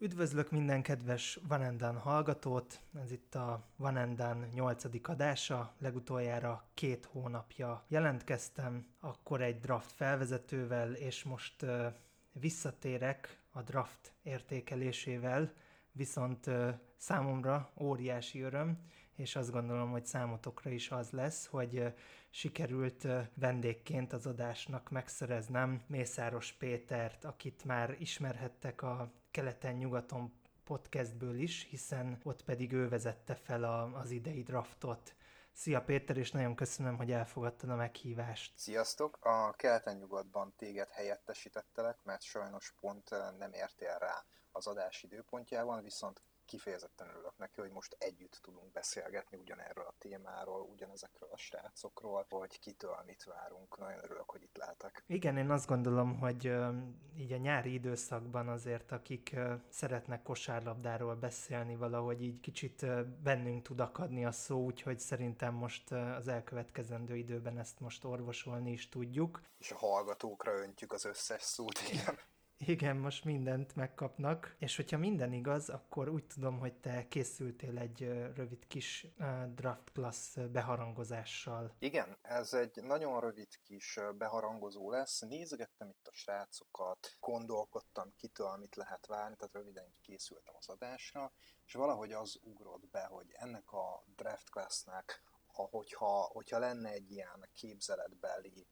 Üdvözlök minden kedves Vanendan hallgatót, ez itt a Vanendan 8. adása, legutoljára két hónapja jelentkeztem, akkor egy draft felvezetővel, és most uh, visszatérek a draft értékelésével, viszont uh, számomra óriási öröm, és azt gondolom, hogy számotokra is az lesz, hogy uh, sikerült uh, vendégként az adásnak megszereznem Mészáros Pétert, akit már ismerhettek a keleten-nyugaton podcastből is, hiszen ott pedig ő vezette fel a, az idei draftot. Szia Péter, és nagyon köszönöm, hogy elfogadtad a meghívást. Sziasztok! A keleten-nyugatban téged helyettesítettelek, mert sajnos pont nem értél rá az adás időpontjában, viszont kifejezetten örülök neki, hogy most együtt tudunk beszélgetni ugyanerről a témáról, ugyanezekről a srácokról, hogy kitől mit várunk. Nagyon örülök, hogy itt lehetek. Igen, én azt gondolom, hogy így a nyári időszakban azért, akik szeretnek kosárlabdáról beszélni, valahogy így kicsit bennünk tud akadni a szó, úgyhogy szerintem most az elkövetkezendő időben ezt most orvosolni is tudjuk. És a hallgatókra öntjük az összes szót, igen. Igen, most mindent megkapnak, és hogyha minden igaz, akkor úgy tudom, hogy te készültél egy rövid kis draft class beharangozással. Igen, ez egy nagyon rövid kis beharangozó lesz. Nézgettem itt a srácokat, gondolkodtam kitől, mit lehet várni, tehát röviden készültem az adásra, és valahogy az ugrott be, hogy ennek a draft classnek, hogyha, hogyha lenne egy ilyen képzeletbeli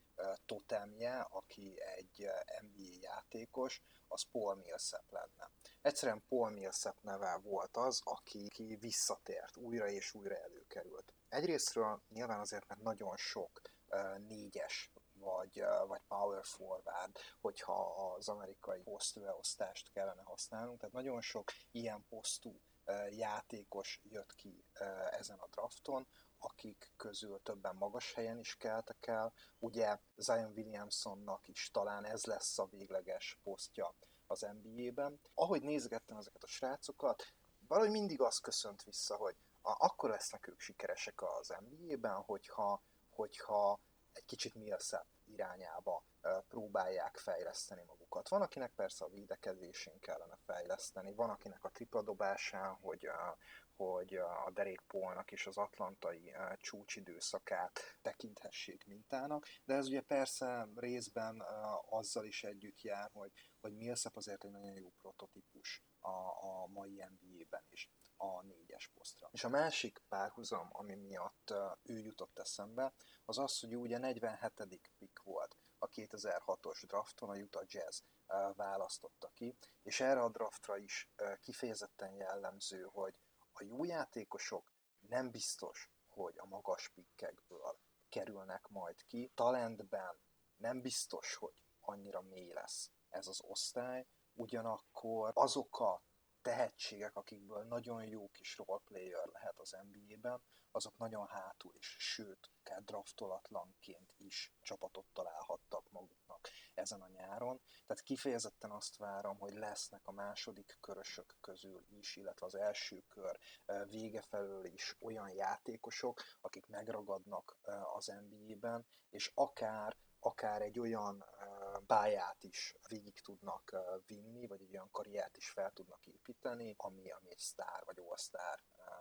totemje, aki egy NBA játékos, az Paul Millsap lenne. Egyszerűen Paul Millsap neve volt az, aki, aki visszatért, újra és újra előkerült. Egyrésztről nyilván azért, mert nagyon sok négyes vagy, vagy power forward, hogyha az amerikai posztbeosztást kellene használnunk. Tehát nagyon sok ilyen posztú játékos jött ki ezen a drafton, akik közül többen magas helyen is keltek el. Ugye Zion Williamsonnak is talán ez lesz a végleges posztja az NBA-ben. Ahogy nézgettem ezeket a srácokat, valahogy mindig azt köszönt vissza, hogy akkor lesznek ők sikeresek az NBA-ben, hogyha, hogyha egy kicsit Millsap irányába próbálják fejleszteni magukat. Van, akinek persze a védekezésén kellene fejleszteni, van, akinek a tripladobásán, hogy, hogy a Derek Paulnak és az atlantai csúcsidőszakát tekinthessék mintának, de ez ugye persze részben azzal is együtt jár, hogy, hogy Millsap azért egy nagyon jó prototípus a, a mai NBA-ben is a négyes posztra. És a másik párhuzam, ami miatt ő jutott eszembe, az az, hogy ugye 47. pick volt a 2006-os drafton, a Utah Jazz választotta ki, és erre a draftra is kifejezetten jellemző, hogy a jó játékosok nem biztos, hogy a magas pikkekből kerülnek majd ki. Talentben nem biztos, hogy annyira mély lesz ez az osztály, ugyanakkor azok a tehetségek, akikből nagyon jó kis roleplayer lehet az NBA-ben, azok nagyon hátul is, sőt, akár draftolatlanként is csapatot találhattak maguknak ezen a nyáron. Tehát kifejezetten azt várom, hogy lesznek a második körösök közül is, illetve az első kör vége felől is olyan játékosok, akik megragadnak az NBA-ben, és akár akár egy olyan pályát is végig tudnak vinni, vagy egy olyan karriert is fel tudnak építeni, ami, ami egy sztár vagy all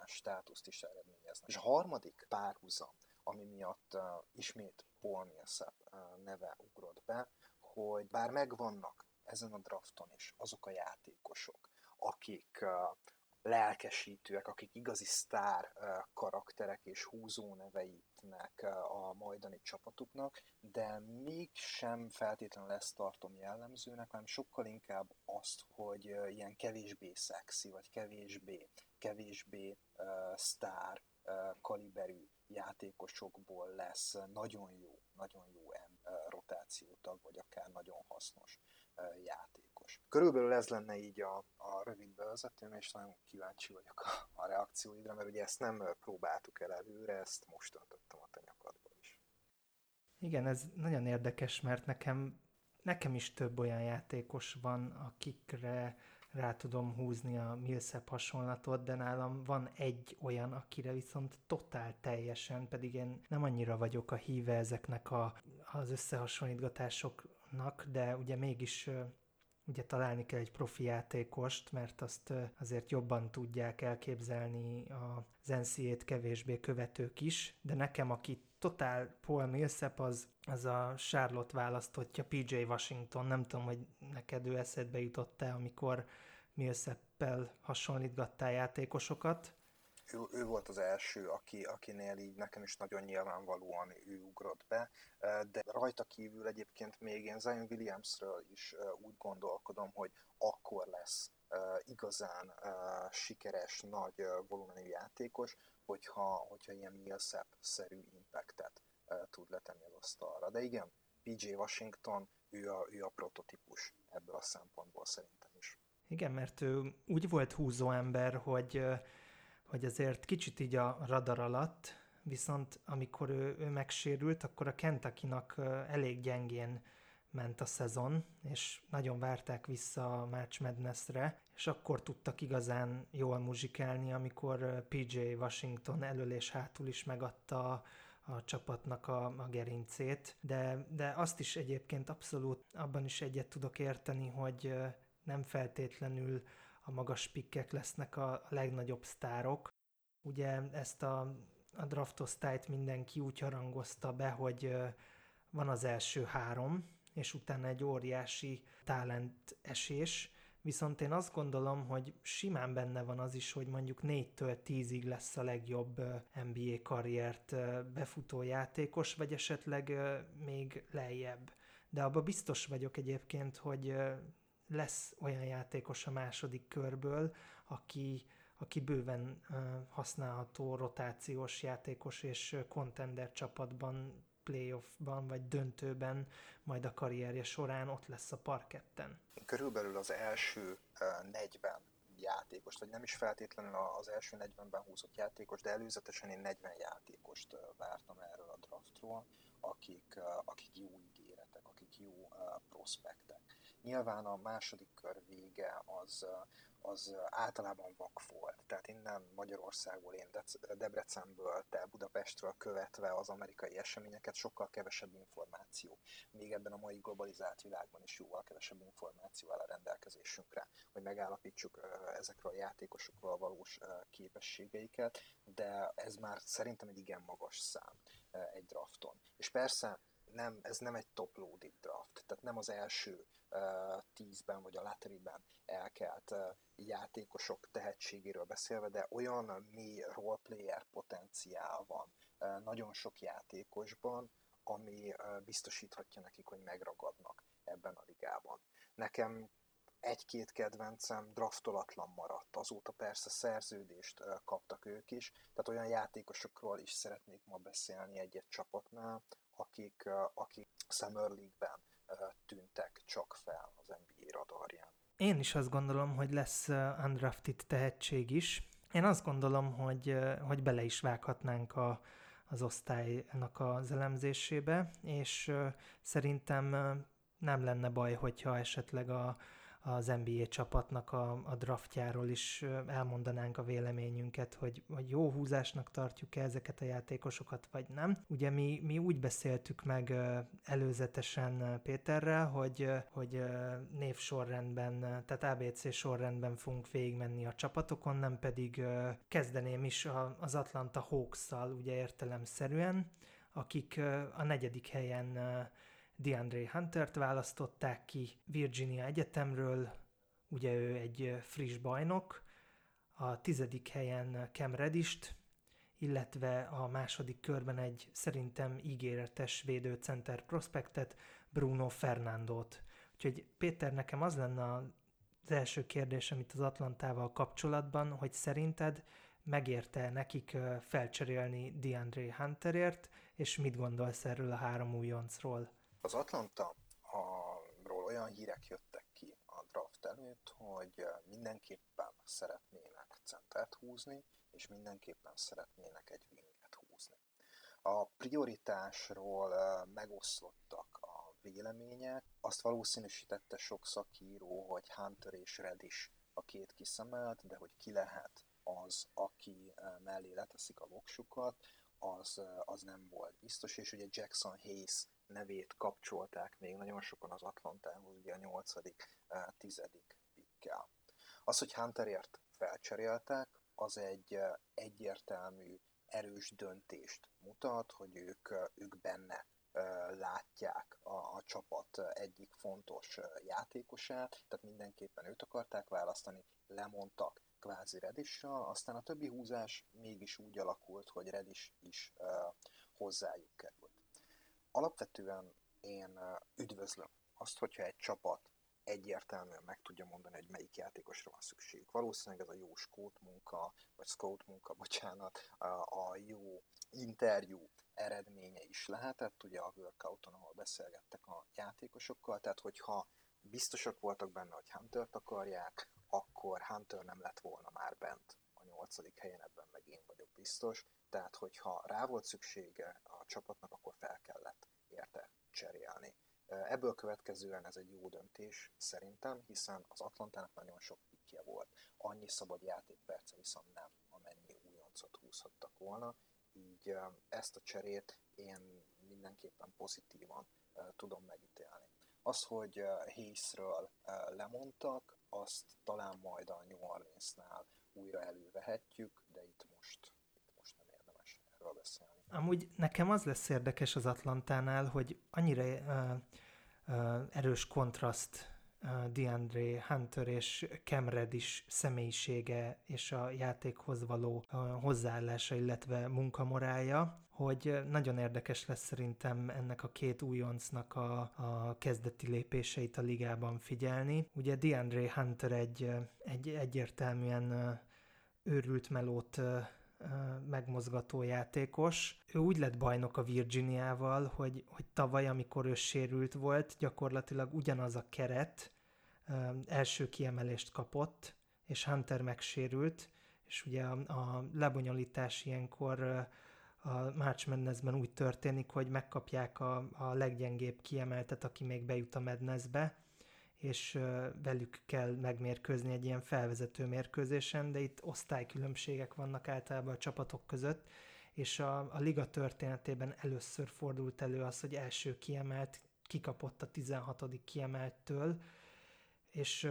státuszt is eredményeznek. És a harmadik párhuzam, ami miatt ismét Paul Millsap neve ugrott be, hogy bár megvannak ezen a drafton is azok a játékosok, akik lelkesítőek, akik igazi sztár karakterek és húzó neveitnek a majdani csapatuknak, de mégsem feltétlenül ezt tartom jellemzőnek, hanem sokkal inkább azt, hogy ilyen kevésbé szexi, vagy kevésbé, kevésbé uh, sztár uh, kaliberű játékosokból lesz nagyon jó, nagyon jó rotációtag, vagy akár nagyon hasznos játékos. Körülbelül ez lenne így a, a rövid bevezetőm, és nagyon kíváncsi vagyok a, a reakcióidra, mert ugye ezt nem próbáltuk el előre, ezt most töltöttem a te nyakadba is. Igen, ez nagyon érdekes, mert nekem, nekem is több olyan játékos van, akikre rá tudom húzni a Millsap hasonlatot, de nálam van egy olyan, akire viszont totál teljesen, pedig én nem annyira vagyok a híve ezeknek a, az összehasonlítgatásoknak, de ugye mégis ugye találni kell egy profi játékost, mert azt azért jobban tudják elképzelni az NCA-t kevésbé követők is, de nekem, aki totál Paul Millsap, az, az a Charlotte választottja, PJ Washington, nem tudom, hogy neked ő eszedbe jutott-e, amikor Millsappel hasonlítgattál játékosokat ő, ő volt az első, aki, akinél így nekem is nagyon nyilvánvalóan ő ugrott be, de rajta kívül egyébként még én Zion Williamsről is úgy gondolkodom, hogy akkor lesz igazán sikeres, nagy volumenű játékos, hogyha, hogyha ilyen Millsap-szerű impactet tud letenni az asztalra. De igen, PJ Washington, ő a, ő a prototípus ebből a szempontból szerintem is. Igen, mert ő úgy volt húzó ember, hogy hogy azért kicsit így a radar alatt, viszont amikor ő, ő megsérült, akkor a kentucky elég gyengén ment a szezon, és nagyon várták vissza a March Madness-re, és akkor tudtak igazán jól muzsikálni, amikor PJ Washington elől és hátul is megadta a, csapatnak a, a gerincét, de, de azt is egyébként abszolút abban is egyet tudok érteni, hogy nem feltétlenül a magas pikkek lesznek a, legnagyobb sztárok. Ugye ezt a, a draftosztályt mindenki úgy harangozta be, hogy van az első három, és utána egy óriási talent esés, viszont én azt gondolom, hogy simán benne van az is, hogy mondjuk 4-től 10-ig lesz a legjobb NBA karriert befutó játékos, vagy esetleg még lejjebb. De abba biztos vagyok egyébként, hogy lesz olyan játékos a második körből, aki, aki bőven használható rotációs játékos és contender csapatban, playoffban vagy döntőben majd a karrierje során ott lesz a parketten. Körülbelül az első 40 játékost, vagy nem is feltétlenül az első 40-ben húzott játékos, de előzetesen én 40 játékost vártam erről a draftról, akik, akik jó ígéretek, akik jó prospektek. Nyilván a második kör vége az, az általában vak volt. Tehát innen Magyarországból, én Debrecenből, te Budapestről követve az amerikai eseményeket sokkal kevesebb információ. Még ebben a mai globalizált világban is jóval kevesebb információ áll a rendelkezésünkre, hogy megállapítsuk ezekről a játékosokról a valós képességeiket, de ez már szerintem egy igen magas szám egy drafton. És persze nem, ez nem egy top loaded draft, tehát nem az első uh, tízben vagy a lotteryben elkelt uh, játékosok tehetségéről beszélve, de olyan mély roleplayer potenciál van uh, nagyon sok játékosban, ami uh, biztosíthatja nekik, hogy megragadnak ebben a ligában. Nekem egy-két kedvencem draftolatlan maradt, azóta persze szerződést kaptak ők is, tehát olyan játékosokról is szeretnék ma beszélni egy-egy csapatnál, akik, akik Summer League-ben tűntek csak fel az NBA radarján. Én is azt gondolom, hogy lesz undrafted tehetség is. Én azt gondolom, hogy, hogy bele is vághatnánk a, az osztálynak az elemzésébe, és szerintem nem lenne baj, hogyha esetleg a, az NBA csapatnak a, a draftjáról is elmondanánk a véleményünket, hogy, hogy jó húzásnak tartjuk-e ezeket a játékosokat, vagy nem. Ugye mi, mi úgy beszéltük meg előzetesen Péterrel, hogy, hogy névsorrendben, tehát ABC sorrendben fogunk végigmenni a csapatokon, nem pedig kezdeném is az Atlanta Hawks-szal, ugye értelemszerűen, akik a negyedik helyen DeAndre Huntert választották ki Virginia Egyetemről, ugye ő egy friss bajnok, a tizedik helyen Cam Redist, illetve a második körben egy szerintem ígéretes védőcenter prospektet, Bruno Fernandot. Úgyhogy Péter, nekem az lenne az első kérdés, amit az Atlantával kapcsolatban, hogy szerinted megérte nekik felcserélni DeAndre Hunterért, és mit gondolsz erről a három újoncról? Az Atlanta ról olyan hírek jöttek ki a draft előtt, hogy mindenképpen szeretnének centert húzni, és mindenképpen szeretnének egy winget húzni. A prioritásról megoszlottak a vélemények, azt valószínűsítette sok szakíró, hogy Hunter és Redis a két kiszemelt, de hogy ki lehet az, aki mellé leteszik a voksukat, az, az nem volt biztos, és ugye Jackson Hayes nevét kapcsolták még nagyon sokan az Atlantához, ugye a nyolcadik tizedik pikkel. Az, hogy Hunterért felcseréltek, az egy egyértelmű, erős döntést mutat, hogy ők, ők benne látják a, a csapat egyik fontos játékosát, tehát mindenképpen őt akarták választani, lemondtak kvázi Redissal, aztán a többi húzás mégis úgy alakult, hogy Redis is uh, hozzájuk került. Alapvetően én üdvözlöm azt, hogyha egy csapat egyértelműen meg tudja mondani, hogy melyik játékosra van szükség. Valószínűleg ez a jó scout munka, vagy scout munka, bocsánat, a jó interjú eredménye is lehetett, ugye a workouton, ahol beszélgettek a játékosokkal, tehát hogyha biztosak voltak benne, hogy Hunter-t akarják, akkor Hunter nem lett volna már bent a nyolcadik helyen, ebben meg én vagyok biztos, tehát hogyha rá volt szüksége a csapatnak, akkor fel kellett cserélni. Ebből következően ez egy jó döntés szerintem, hiszen az Atlantának nagyon sok pikje volt. Annyi szabad játékperce viszont nem, amennyi újoncot húzhattak volna, így ezt a cserét én mindenképpen pozitívan tudom megítélni. Az, hogy Hayesről lemondtak, azt talán majd a New Orleans-nál újra elővehetjük, de itt most, itt most nem érdemes erről beszélni. Amúgy nekem az lesz érdekes az Atlantánál, hogy annyira uh, uh, erős kontraszt uh, DeAndre Hunter és Cam Reddish személyisége és a játékhoz való uh, hozzáállása, illetve munkamorája, hogy nagyon érdekes lesz szerintem ennek a két újoncnak a, a kezdeti lépéseit a ligában figyelni. Ugye DeAndre Hunter egy, egy egyértelműen őrült melót megmozgató játékos. Ő úgy lett bajnok a Virginiával, hogy, hogy tavaly, amikor ő sérült volt, gyakorlatilag ugyanaz a keret első kiemelést kapott, és Hunter megsérült, és ugye a, a lebonyolítás ilyenkor a March Madnessben úgy történik, hogy megkapják a, a leggyengébb kiemeltet, aki még bejut a Madnessbe, és velük kell megmérkőzni egy ilyen felvezető mérkőzésen, de itt osztálykülönbségek vannak általában a csapatok között, és a, a liga történetében először fordult elő az, hogy első kiemelt kikapott a 16. kiemeltől, és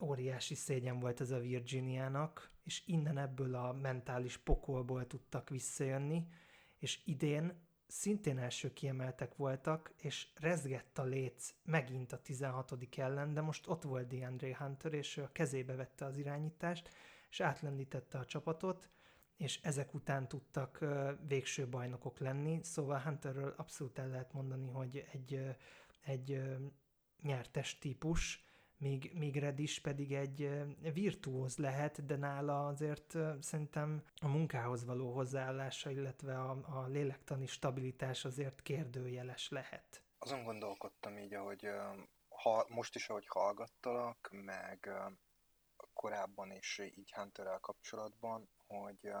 óriási szégyen volt ez a Virginiának, és innen ebből a mentális pokolból tudtak visszajönni, és idén szintén első kiemeltek voltak, és rezgett a léc megint a 16. ellen, de most ott volt DeAndre Hunter, és ő a kezébe vette az irányítást, és átlendítette a csapatot, és ezek után tudtak végső bajnokok lenni, szóval Hunterről abszolút el lehet mondani, hogy egy, egy nyertes típus, míg, míg Redis pedig egy virtuóz lehet, de nála azért szerintem a munkához való hozzáállása, illetve a, a lélektani stabilitás azért kérdőjeles lehet. Azon gondolkodtam így, hogy ha, most is, ahogy hallgattalak, meg korábban is így Hunterrel kapcsolatban, hogy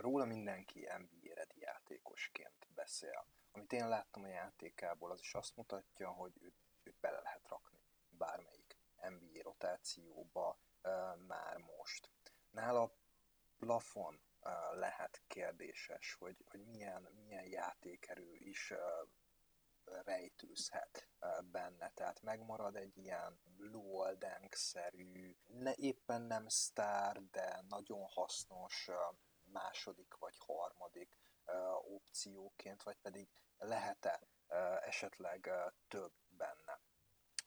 róla mindenki NBA ready játékosként beszél. Amit én láttam a játékából, az is azt mutatja, hogy őt, őt bele lehet rakni bármelyik NBA rotációba már most. Nála plafon lehet kérdéses, hogy, hogy milyen, milyen játékerő is rejtőzhet benne, tehát megmarad egy ilyen Luol szerű ne, éppen nem sztár, de nagyon hasznos második vagy harmadik opcióként, vagy pedig lehet-e esetleg több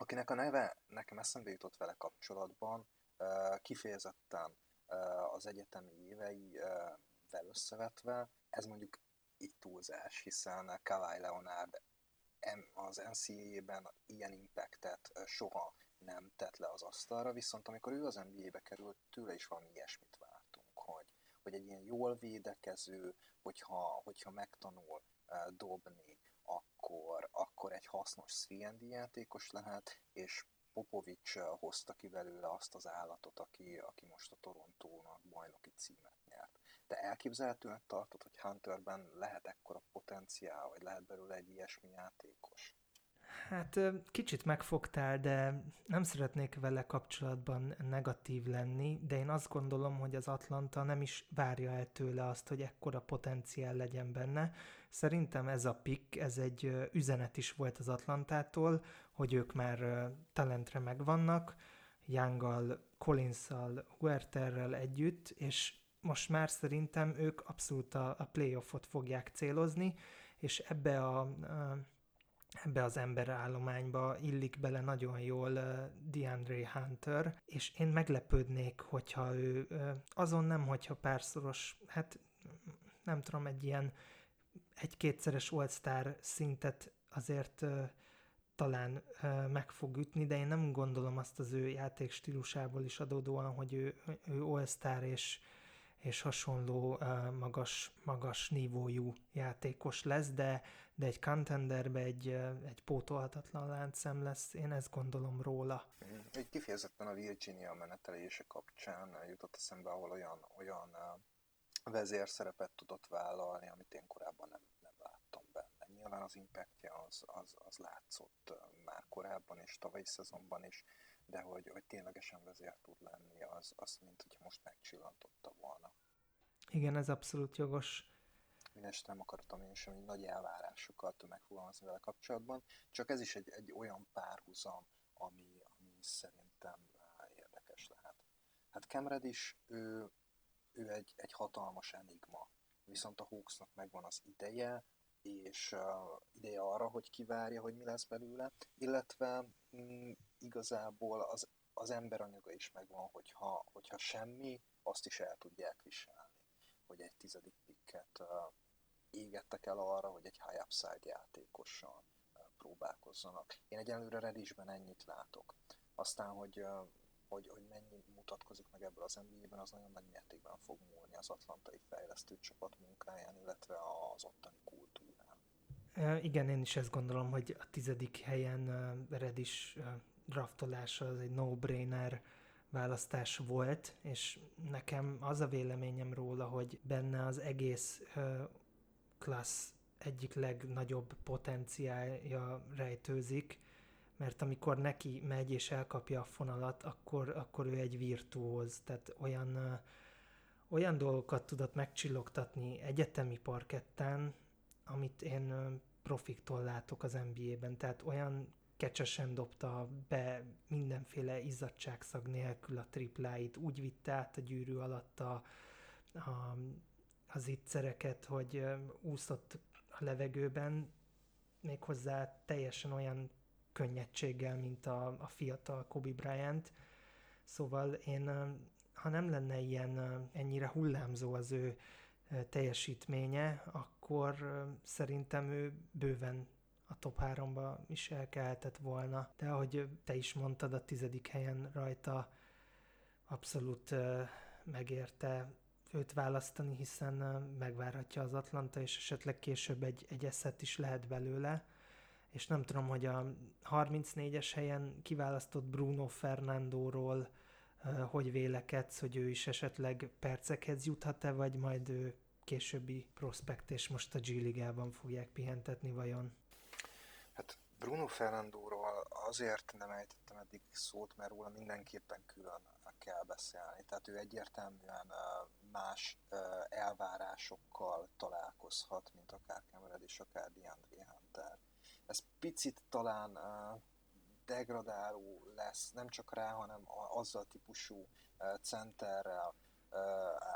akinek a neve nekem eszembe jutott vele kapcsolatban, kifejezetten az egyetemi éveivel összevetve, ez mondjuk itt túlzás, hiszen Kawhi Leonard az NCAA-ben ilyen impactet soha nem tett le az asztalra, viszont amikor ő az NBA-be került, tőle is valami ilyesmit vártunk, hogy, hogy egy ilyen jól védekező, hogyha, hogyha megtanul dobni, akkor, akkor egy hasznos 3 játékos lehet, és Popovics hozta ki belőle azt az állatot, aki, aki most a Torontónak bajnoki címet nyert. De elképzelhetően tartod, hogy Hunterben lehet ekkora potenciál, vagy lehet belőle egy ilyesmi játékos? Hát kicsit megfogtál, de nem szeretnék vele kapcsolatban negatív lenni, de én azt gondolom, hogy az Atlanta nem is várja el tőle azt, hogy ekkora potenciál legyen benne. Szerintem ez a pick, ez egy üzenet is volt az Atlantától, hogy ők már talentre megvannak, Younggal, Collinszal, Huerterrel együtt, és most már szerintem ők abszolút a, a playoffot fogják célozni, és ebbe a, a ebbe az emberállományba illik bele nagyon jól uh, DeAndre Hunter, és én meglepődnék, hogyha ő azon nem, hogyha párszoros, hát nem tudom, egy ilyen egy-kétszeres all szintet azért talán uh, meg fog ütni, de én nem gondolom azt az ő játék stílusából is adódóan, hogy ő, ő all és és hasonló magas, magas nívójú játékos lesz, de, de egy contenderbe egy, egy pótolhatatlan láncszem lesz, én ezt gondolom róla. Mm, egy kifejezetten a Virginia menetelése kapcsán jutott eszembe, ahol olyan, olyan vezérszerepet tudott vállalni, amit én korábban nem, nem láttam benne. Nyilván az impactja az, az, az látszott már korábban és tavalyi szezonban is, de hogy, hogy ténylegesen vezér tud lenni, az, az mint hogyha most megcsillantotta volna. Igen, ez abszolút jogos. Mindenesetre nem akartam én sem nagy elvárásokat megfogalmazni vele kapcsolatban, csak ez is egy, egy olyan párhuzam, ami, ami szerintem érdekes lehet. Hát Kemred is, ő, ő egy, egy hatalmas enigma, viszont a Hawksnak megvan az ideje, és uh, ideje arra, hogy kivárja, hogy mi lesz belőle, illetve mm, igazából az, az emberanyaga is megvan, hogyha, hogyha semmi, azt is el tudják viselni, hogy egy tizedik pikket uh, égettek el arra, hogy egy high upside játékossal uh, próbálkozzanak. Én egyelőre Redisben ennyit látok. Aztán, hogy, uh, hogy, hogy mennyi mutatkozik meg ebből az NBA-ben, az nagyon nagy mértékben fog múlni az atlantai fejlesztő csapat munkáján, illetve az ottani kultúrán. Igen, én is ezt gondolom, hogy a tizedik helyen Redis draftolása az egy no-brainer választás volt, és nekem az a véleményem róla, hogy benne az egész uh, klassz egyik legnagyobb potenciálja rejtőzik, mert amikor neki megy és elkapja a fonalat, akkor, akkor ő egy virtuóz, tehát olyan, olyan dolgokat tudott megcsillogtatni egyetemi parketten, amit én profiktól látok az NBA-ben, tehát olyan kecsesen dobta be mindenféle izzadságszag nélkül a tripláit, úgy vitte át a gyűrű alatt a, a, az ittszereket, hogy úszott a levegőben, méghozzá teljesen olyan könnyedséggel, mint a, a fiatal Kobe Bryant. Szóval én, ha nem lenne ilyen ennyire hullámzó az ő teljesítménye, akkor szerintem ő bőven a top 3-ba is elkelhetett volna, de ahogy te is mondtad, a tizedik helyen rajta abszolút megérte őt választani, hiszen megvárhatja az Atlanta, és esetleg később egy, egy eszet is lehet belőle. És nem tudom, hogy a 34-es helyen kiválasztott Bruno Fernandóról hogy vélekedsz, hogy ő is esetleg percekhez juthat-e, vagy majd ő későbbi prospekt, és most a G-ligában fogják pihentetni vajon? Hát Bruno Fernandóról azért nem ejtettem eddig szót, mert róla mindenképpen külön kell beszélni. Tehát ő egyértelműen más elvárásokkal találkozhat, mint akár Cameron és akár DeAndre Hunter. Ez picit talán degradáló lesz, nem csak rá, hanem azzal típusú centerrel,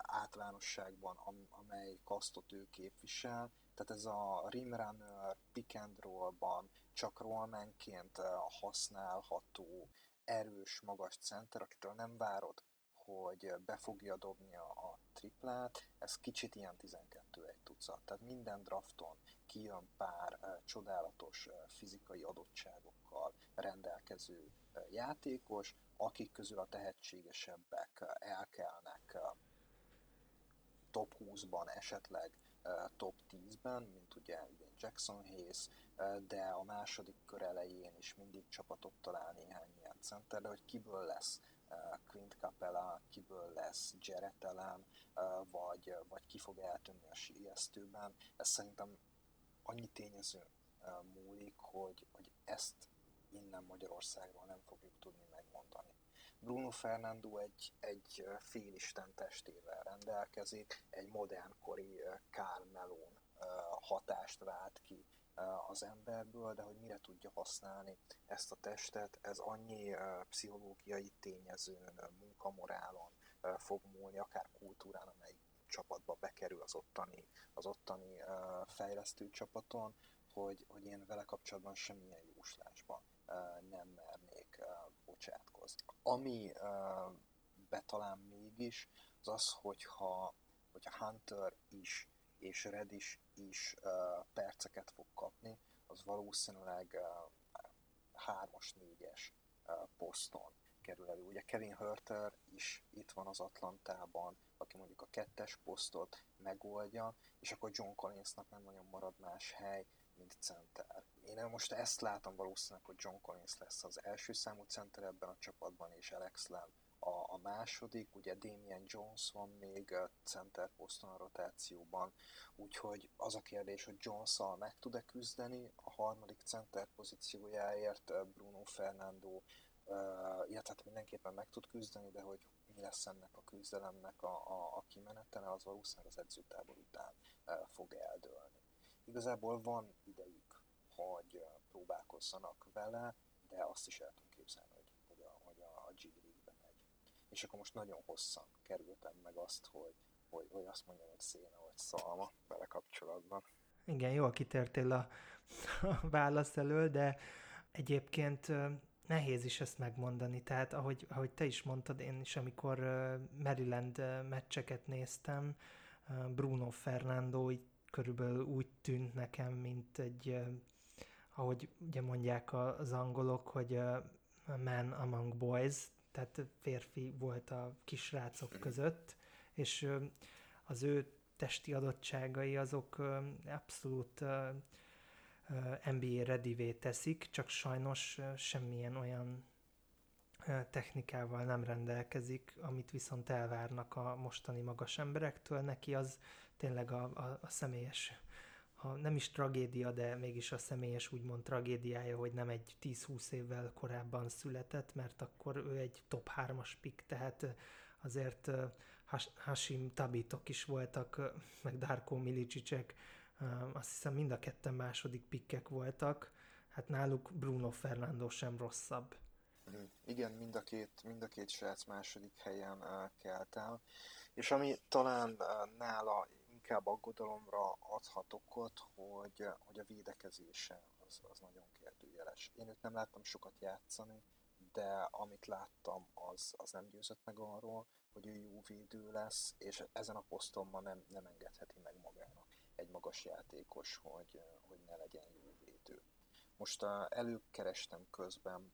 általánosságban, amely kasztot ő képvisel, tehát ez a rimrunner, pick and roll-ban csak rollmanként használható, erős, magas center, akitől nem várod, hogy be fogja dobni a, a triplát, ez kicsit ilyen 12 egy tucat. Tehát minden drafton kijön pár uh, csodálatos fizikai adottságokkal rendelkező játékos, akik közül a tehetségesebbek elkelnek top 20-ban, esetleg top 10-ben, mint ugye Jackson Hayes, de a második kör elején is mindig csapatot talál néhány ilyen center, de hogy kiből lesz Quint Capella, kiből lesz Jarrett Allen, vagy, vagy ki fog eltűnni a siesztőben, ez szerintem annyi tényező múlik, hogy, hogy ezt innen Magyarországról nem fogjuk tudni megmondani. Bruno Fernando egy, egy félisten testével rendelkezik, egy modernkori Karl hatást vált ki az emberből, de hogy mire tudja használni ezt a testet, ez annyi pszichológiai tényezőn, munkamorálon fog múlni, akár kultúrán, amely csapatba bekerül az ottani, az ottani fejlesztő csapaton, hogy, hogy én vele kapcsolatban semmilyen jóslásban nem mernék bocsátkozni. Ami betalán mégis, az az, hogyha, hogyha Hunter is és Redis is uh, perceket fog kapni, az valószínűleg uh, hármas, négyes uh, poszton kerül elő. Ugye Kevin Hurter is itt van az Atlantában, aki mondjuk a kettes posztot megoldja, és akkor John Collinsnak nem nagyon marad más hely, mint center. Én most ezt látom valószínűleg, hogy John Collins lesz az első számú center ebben a csapatban, és Alex Lamb a, a második, ugye Damien Jones van még center poszton a rotációban, úgyhogy az a kérdés, hogy jones meg tud-e küzdeni a harmadik center pozíciójáért Bruno Fernando, illetve hát mindenképpen meg tud küzdeni, de hogy mi lesz ennek a küzdelemnek a, a, a kimenetele, az valószínűleg az edzőtábor után fog eldőlni. Igazából van idejük, hogy próbálkozzanak vele, de azt is el tudom képzelni, hogy, hogy a, hogy a, G és akkor most nagyon hosszan kerültem meg azt, hogy, hogy, hogy azt mondjam, hogy széna vagy szalma vele kapcsolatban. Igen, jól kitértél a, a válasz elől, de egyébként nehéz is ezt megmondani. Tehát ahogy, ahogy te is mondtad, én is amikor Maryland meccseket néztem, Bruno Fernando így körülbelül úgy tűnt nekem, mint egy, ahogy ugye mondják az angolok, hogy man among boys, tehát férfi volt a kisrácok között, és az ő testi adottságai azok abszolút NBA ready teszik, csak sajnos semmilyen olyan technikával nem rendelkezik, amit viszont elvárnak a mostani magas emberektől. Neki az tényleg a, a, a személyes ha nem is tragédia, de mégis a személyes úgymond tragédiája, hogy nem egy 10-20 évvel korábban született, mert akkor ő egy top 3-as pick, tehát azért Hashim Tabitok is voltak, meg Darko Milicicsek, azt hiszem mind a ketten második pikkek voltak, hát náluk Bruno Fernando sem rosszabb. Igen, mind a két, mind a két srác második helyen kelt el, és ami talán nála inkább aggodalomra adhat okot, hogy, hogy a védekezése az, az nagyon kérdőjeles. Én őt nem láttam sokat játszani, de amit láttam, az, az nem győzött meg arról, hogy ő jó védő lesz, és ezen a poszton ma nem, nem engedheti meg magának egy magas játékos, hogy, hogy ne legyen jó védő. Most uh, előkerestem közben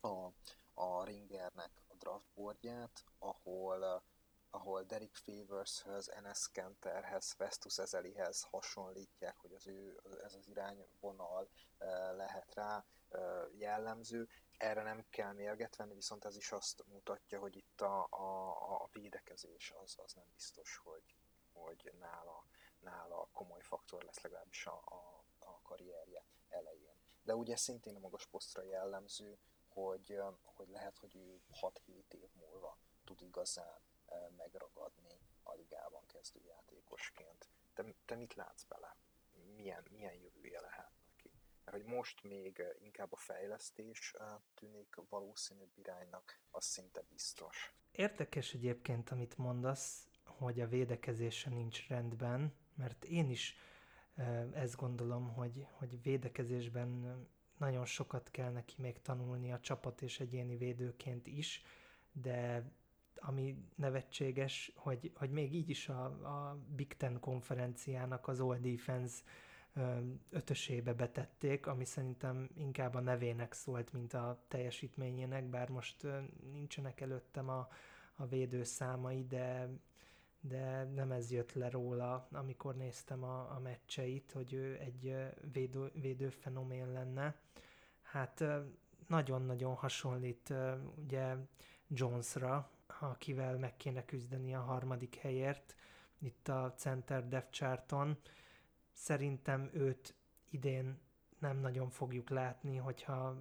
a, a Ringernek a draftboardját, ahol uh, ahol Derek Favorshöz, Enes Kenterhez, Festus Ezelihez hasonlítják, hogy az ő, ez az irányvonal lehet rá jellemző. Erre nem kell mérget venni, viszont ez is azt mutatja, hogy itt a, a, a védekezés az, az nem biztos, hogy, hogy nála, nála komoly faktor lesz legalábbis a, a, a karrierje elején. De ugye szintén a magas posztra jellemző, hogy, hogy lehet, hogy ő 6-7 év múlva tud igazán megragadni a ligában játékosként. Te, te mit látsz bele? Milyen, milyen jövője lehet neki? Mert hogy most még inkább a fejlesztés tűnik valószínűbb iránynak, az szinte biztos. Érdekes egyébként, amit mondasz, hogy a védekezése nincs rendben, mert én is ezt gondolom, hogy, hogy védekezésben nagyon sokat kell neki még tanulni a csapat és egyéni védőként is, de ami nevetséges, hogy, hogy még így is a, a Big Ten konferenciának az All Defense ötösébe betették, ami szerintem inkább a nevének szólt, mint a teljesítményének, bár most nincsenek előttem a, a védő számai, de, de nem ez jött le róla, amikor néztem a, a meccseit, hogy ő egy védő, védő fenomén lenne. Hát nagyon-nagyon hasonlít ugye Jonesra, akivel meg kéne küzdeni a harmadik helyért itt a Center Depth Charton. Szerintem őt idén nem nagyon fogjuk látni, hogyha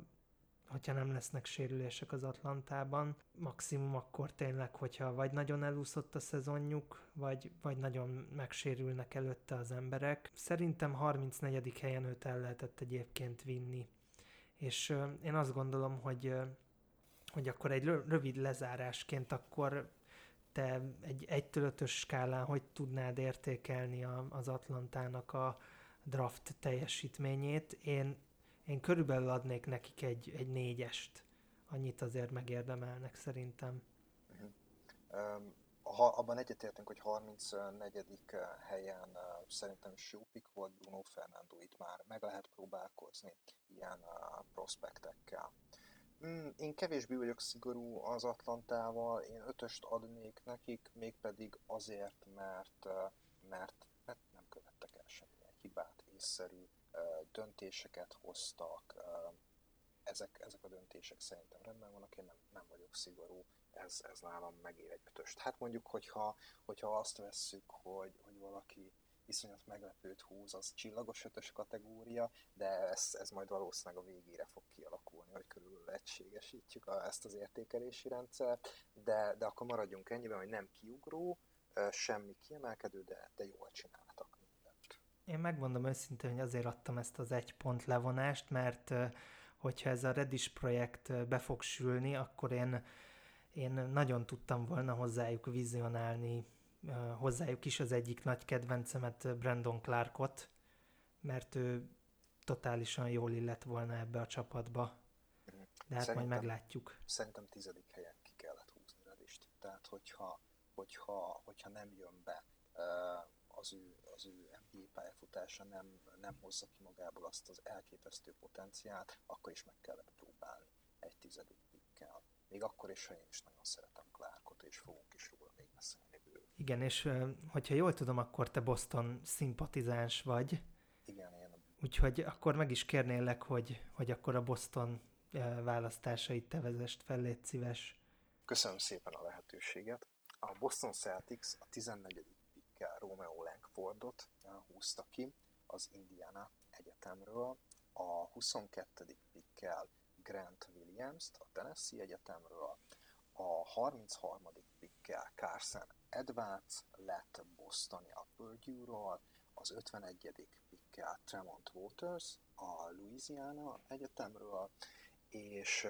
hogyha nem lesznek sérülések az Atlantában. Maximum akkor tényleg, hogyha vagy nagyon elúszott a szezonjuk, vagy, vagy nagyon megsérülnek előtte az emberek. Szerintem 34. helyen őt el lehetett egyébként vinni. És én azt gondolom, hogy, hogy akkor egy rövid lezárásként akkor te egy 1 ötös skálán hogy tudnád értékelni a, az Atlantának a draft teljesítményét? Én, én körülbelül adnék nekik egy, egy négyest. Annyit azért megérdemelnek szerintem. Uh-huh. ha abban egyetértünk, hogy 34. helyen szerintem pick volt Bruno Fernando, itt már meg lehet próbálkozni ilyen prospektekkel. Mm, én kevésbé vagyok szigorú az Atlantával, én ötöst adnék nekik, mégpedig azért, mert, mert, mert nem követtek el semmilyen hibát, észszerű döntéseket hoztak, ezek, ezek a döntések szerintem rendben vannak, én nem, nem vagyok szigorú, ez, ez nálam megér egy ötöst. Hát mondjuk, hogyha, hogyha azt vesszük, hogy, hogy valaki iszonyat meglepőt húz, az csillagos ötös kategória, de ez, ez majd valószínűleg a végére fog kialakulni, hogy körül egységesítjük a, ezt az értékelési rendszert, de, de akkor maradjunk ennyiben, hogy nem kiugró, semmi kiemelkedő, de, de jól csináltak mindent. Én megmondom őszintén, hogy azért adtam ezt az egy pont levonást, mert hogyha ez a Redis projekt be fog sülni, akkor én, én nagyon tudtam volna hozzájuk vizionálni hozzájuk is az egyik nagy kedvencemet, Brandon Clarkot, mert ő totálisan jól illett volna ebbe a csapatba. De hát szerintem, majd meglátjuk. Szerintem tizedik helyen ki kellett húzni Redist. Tehát, hogyha, hogyha, hogyha nem jön be az ő, az ő NBA pályafutása nem, nem hozza ki magából azt az elképesztő potenciált, akkor is meg kellett próbálni egy tizedik pikkel. Még akkor is, ha én is nagyon szeretem Clarkot, és fogunk is róla még beszélni. Igen, és hogyha jól tudom, akkor te Boston szimpatizáns vagy. Igen, én. Úgyhogy akkor meg is kérnélek, hogy, hogy akkor a Boston választásait te vezest fel, légy szíves. Köszönöm szépen a lehetőséget. A Boston Celtics a 14. pikkel Romeo Langfordot húzta ki az Indiana Egyetemről, a 22. pikkel Grant Williams-t a Tennessee Egyetemről, a 33. pikkel Carson Edwards lett Bostoni a Purdue-ról, az 51. pikkel Tremont Waters a Louisiana Egyetemről, és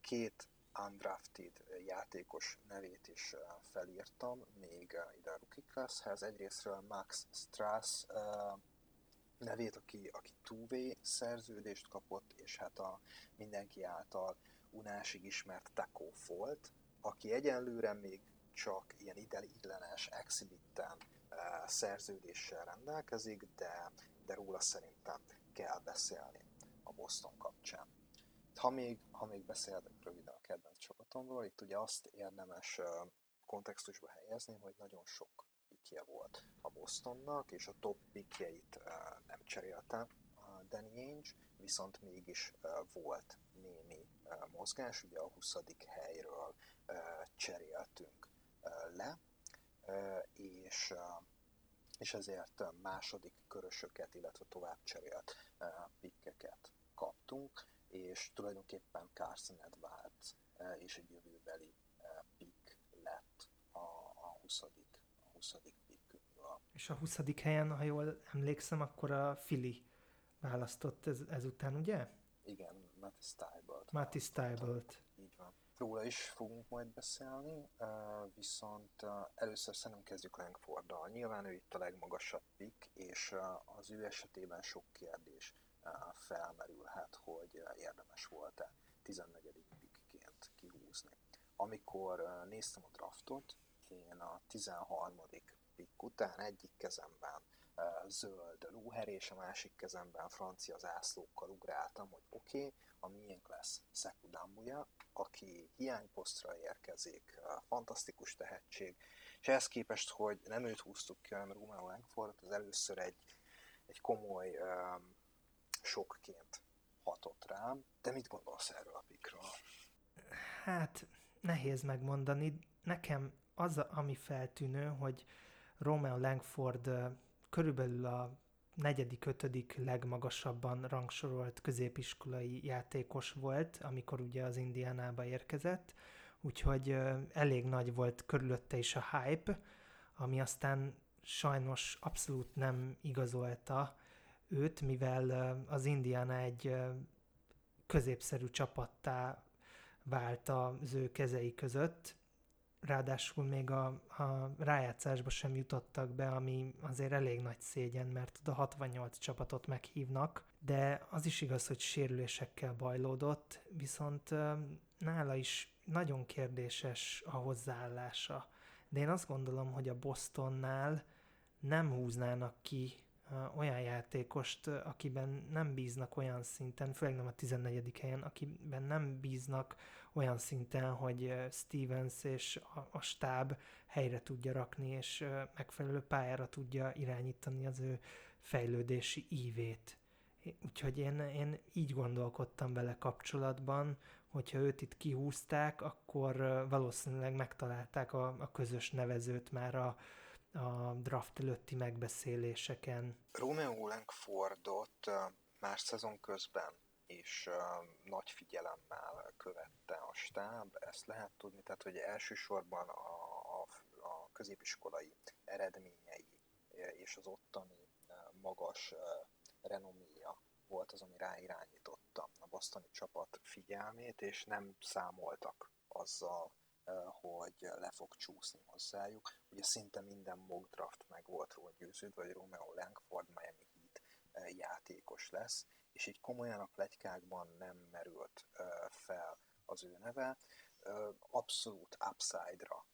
két undrafted játékos nevét is felírtam, még ide a rookie classhez. Egyrésztről Max Strass nevét, aki, aki two szerződést kapott, és hát a mindenki által unásig ismert Taco volt, aki egyenlőre még csak ilyen ideiglenes exhibitten uh, szerződéssel rendelkezik, de, de róla szerintem kell beszélni a Boston kapcsán. Ha még, ha még beszélek röviden a kedvenc csapatomról, itt ugye azt érdemes uh, kontextusba helyezni, hogy nagyon sok pikje volt a Bostonnak, és a top pikjeit uh, nem cserélte a Danny Ainge, viszont mégis volt némi mozgás, ugye a 20. helyről cseréltünk le, és, és ezért második körösöket, illetve tovább cserélt pikkeket kaptunk, és tulajdonképpen Carson Edwards és egy jövőbeli pick lett a, a 20. a 20. pickünkből. És a 20. helyen, ha jól emlékszem, akkor a Fili választott ez, ezután, ugye? Igen, Matty Stybelt. Matty Stybelt. Így van. Róla is fogunk majd beszélni, viszont először szerintem kezdjük Langforddal. Nyilván ő itt a legmagasabb pick, és az ő esetében sok kérdés felmerülhet, hogy érdemes volt-e 14. pickként kihúzni. Amikor néztem a draftot, én a 13. pick után egyik kezemben zöld lóher, és a másik kezemben francia zászlókkal ugráltam, hogy oké, okay, a miénk lesz Szekudambuja, aki hiányposztra érkezik, fantasztikus tehetség, és ehhez képest, hogy nem őt húztuk ki, hanem Romeo Langfordot, az először egy, egy komoly um, sokként hatott rám. De mit gondolsz erről a pikről? Hát, nehéz megmondani. Nekem az, ami feltűnő, hogy Romeo Langford körülbelül a negyedik, ötödik legmagasabban rangsorolt középiskolai játékos volt, amikor ugye az Indiánába érkezett, úgyhogy elég nagy volt körülötte is a hype, ami aztán sajnos abszolút nem igazolta őt, mivel az Indiana egy középszerű csapattá vált az ő kezei között, ráadásul még a, a rájátszásba sem jutottak be, ami azért elég nagy szégyen, mert oda 68 csapatot meghívnak, de az is igaz, hogy sérülésekkel bajlódott, viszont nála is nagyon kérdéses a hozzáállása. De én azt gondolom, hogy a Bostonnál nem húznának ki olyan játékost, akiben nem bíznak olyan szinten, főleg nem a 14. helyen, akiben nem bíznak olyan szinten, hogy Stevens és a, a stáb helyre tudja rakni, és megfelelő pályára tudja irányítani az ő fejlődési ívét. Úgyhogy én, én így gondolkodtam vele kapcsolatban, hogyha őt itt kihúzták, akkor valószínűleg megtalálták a, a közös nevezőt már a, a draft előtti megbeszéléseken. Romeo Langfordot más szezon közben uh, nagy figyelemmel követte a stáb, ezt lehet tudni, tehát hogy elsősorban a, a, a középiskolai eredményei és az ottani magas renoméja volt az, ami ráirányította a bosztoni csapat figyelmét, és nem számoltak azzal, hogy le fog csúszni hozzájuk. Ugye szinte minden mock draft meg volt róla győződve, hogy Romeo Langford Miami Heat játékos lesz, és így komolyan a plegykákban nem merült fel az ő neve. Abszolút upside-ra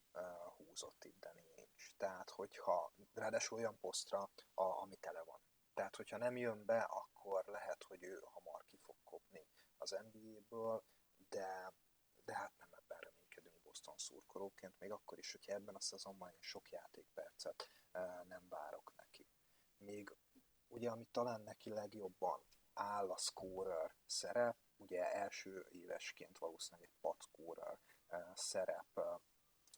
húzott itt Danny Ainge. Tehát, hogyha ráadásul olyan posztra, a, ami tele van. Tehát, hogyha nem jön be, akkor lehet, hogy ő hamar ki fog kopni az NBA-ből, de, de hát nem Boston szurkolóként, még akkor is, hogyha ebben a szezonban én sok játékpercet nem várok neki. Még ugye, ami talán neki legjobban áll a scorer szerep, ugye első évesként valószínűleg egy pat scorer szerep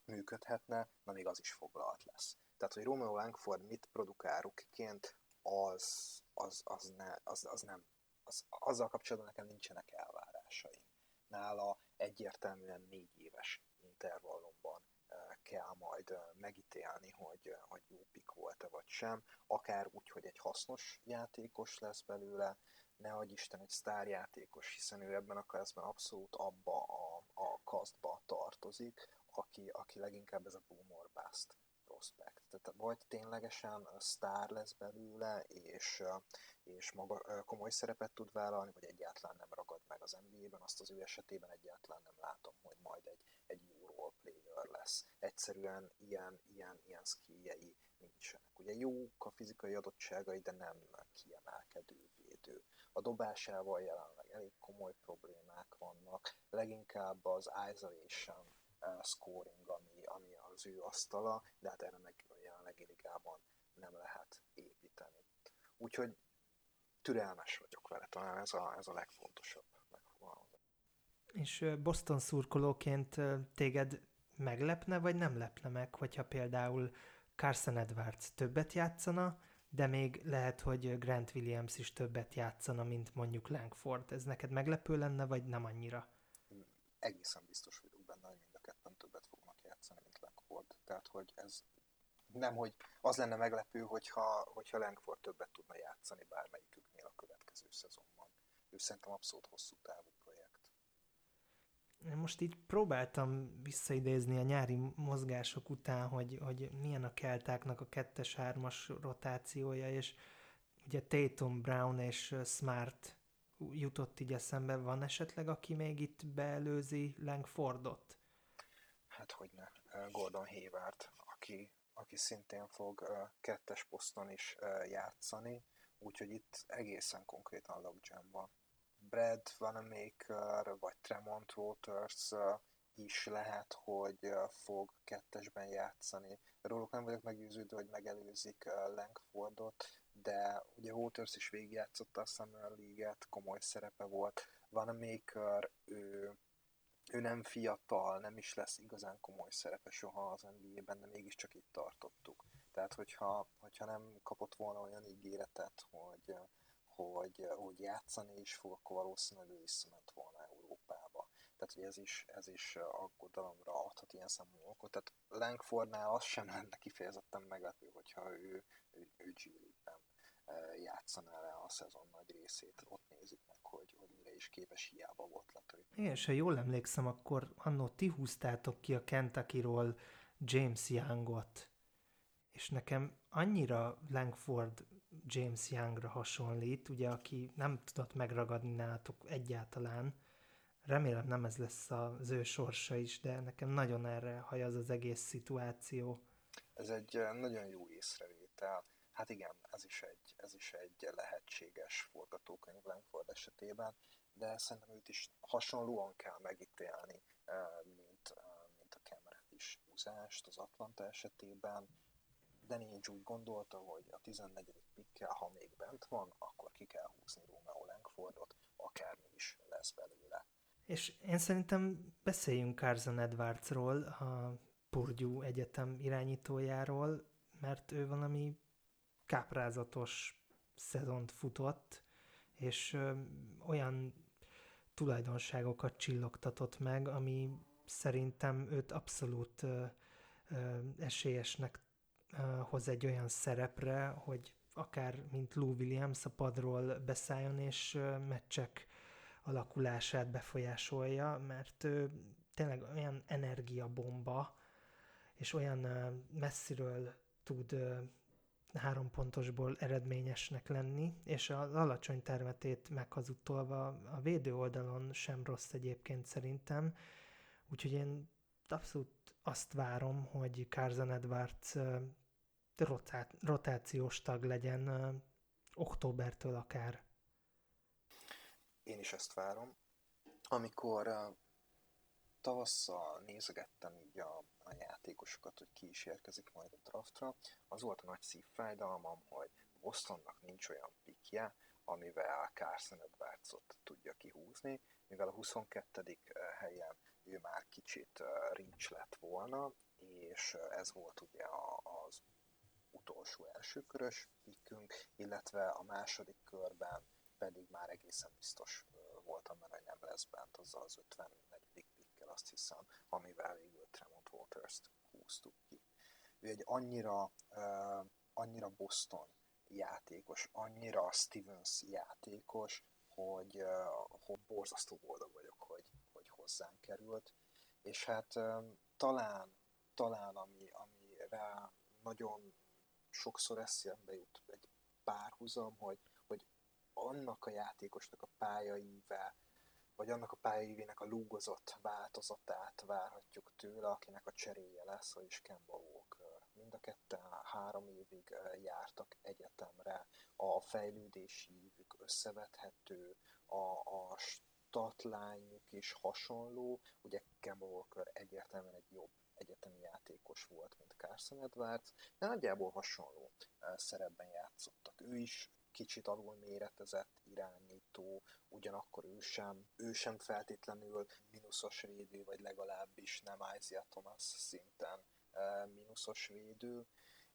működhetne, na még az is foglalt lesz. Tehát, hogy Romeo Langford mit produkál rukiként, az, az, az, ne, az, az nem, az, azzal kapcsolatban nekem nincsenek elvárásaim. Nála egyértelműen négy éves intervallumban kell majd megítélni, hogy, hogy jó pik volt-e vagy sem, akár úgy, hogy egy hasznos játékos lesz belőle, ne adj Isten egy sztárjátékos, hiszen ő ebben a classben abszolút abba a, a kasztba tartozik, aki, aki leginkább ez a boomer bust prospect. Tehát vagy ténylegesen sztár lesz belőle, és, és maga, komoly szerepet tud vállalni, vagy egyáltalán nem ragad meg az NBA-ben, azt az ő esetében egyáltalán nem látom, hogy majd egy, egy jó role player lesz. Egyszerűen ilyen, ilyen, ilyen skilljei nincsenek. Ugye jók a fizikai adottságai, de nem kiemelkedő védő. A dobásával jelenleg elég komoly problémák vannak, leginkább az isolation uh, scoring, ami, ami az ő asztala, de hát erre meg a jelenlegi ligában nem lehet építeni. Úgyhogy türelmes vagyok vele, talán ez a, ez a legfontosabb megfogalmazás. És Boston szurkolóként téged meglepne, vagy nem lepne meg, hogyha például Carson Edwards többet játszana, de még lehet, hogy Grant Williams is többet játszana, mint mondjuk Langford. Ez neked meglepő lenne, vagy nem annyira? Egészen biztos vagyok benne, hogy mind a ketten többet fognak játszani, mint Langford. Tehát, hogy ez nem, hogy az lenne meglepő, hogyha, hogyha Langford többet tudna játszani bármelyiküknél a következő szezonban. Ő szerintem abszolút hosszú távú most így próbáltam visszaidézni a nyári mozgások után, hogy, hogy milyen a keltáknak a kettes-hármas rotációja, és ugye Tatum, Brown és Smart jutott így eszembe. Van esetleg, aki még itt beelőzi Langfordot? Hát hogy ne. Gordon Hayward, aki, aki szintén fog kettes poszton is játszani, úgyhogy itt egészen konkrétan logjam van. Brad Vanamaker vagy Tremont Waters is lehet, hogy fog kettesben játszani. Róluk nem vagyok meggyőződve, hogy megelőzik Langfordot, de ugye Waters is végigjátszotta a Summer League-et, komoly szerepe volt. Vanamaker, ő, ő nem fiatal, nem is lesz igazán komoly szerepe soha az NBA-ben, de mégiscsak itt tartottuk. Tehát, hogyha, hogyha nem kapott volna olyan ígéretet, hogy, hogy, hogy játszani is fog, akkor valószínűleg ő visszament volna Európába. Tehát, hogy ez is, ez is aggodalomra adhat ilyen számú Tehát Langfordnál az sem lenne kifejezetten meglepő, hogyha ő, ő, ő G League-ben játszaná le a szezon nagy részét. Ott nézzük meg, hogy, hogy mire is képes, hiába volt letörő. Igen, és ha jól emlékszem, akkor annó ti húztátok ki a Kentucky-ról James Youngot, és nekem annyira Langford James Youngra hasonlít, ugye, aki nem tudott megragadni nálatok egyáltalán. Remélem nem ez lesz az ő sorsa is, de nekem nagyon erre hajaz az egész szituáció. Ez egy nagyon jó észrevétel. Hát igen, ez is egy, ez is egy lehetséges forgatókönyv Langford esetében, de szerintem őt is hasonlóan kell megítélni, mint, mint a Cameron is húzást az Atlanta esetében Ainge úgy gondolta, hogy a 14. pikkel, ha még bent van, akkor ki kell húzni Romeo Langfordot, akármi is lesz belőle. És én szerintem beszéljünk Carson Edwardsról, a Purdue Egyetem irányítójáról, mert ő valami káprázatos szezont futott, és olyan tulajdonságokat csillogtatott meg, ami szerintem őt abszolút esélyesnek hoz egy olyan szerepre, hogy akár mint Lou Williams a padról beszálljon, és meccsek alakulását befolyásolja, mert ő tényleg olyan energiabomba, és olyan messziről tud három pontosból eredményesnek lenni, és az alacsony termetét meghazudtolva a védő oldalon sem rossz egyébként szerintem, úgyhogy én abszolút azt várom, hogy Carson Edwards rotá- rotációs tag legyen októbertől akár. Én is ezt várom. Amikor uh, tavasszal nézegettem így a, a játékosokat, hogy ki is érkezik majd a draftra, az volt a nagy szívfájdalmam, hogy Bostonnak nincs olyan pikje, amivel Carson Edwardsot tudja kihúzni, mivel a 22. helyen ő már kicsit rincs lett volna, és ez volt ugye az utolsó elsőkörös pikkünk, illetve a második körben pedig már egészen biztos voltam benne, hogy nem lesz bent azzal az 54. pikkel, azt hiszem, amivel végül Tremont Waters-t húztuk ki. Ő egy annyira, annyira Boston játékos, annyira Stevens játékos, hogy, hogy borzasztó boldog vagyok, hogy hozzánk került. És hát talán, talán ami, ami rá nagyon sokszor eszembe jut egy párhuzam, hogy, hogy annak a játékosnak a pályaivel, vagy annak a pályaivének a lúgozott változatát várhatjuk tőle, akinek a cseréje lesz, vagyis Kemba Walker. Mind a ketten három évig jártak egyetemre, a fejlődési évük összevethető, a, a statlányuk is hasonló, ugye Kemba Walker egyértelműen egy jobb egyetemi játékos volt, mint Carson Edwards, de nagyjából hasonló szerepben játszottak. Ő is kicsit alul méretezett irányító, ugyanakkor ő sem, ő sem feltétlenül mínuszos védő, vagy legalábbis nem Isaiah Thomas szinten mínuszos védő,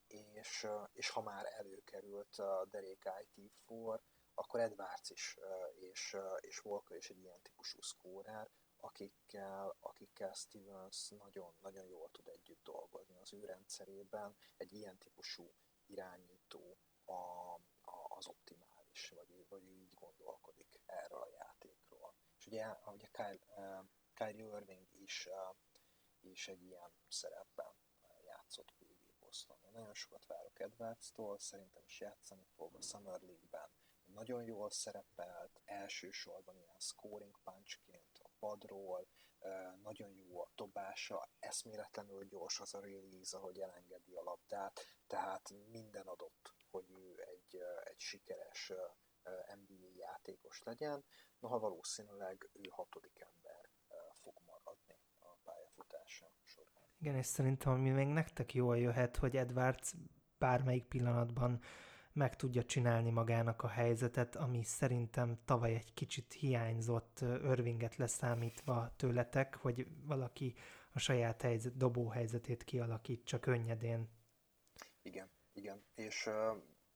és, és ha már előkerült a derék IT4, akkor Edwards is és, és Walker is egy ilyen típusú szkórer, akikkel, akikkel Stevens nagyon-nagyon jól tud együtt dolgozni az ő rendszerében. Egy ilyen típusú irányító a, a, az optimális, vagy, vagy így gondolkodik erről a játékról. És ugye, ugye Kyle, uh, Kyrie Irving is, uh, is egy ilyen szerepben játszott végig Boston. Nagyon sokat várok Edwards-tól, szerintem is játszani fog a Summer League-ben. Nagyon jól szerepelt, elsősorban ilyen scoring punchként padról, nagyon jó a dobása, eszméletlenül gyors az a release, ahogy elengedi a labdát, tehát minden adott, hogy ő egy, egy sikeres NBA játékos legyen, noha valószínűleg ő hatodik ember fog maradni a pályafutása során. Igen, és szerintem ami még nektek jól jöhet, hogy Edwards bármelyik pillanatban meg tudja csinálni magának a helyzetet, ami szerintem tavaly egy kicsit hiányzott örvinget leszámítva tőletek, hogy valaki a saját helyzet, dobó helyzetét kialakítsa könnyedén. Igen, igen. És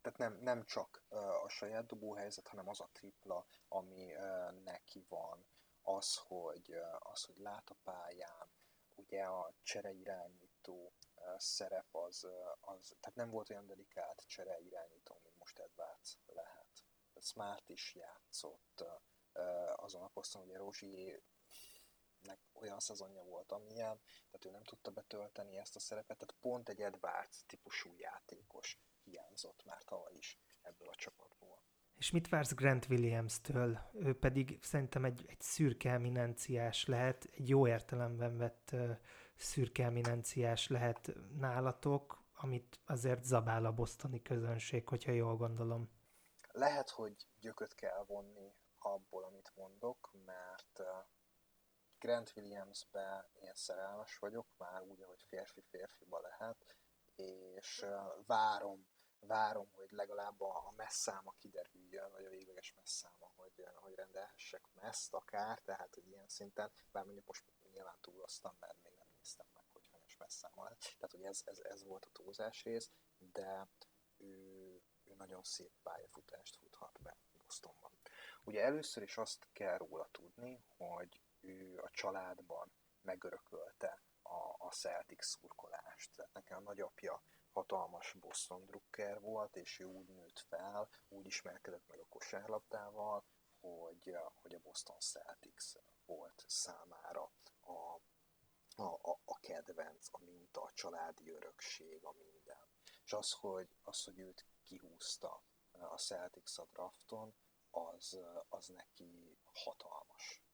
tehát nem, nem csak a saját dobóhelyzet, hanem az a tripla, ami neki van, az, hogy, az, hogy lát a pályán, ugye a csereirányító szerep az, az, tehát nem volt olyan dedikált csereirányító, mint most Edwards lehet. Smart is játszott azon a poszton, ugye Rozsier nek olyan szezonja volt, amilyen, tehát ő nem tudta betölteni ezt a szerepet, tehát pont egy Edwards típusú játékos hiányzott már tavaly is ebből a csapatból. És mit vársz Grant Williams-től? Ő pedig szerintem egy, egy szürke eminenciás lehet, egy jó értelemben vett uh, szürke eminenciás lehet nálatok, amit azért zabál a bosztoni közönség, hogyha jól gondolom. Lehet, hogy gyököt kell vonni abból, amit mondok, mert Grant Williamsbe én szerelmes vagyok, már úgy, ahogy férfi-férfiba lehet, és várom, várom, hogy legalább a messzáma kiderüljön, vagy a végleges messzáma, hogy, hogy rendelhessek meszt akár, tehát hogy ilyen szinten, bár mondjuk most nyilván túloztam, mert még nem néztem meg, hogy hanyas messzáma lett. Tehát, hogy ez, ez, ez volt a túlzás rész, de ő, ő nagyon szép pályafutást futhat be Bostonban. Ugye először is azt kell róla tudni, hogy ő a családban megörökölte a, a Celtic szurkolást. Tehát nekem a nagyapja hatalmas Boston drukker volt, és ő úgy nőtt fel, úgy ismerkedett meg a kosárlabdával, hogy, hogy a Boston Celtics volt számára a, a, a, a kedvenc, a minta, a családi örökség, a minden. És az, hogy, az, hogy őt kihúzta a Celtics a drafton, az, az neki hatalmas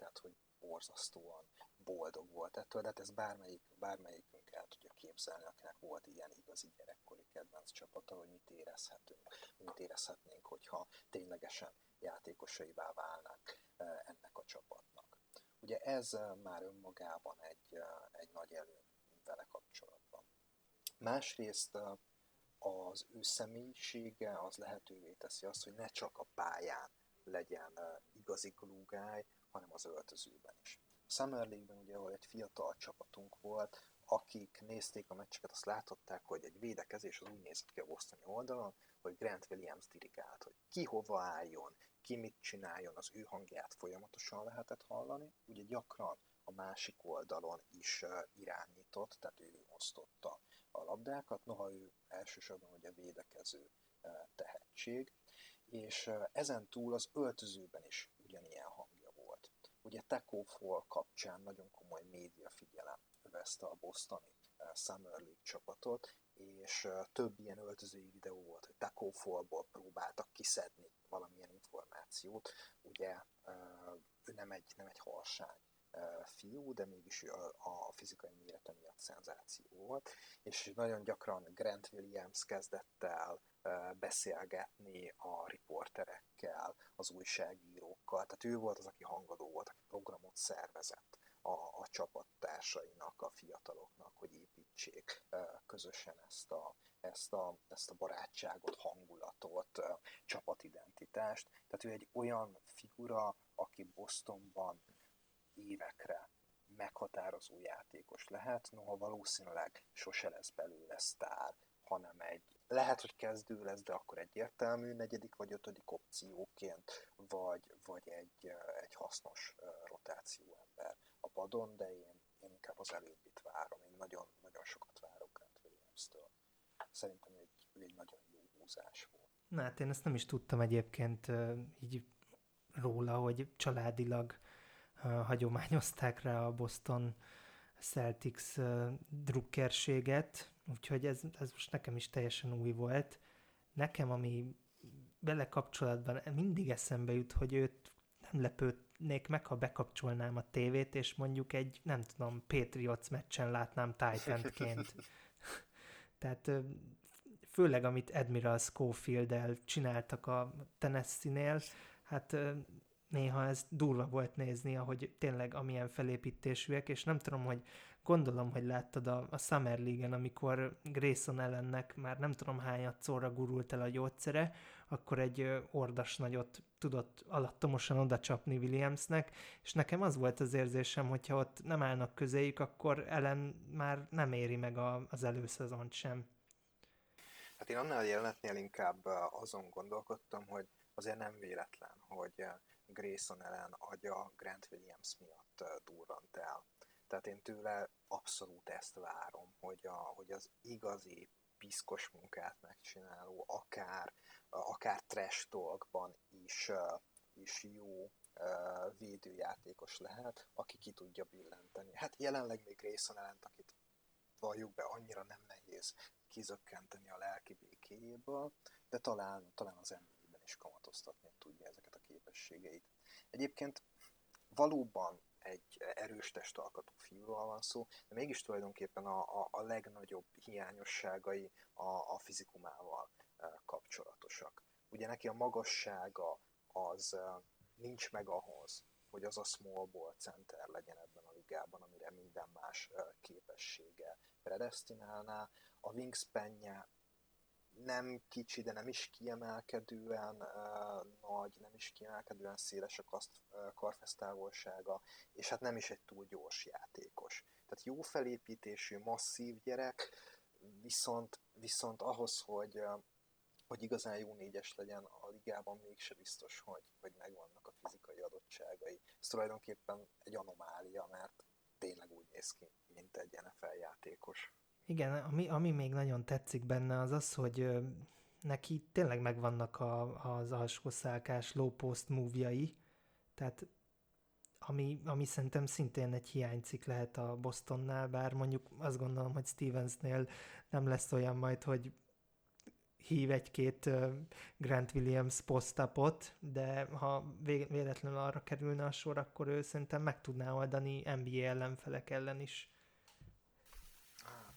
tehát hogy borzasztóan boldog volt ettől, de hát ez bármelyik, bármelyikünk el tudja képzelni, akinek volt ilyen igazi gyerekkori kedvenc csapata, hogy mit érezhetünk, mit érezhetnénk, hogyha ténylegesen játékosaivá válnak e, ennek a csapatnak. Ugye ez már önmagában egy, egy nagy előny vele kapcsolatban. Másrészt az ő személyisége az lehetővé teszi azt, hogy ne csak a pályán legyen igazi glúgáj, hanem az öltözőben is. A Summer League-ben ugye, ahol egy fiatal csapatunk volt, akik nézték a meccseket, azt látották, hogy egy védekezés az úgy nézett ki a Bostoni oldalon, hogy Grant Williams dirigált, hogy ki hova álljon, ki mit csináljon, az ő hangját folyamatosan lehetett hallani. Ugye gyakran a másik oldalon is irányított, tehát ő osztotta a labdákat, noha ő elsősorban ugye védekező tehetség, és ezen túl az öltözőben is ugyanilyen hang Ugye Teco Fall kapcsán nagyon komoly média figyelem övezte a bostoni Summer League csapatot, és több ilyen öltözői videó volt, hogy Teco Fallból próbáltak kiszedni valamilyen információt. Ugye ő nem egy, nem egy harsány fiú, de mégis a, a fizikai mérete miatt szenzáció volt, és nagyon gyakran Grant Williams kezdett el beszélgetni a riporterekkel, az újságírókkal, tehát ő volt az, aki hangadó volt, aki programot szervezett a, a csapattársainak, a fiataloknak, hogy építsék közösen ezt a, ezt a, ezt a barátságot, hangulatot, csapatidentitást. Tehát ő egy olyan figura, aki Bostonban évekre meghatározó játékos lehet, noha valószínűleg sose lesz belőle sztár, hanem egy, lehet, hogy kezdő lesz, de akkor egyértelmű negyedik vagy ötödik opcióként, vagy, vagy egy, egy hasznos rotáció ember a padon, de én, én inkább az előbbit várom, én nagyon, nagyon sokat várok Grant Williams-től. Szerintem egy, egy nagyon jó húzás volt. Na hát én ezt nem is tudtam egyébként így róla, hogy családilag hagyományozták rá a Boston Celtics drukkerséget, úgyhogy ez, ez most nekem is teljesen új volt. Nekem, ami bele kapcsolatban mindig eszembe jut, hogy őt nem lepődnék meg, ha bekapcsolnám a tévét, és mondjuk egy, nem tudom, Patriots meccsen látnám Titanként. Tehát főleg, amit Admiral Schofield-el csináltak a Tennessee-nél, hát néha ez durva volt nézni, ahogy tényleg amilyen felépítésűek, és nem tudom, hogy gondolom, hogy láttad a, a Summer League-en, amikor Grayson ellennek már nem tudom hányadszorra gurult el a gyógyszere, akkor egy ordas nagyot tudott alattomosan oda csapni Williamsnek, és nekem az volt az érzésem, hogyha ott nem állnak közéjük, akkor ellen már nem éri meg a, az előszezont sem. Hát én annál a jelenetnél inkább azon gondolkodtam, hogy azért nem véletlen, hogy Grayson ellen agya Grant Williams miatt durrant el. Tehát én tőle abszolút ezt várom, hogy, a, hogy az igazi piszkos munkát megcsináló, akár, akár trash dolgban is, is jó védőjátékos lehet, aki ki tudja billenteni. Hát jelenleg még Grayson ellent, akit valljuk be, annyira nem nehéz kizökkenteni a lelki békéjéből, de talán, talán az emberében is kamatoztatni tudja ezeket a képességeit. Egyébként valóban egy erős testalkatú fiúról van szó, de mégis tulajdonképpen a, a, a legnagyobb hiányosságai a, a fizikumával e, kapcsolatosak. Ugye neki a magassága az e, nincs meg ahhoz, hogy az a small ball center legyen ebben a ligában, amire minden más e, képessége predestinálná. A wingspanje nem kicsi, de nem is kiemelkedően uh, nagy, nem is kiemelkedően széles a kaszt, uh, karfesztávolsága, és hát nem is egy túl gyors játékos. Tehát jó felépítésű, masszív gyerek, viszont, viszont ahhoz, hogy, uh, hogy igazán jó négyes legyen a ligában, mégse biztos, hogy, hogy megvannak a fizikai adottságai. Ez tulajdonképpen egy anomália, mert tényleg úgy néz ki, mint egy NFL játékos. Igen, ami, ami még nagyon tetszik benne az az, hogy neki tényleg megvannak a, az alsó szálkás low post move tehát ami, ami szerintem szintén egy hiánycik lehet a Bostonnál, bár mondjuk azt gondolom, hogy Stevensnél nem lesz olyan majd, hogy hív egy-két Grant Williams posztapot, de ha véletlenül arra kerülne a sor, akkor ő szerintem meg tudná oldani NBA ellenfelek ellen is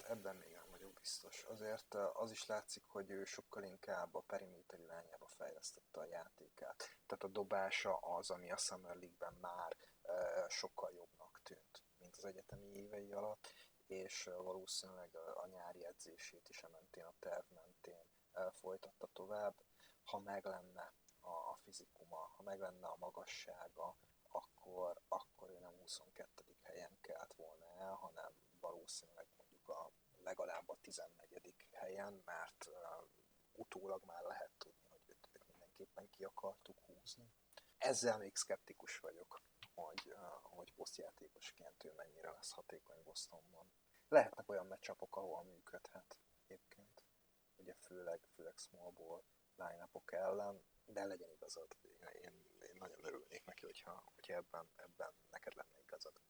ebben még nem vagyok biztos. Azért eh, az is látszik, hogy ő sokkal inkább a periméter irányába fejlesztette a játékát. Tehát a dobása az, ami a Summer League-ben már e, sokkal jobbnak tűnt, mint az egyetemi évei alatt, és e, valószínűleg a nyári edzését is a mentén, a terv mentén folytatta tovább. Ha meg lenne a, fizikuma, ha meg lenne a magassága, akkor, akkor ő nem 22. helyen kelt volna el, hanem valószínűleg a legalább a 14. helyen, mert utólag már lehet tudni, hogy őt, őt mindenképpen ki akartuk húzni. Ezzel még szkeptikus vagyok, hogy, hogy posztjátékosként ő mennyire lesz hatékony Bostonban. Lehetnek olyan meccsapok, ahol működhet egyébként, ugye főleg, főleg small ball line ellen, de legyen igazad, én, én, én nagyon örülnék neki, hogyha, hogyha ebben, ebben neked lenne igazad.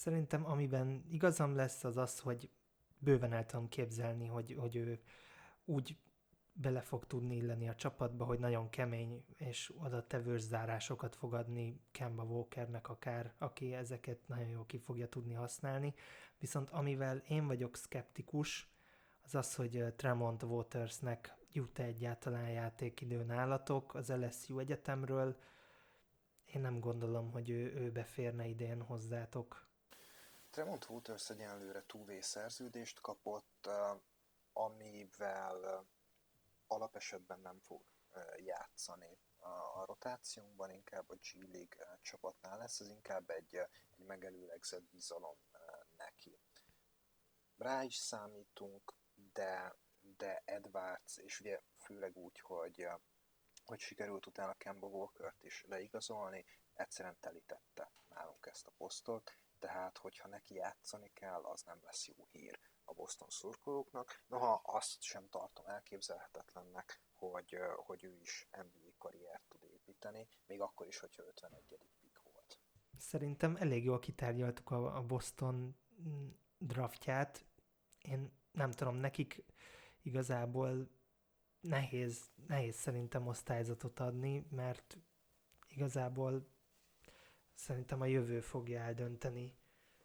Szerintem amiben igazam lesz az az, hogy bőven el tudom képzelni, hogy, hogy ő úgy bele fog tudni illeni a csapatba, hogy nagyon kemény és oda tevős zárásokat fog adni Kemba Walkernek akár, aki ezeket nagyon jól ki fogja tudni használni. Viszont amivel én vagyok szkeptikus, az az, hogy Tremont Watersnek jut -e egyáltalán játékidő nálatok az LSU egyetemről. Én nem gondolom, hogy ő, ő beférne idén hozzátok. Tremont Waters egyenlőre túvé szerződést kapott, amivel alapesetben nem fog játszani a rotációnkban, inkább a G League csapatnál lesz, ez inkább egy, egy megelőlegzett bizalom neki. Rá is számítunk, de, de Edwards, és ugye főleg úgy, hogy, hogy sikerült utána Kemba Walkert is leigazolni, egyszerűen telítette nálunk ezt a posztot, tehát hogyha neki játszani kell, az nem lesz jó hír a Boston szurkolóknak. Noha azt sem tartom elképzelhetetlennek, hogy, hogy ő is NBA karriert tud építeni, még akkor is, hogyha 51. pick volt. Szerintem elég jól kitárgyaltuk a, Boston draftját. Én nem tudom, nekik igazából nehéz, nehéz szerintem osztályzatot adni, mert igazából szerintem a jövő fogja eldönteni.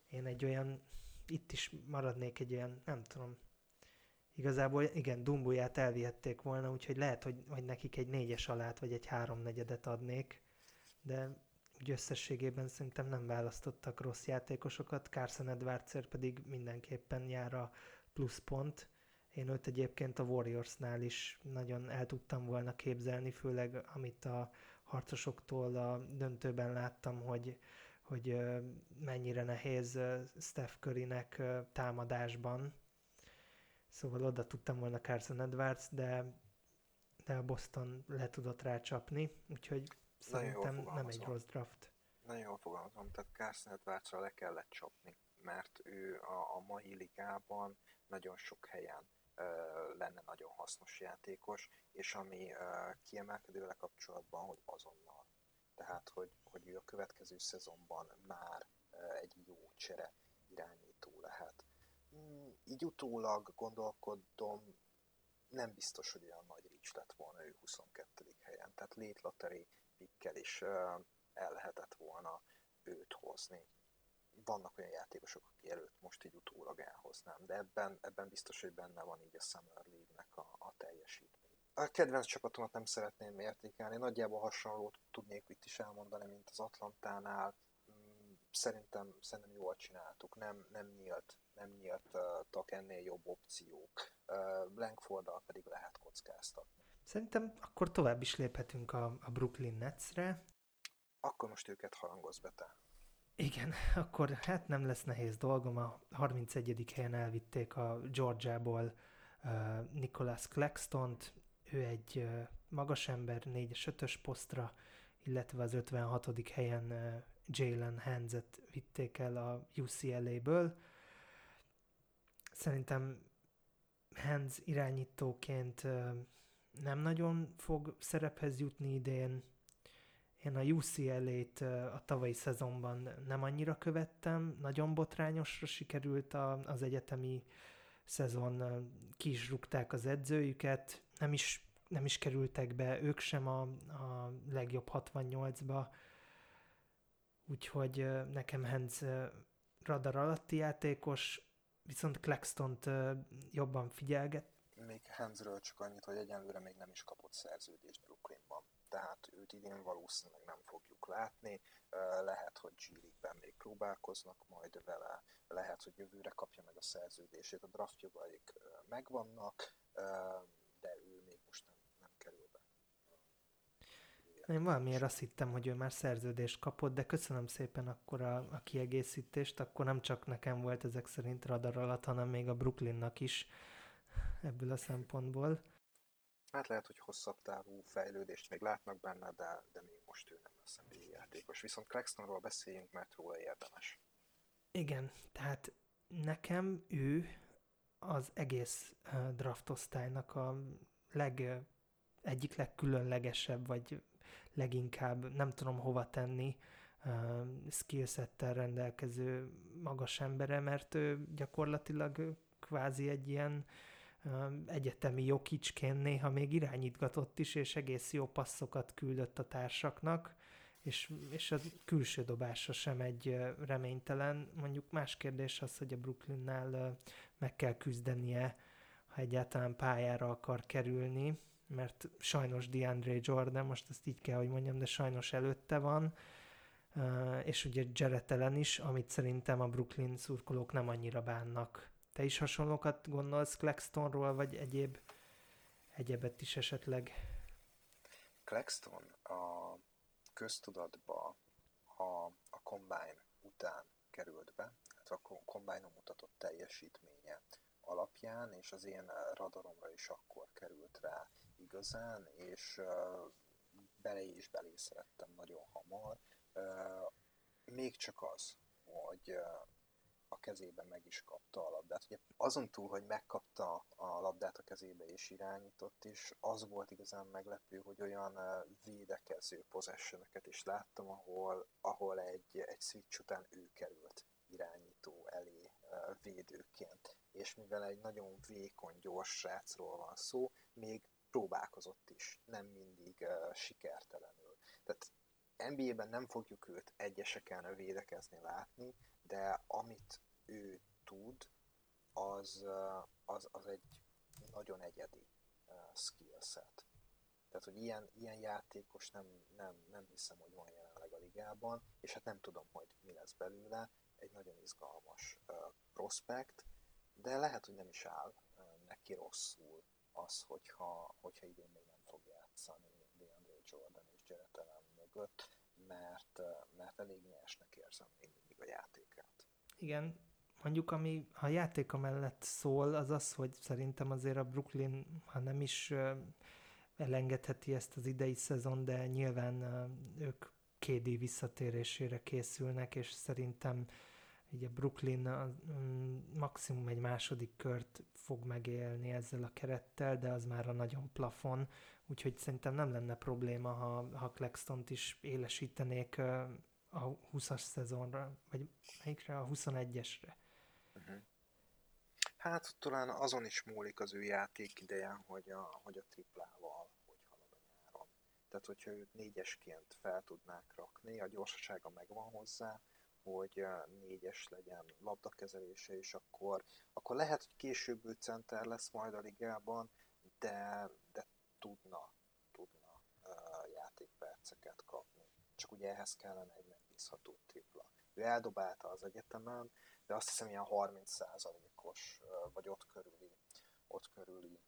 Én egy olyan, itt is maradnék egy olyan, nem tudom, igazából igen, Dumbuját elvihették volna, úgyhogy lehet, hogy, hogy nekik egy négyes alát, vagy egy háromnegyedet adnék, de úgy összességében szerintem nem választottak rossz játékosokat, Carson Edwardsért pedig mindenképpen jár a pluszpont. Én őt egyébként a Warriorsnál is nagyon el tudtam volna képzelni, főleg amit a harcosoktól a döntőben láttam, hogy, hogy mennyire nehéz Steph Currynek támadásban. Szóval oda tudtam volna Carson Edwards, de, de a Boston le tudott rácsapni, úgyhogy szerintem nem egy rossz draft. Nagyon jól fogalmazom, tehát Carson Edwardsra le kellett csapni, mert ő a, a mai ligában nagyon sok helyen lenne nagyon hasznos játékos, és ami kiemelkedő kapcsolatban, hogy azonnal. Tehát, hogy, hogy ő a következő szezonban már egy jó csere irányító lehet. Mm, így utólag gondolkodom, nem biztos, hogy olyan nagy rics lett volna ő 22. helyen. Tehát late lottery pikkel is el lehetett volna őt hozni vannak olyan játékosok, akik előtt most így utólag elhoznám, de ebben, ebben biztos, hogy benne van így a Summer League-nek a, a teljesítmény. A kedvenc csapatomat nem szeretném értékelni, nagyjából hasonlót tudnék itt is elmondani, mint az Atlantánál. Mm, szerintem, szerintem jól csináltuk, nem, nem nyílt, nem nyíltak ennél jobb opciók. Blankforddal pedig lehet kockáztatni. Szerintem akkor tovább is léphetünk a, a Brooklyn Netsre. Akkor most őket harangoz be te. Igen, akkor hát nem lesz nehéz dolgom. A 31. helyen elvitték a Georgiából uh, Nicholas Claxton-t. Ő egy uh, magas ember, 4-es 5-ös posztra, illetve az 56. helyen uh, Jalen Hanset vitték el a UCLA-ből. Szerintem Hans irányítóként uh, nem nagyon fog szerephez jutni idén, én a UCLA-t a tavalyi szezonban nem annyira követtem, nagyon botrányosra sikerült a, az egyetemi szezon, ki is rúgták az edzőjüket, nem is, nem is kerültek be ők sem a, a legjobb 68-ba, úgyhogy nekem Hens radar alatti játékos, viszont Claxton-t jobban figyelget. Még Hensről csak annyit, hogy egyenlőre még nem is kapott szerződést Brooklynban tehát őt idén valószínűleg nem fogjuk látni. Lehet, hogy g még próbálkoznak majd vele, lehet, hogy jövőre kapja meg a szerződését, a draft jogaik megvannak, de ő még most nem, nem kerül be. Én valamiért azt hittem, hogy ő már szerződést kapott, de köszönöm szépen akkor a, a kiegészítést, akkor nem csak nekem volt ezek szerint radar alatt, hanem még a Brooklynnak is ebből a szempontból. Hát lehet, hogy hosszabb távú fejlődést még látnak benne, de, de még most ő nem lesz NBA játékos. Viszont Claxtonról beszéljünk, mert róla érdemes. Igen, tehát nekem ő az egész draft osztálynak a leg, egyik legkülönlegesebb, vagy leginkább nem tudom hova tenni uh, skillsettel rendelkező magas embere, mert ő gyakorlatilag kvázi egy ilyen egyetemi Jokicsként néha még irányítgatott is, és egész jó passzokat küldött a társaknak, és, és a külső dobása sem egy reménytelen. Mondjuk más kérdés az, hogy a Brooklynnál meg kell küzdenie, ha egyáltalán pályára akar kerülni, mert sajnos DeAndre Jordan, most ezt így kell, hogy mondjam, de sajnos előtte van, és ugye Jared is, amit szerintem a Brooklyn szurkolók nem annyira bánnak te is hasonlókat gondolsz Claxtonról, vagy egyéb egyebet is esetleg? Claxton a köztudatba a, a Combine után került be, hát a Combine mutatott teljesítménye alapján, és az én radaromra is akkor került rá igazán, és uh, bele is belé szerettem nagyon hamar. Uh, még csak az, hogy uh, a kezébe meg is kapta a labdát. Ugye azon túl, hogy megkapta a labdát a kezébe és irányított is, az volt igazán meglepő, hogy olyan védekező possession is láttam, ahol, ahol egy, egy switch után ő került irányító elé védőként. És mivel egy nagyon vékony, gyors srácról van szó, még próbálkozott is, nem mindig uh, sikertelenül. Tehát NBA-ben nem fogjuk őt egyeseken védekezni látni, de amit ő tud, az, az, az egy nagyon egyedi skillset. Tehát, hogy ilyen, ilyen játékos nem, nem, nem hiszem, hogy van jelenleg a ligában, és hát nem tudom, hogy mi lesz belőle. Egy nagyon izgalmas uh, prospekt, de lehet, hogy nem is áll uh, neki rosszul az, hogyha, hogyha idén még nem fog játszani DeAndre Jordan és Jared Allen mögött, mert, uh, mert elég nyersnek érzem mindig a játékát. Igen, mondjuk ami a játéka mellett szól, az az, hogy szerintem azért a Brooklyn, ha nem is elengedheti ezt az idei szezon, de nyilván ők KD visszatérésére készülnek, és szerintem ugye Brooklyn mm, maximum egy második kört fog megélni ezzel a kerettel, de az már a nagyon plafon, úgyhogy szerintem nem lenne probléma, ha, ha Claxton-t is élesítenék a 20-as szezonra, vagy melyikre? A 21-esre. Uh-huh. Hát talán azon is múlik az ő játék ideje, hogy a, hogy a triplával hogy halad a nyáron. Tehát, hogyha őt négyesként fel tudnák rakni, a gyorsasága megvan hozzá, hogy négyes legyen labdakezelése, és akkor, akkor lehet, hogy később ő center lesz majd a ligában, de, de tudna, tudna uh, játékperceket kapni. Csak ugye ehhez kellene egy megbízható tripla. Ő eldobálta az egyetemen, de azt hiszem ilyen 30%-os, uh, vagy ott körüli, ott körüli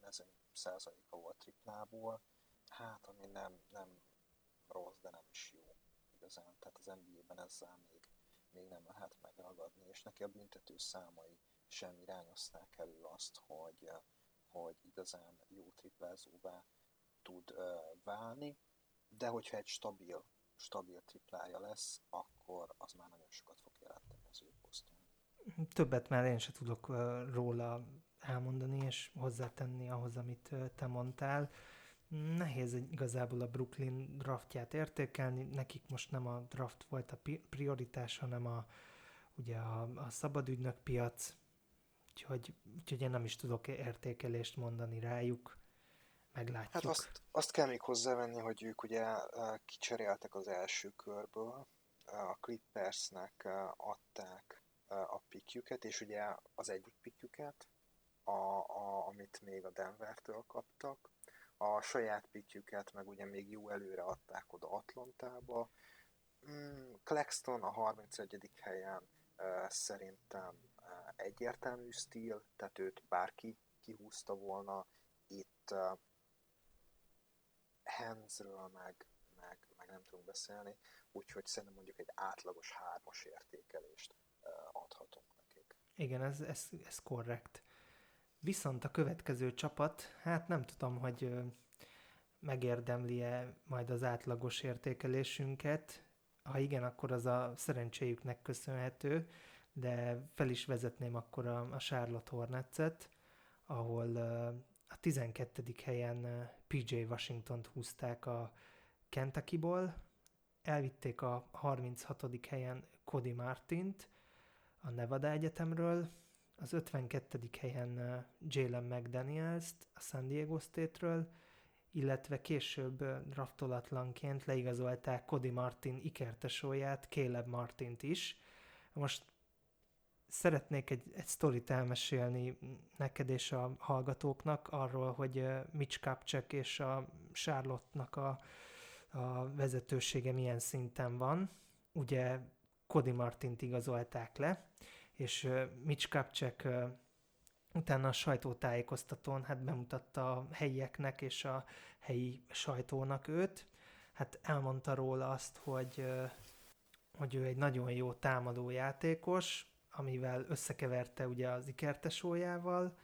mezőny százaléka volt triplából, hát ami nem, nem rossz, de nem is jó igazán, tehát az NBA-ben ezzel még, még nem lehet megragadni, és neki a büntető számai sem irányozták elő azt, hogy, hogy igazán jó triplázóvá tud válni, de hogyha egy stabil, stabil triplája lesz, akkor az már nagyon sokat fog jelenteni az ő poszton. Többet már én sem tudok róla elmondani és hozzátenni ahhoz, amit te mondtál. Nehéz igazából a Brooklyn draftját értékelni, nekik most nem a draft volt a prioritás, hanem a, ugye a, a szabadügynök piac, úgyhogy, úgyhogy én nem is tudok értékelést mondani rájuk, meglátjuk. Hát azt, azt kell még hozzávenni, hogy ők ugye kicseréltek az első körből, a Clippersnek adták a pikjüket, és ugye az egyik pikjüket, a, a, amit még a Denvertől kaptak, a saját pitjüket meg ugye még jó előre adták oda Atlantába. Mm, Claxton a 31. helyen szerintem egyértelmű stíl, tehát őt bárki kihúzta volna. Itt Handsről meg, meg, meg nem tudunk beszélni, úgyhogy szerintem mondjuk egy átlagos hármas értékelést adhatunk nekik. Igen, ez, ez, ez korrekt. Viszont a következő csapat, hát nem tudom, hogy megérdemli-e majd az átlagos értékelésünket. Ha igen, akkor az a szerencséjüknek köszönhető, de fel is vezetném akkor a, a Charlotte Hornets-et, ahol a 12. helyen PJ Washington-t húzták a Kentucky-ból, elvitték a 36. helyen Cody Martint a Nevada Egyetemről, az 52. helyen Jalen McDaniels-t a San Diego State-ről, illetve később draftolatlanként leigazolták Cody Martin ikertesóját, Caleb Martint is. Most szeretnék egy, egy sztorit elmesélni neked és a hallgatóknak arról, hogy Mitch Kapcsek és a Charlotte-nak a, a vezetősége milyen szinten van. Ugye Cody Martint igazolták le, és Mitch Kapcsek utána a sajtótájékoztatón hát bemutatta a helyieknek és a helyi sajtónak őt. Hát elmondta róla azt, hogy, hogy ő egy nagyon jó támadó játékos, amivel összekeverte ugye az ikertesójával,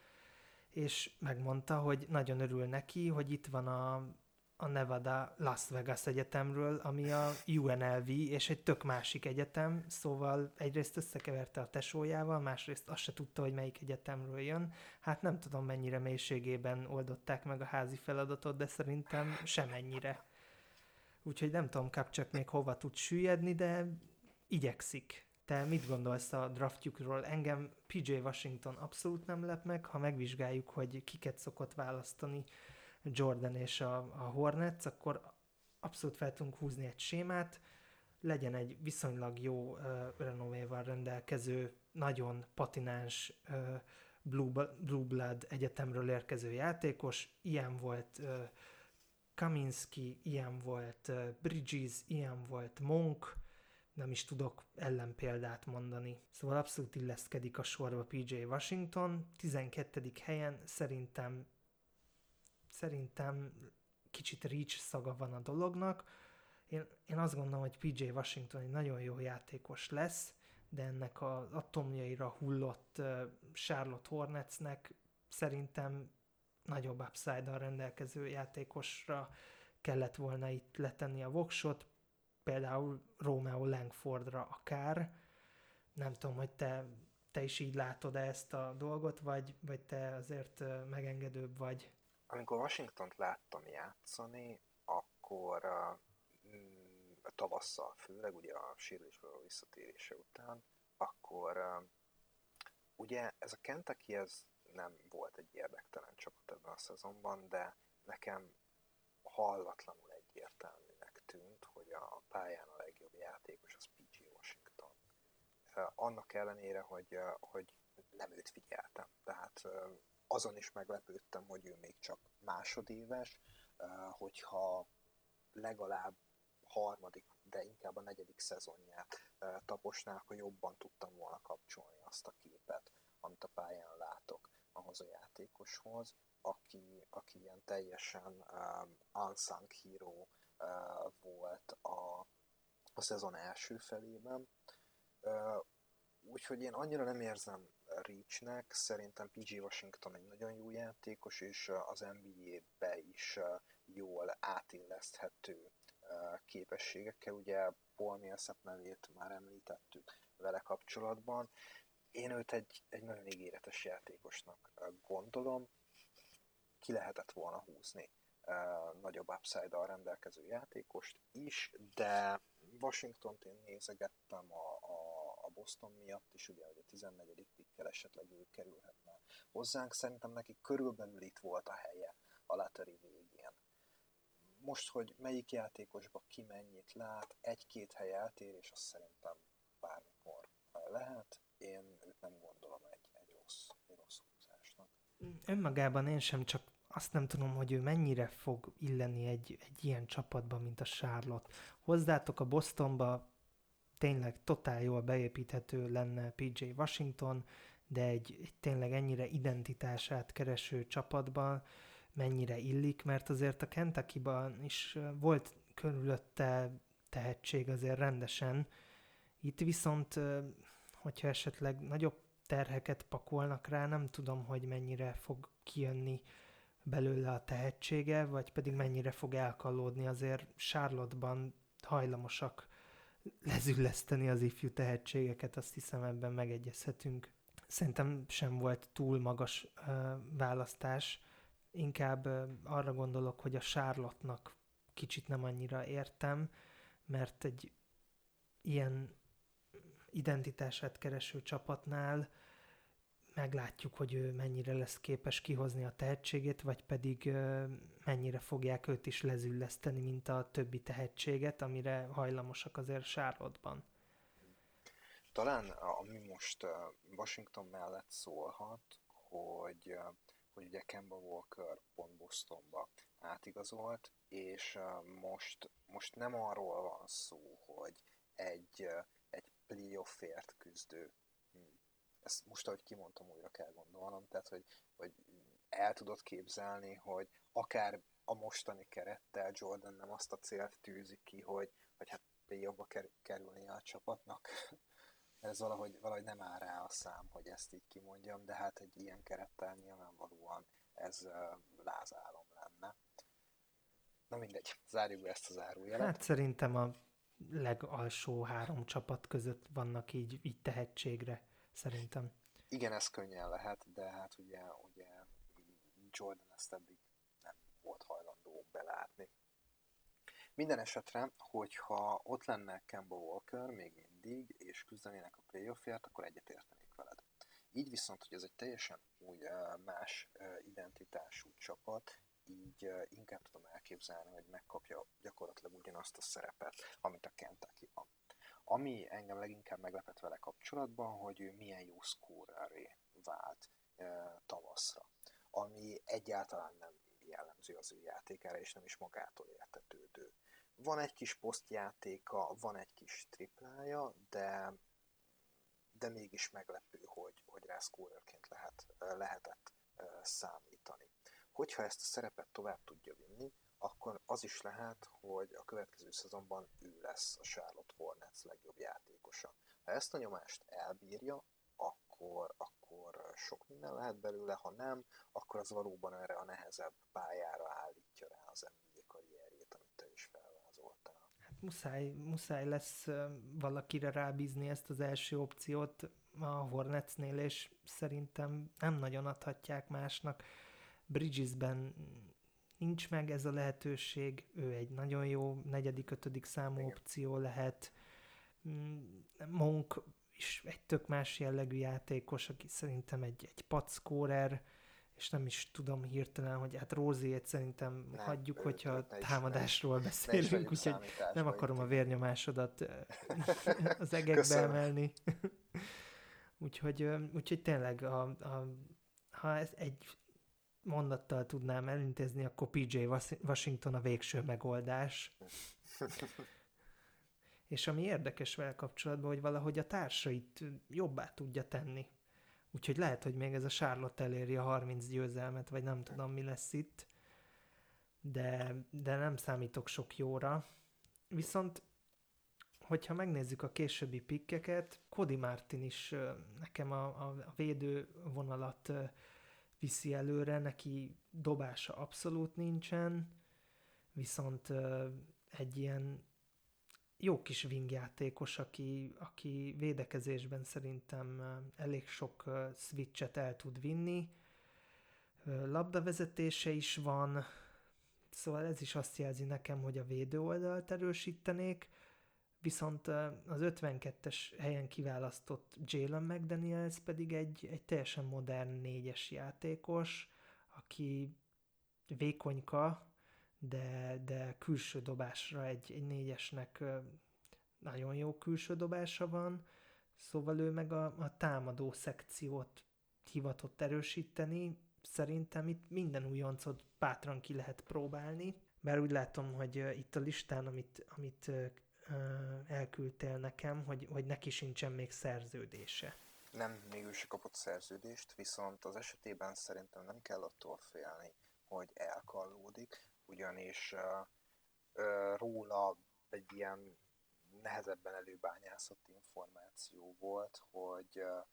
és megmondta, hogy nagyon örül neki, hogy itt van a a Nevada Las Vegas Egyetemről, ami a UNLV, és egy tök másik egyetem, szóval egyrészt összekeverte a tesójával, másrészt azt se tudta, hogy melyik egyetemről jön. Hát nem tudom, mennyire mélységében oldották meg a házi feladatot, de szerintem semennyire. Úgyhogy nem tudom, csak még hova tud süllyedni, de igyekszik. Te mit gondolsz a draftjukról? Engem PJ Washington abszolút nem lep meg, ha megvizsgáljuk, hogy kiket szokott választani Jordan és a, a Hornets, akkor abszolút fel tudunk húzni egy sémát, legyen egy viszonylag jó uh, renovéval rendelkező, nagyon patináns uh, Blue, Blue Blood egyetemről érkező játékos, ilyen volt uh, Kaminski, ilyen volt uh, Bridges, ilyen volt Monk, nem is tudok ellenpéldát mondani. Szóval abszolút illeszkedik a sorba PJ Washington, 12. helyen szerintem szerintem kicsit reach szaga van a dolognak. Én, én azt gondolom, hogy PJ Washington egy nagyon jó játékos lesz, de ennek az atomjaira hullott Charlotte Hornetsnek szerintem nagyobb upside rendelkező játékosra kellett volna itt letenni a voksot, például Romeo Langfordra akár. Nem tudom, hogy te, te is így látod ezt a dolgot, vagy, vagy te azért megengedőbb vagy? Amikor Washington-t láttam játszani, akkor uh, tavasszal, főleg ugye a sérülésből visszatérése után, akkor uh, ugye ez a Kentucky ez nem volt egy érdektelen csapat ebben a szezonban, de nekem hallatlanul egyértelműnek tűnt, hogy a pályán a legjobb játékos az P.G. Washington. Annak ellenére, hogy, hogy nem őt figyeltem. Tehát azon is meglepődtem, hogy ő még csak másodéves, hogyha legalább harmadik, de inkább a negyedik szezonját taposnál, akkor jobban tudtam volna kapcsolni azt a képet, amit a pályán látok ahhoz a játékoshoz, aki, aki ilyen teljesen um, unsung hero volt a, a szezon első felében. Úgyhogy én annyira nem érzem Reachnek, szerintem PG Washington egy nagyon jó játékos, és az NBA-be is jól átilleszthető képességekkel. Ugye Paul Millsap nevét már említettük vele kapcsolatban, én őt egy, egy nagyon ígéretes játékosnak gondolom. Ki lehetett volna húzni nagyobb upside-dal rendelkező játékost is, de Washington-t én nézegettem a, a, a Boston miatt is, ugye, hogy a 14. pikkel esetleg ő kerülhetne hozzánk. Szerintem neki körülbelül itt volt a helye a Lateri végén. Most, hogy melyik játékosba ki mennyit lát, egy-két hely eltérés, az szerintem bármikor lehet én őt nem gondolom egy, egy rossz, egy rossz húzásnak. Önmagában én sem, csak azt nem tudom, hogy ő mennyire fog illeni egy, egy ilyen csapatba, mint a Charlotte. Hozzátok a Bostonba tényleg totál jól beépíthető lenne PJ Washington, de egy, egy tényleg ennyire identitását kereső csapatban mennyire illik, mert azért a Kentucky-ban is volt körülötte tehetség azért rendesen. Itt viszont hogyha esetleg nagyobb terheket pakolnak rá, nem tudom, hogy mennyire fog kijönni belőle a tehetsége, vagy pedig mennyire fog elkallódni. Azért Charlotte-ban hajlamosak lezülleszteni az ifjú tehetségeket, azt hiszem ebben megegyezhetünk. Szerintem sem volt túl magas ö, választás, inkább ö, arra gondolok, hogy a Charlotte-nak kicsit nem annyira értem, mert egy ilyen identitását kereső csapatnál meglátjuk, hogy ő mennyire lesz képes kihozni a tehetségét, vagy pedig mennyire fogják őt is lezülleszteni, mint a többi tehetséget, amire hajlamosak azért Charlotte-ban. Talán ami most Washington mellett szólhat, hogy, hogy ugye Kemba Walker pont Bostonba átigazolt, és most, most nem arról van szó, hogy egy playoffért küzdő. Ezt most, ahogy kimondtam, újra kell gondolnom, tehát, hogy, hogy el tudod képzelni, hogy akár a mostani kerettel Jordan nem azt a célt tűzi ki, hogy, hogy hát playoffba kerülni a csapatnak. Ez valahogy, valahogy nem áll rá a szám, hogy ezt így kimondjam, de hát egy ilyen kerettel nyilvánvalóan ez uh, lázálom lenne. Na mindegy, zárjuk be ezt az zárójelet. Hát szerintem a legalsó három csapat között vannak így, így tehetségre, szerintem. Igen, ez könnyen lehet, de hát ugye, ugye Jordan ezt eddig nem volt hajlandó belátni. Minden esetre, hogyha ott lenne Kemba Walker még mindig, és küzdenének a playoffért, akkor egyetértenék veled. Így viszont, hogy ez egy teljesen új, más identitású csapat, így inkább tudom elképzelni, hogy megkapja gyakorlatilag ugyanazt a szerepet, amit a kentucky van. Ami engem leginkább meglepett vele kapcsolatban, hogy ő milyen jó szkóreré vált e, tavaszra, ami egyáltalán nem jellemző az ő játékára, és nem is magától értetődő. Van egy kis posztjátéka, van egy kis triplája, de, de mégis meglepő, hogy, hogy rá szkórerként lehet, lehetett számítani. Hogyha ezt a szerepet tovább tudja vinni, akkor az is lehet, hogy a következő szezonban ő lesz a Charlotte Hornets legjobb játékosa. Ha ezt a nyomást elbírja, akkor, akkor sok minden lehet belőle, ha nem, akkor az valóban erre a nehezebb pályára állítja rá az NBA karrierjét, amit te is felvázoltál. Hát muszáj, muszáj lesz valakire rábízni ezt az első opciót a Hornetsnél, és szerintem nem nagyon adhatják másnak. Bridgesben nincs meg ez a lehetőség, ő egy nagyon jó negyedik, ötödik számú Igen. opció lehet. Mm, Monk is egy tök más jellegű játékos, aki szerintem egy, egy pacskórer, és nem is tudom hirtelen, hogy hát Róziét szerintem nem, hagyjuk, ő, hogyha ő, támadásról is, beszélünk, úgyhogy nem akarom a vérnyomásodat az egekbe Köszönöm. emelni. úgyhogy, úgyhogy tényleg, a, a, ha ez egy mondattal tudnám elintézni, akkor PJ Washington a végső megoldás. És ami érdekes vele kapcsolatban, hogy valahogy a társait jobbá tudja tenni. Úgyhogy lehet, hogy még ez a Charlotte eléri a 30 győzelmet, vagy nem tudom, mi lesz itt. De, de nem számítok sok jóra. Viszont, hogyha megnézzük a későbbi pikkeket, Cody Martin is nekem a, a, a védő vonalat viszi előre, neki dobása abszolút nincsen, viszont egy ilyen jó kis wingjátékos, aki, aki védekezésben szerintem elég sok switchet el tud vinni. Labdavezetése is van, szóval ez is azt jelzi nekem, hogy a védő oldalt erősítenék, viszont az 52-es helyen kiválasztott Jalen McDaniels pedig egy, egy teljesen modern négyes játékos, aki vékonyka, de, de külső dobásra egy, egy négyesnek nagyon jó külső dobása van, szóval ő meg a, a támadó szekciót hivatott erősíteni, szerintem itt minden újoncot bátran ki lehet próbálni, bár úgy látom, hogy itt a listán, amit, amit elküldtél nekem, hogy, hogy neki sincsen még szerződése. Nem, még ő se kapott szerződést, viszont az esetében szerintem nem kell attól félni, hogy elkallódik, ugyanis uh, uh, róla egy ilyen nehezebben előbányászott információ volt, hogy uh,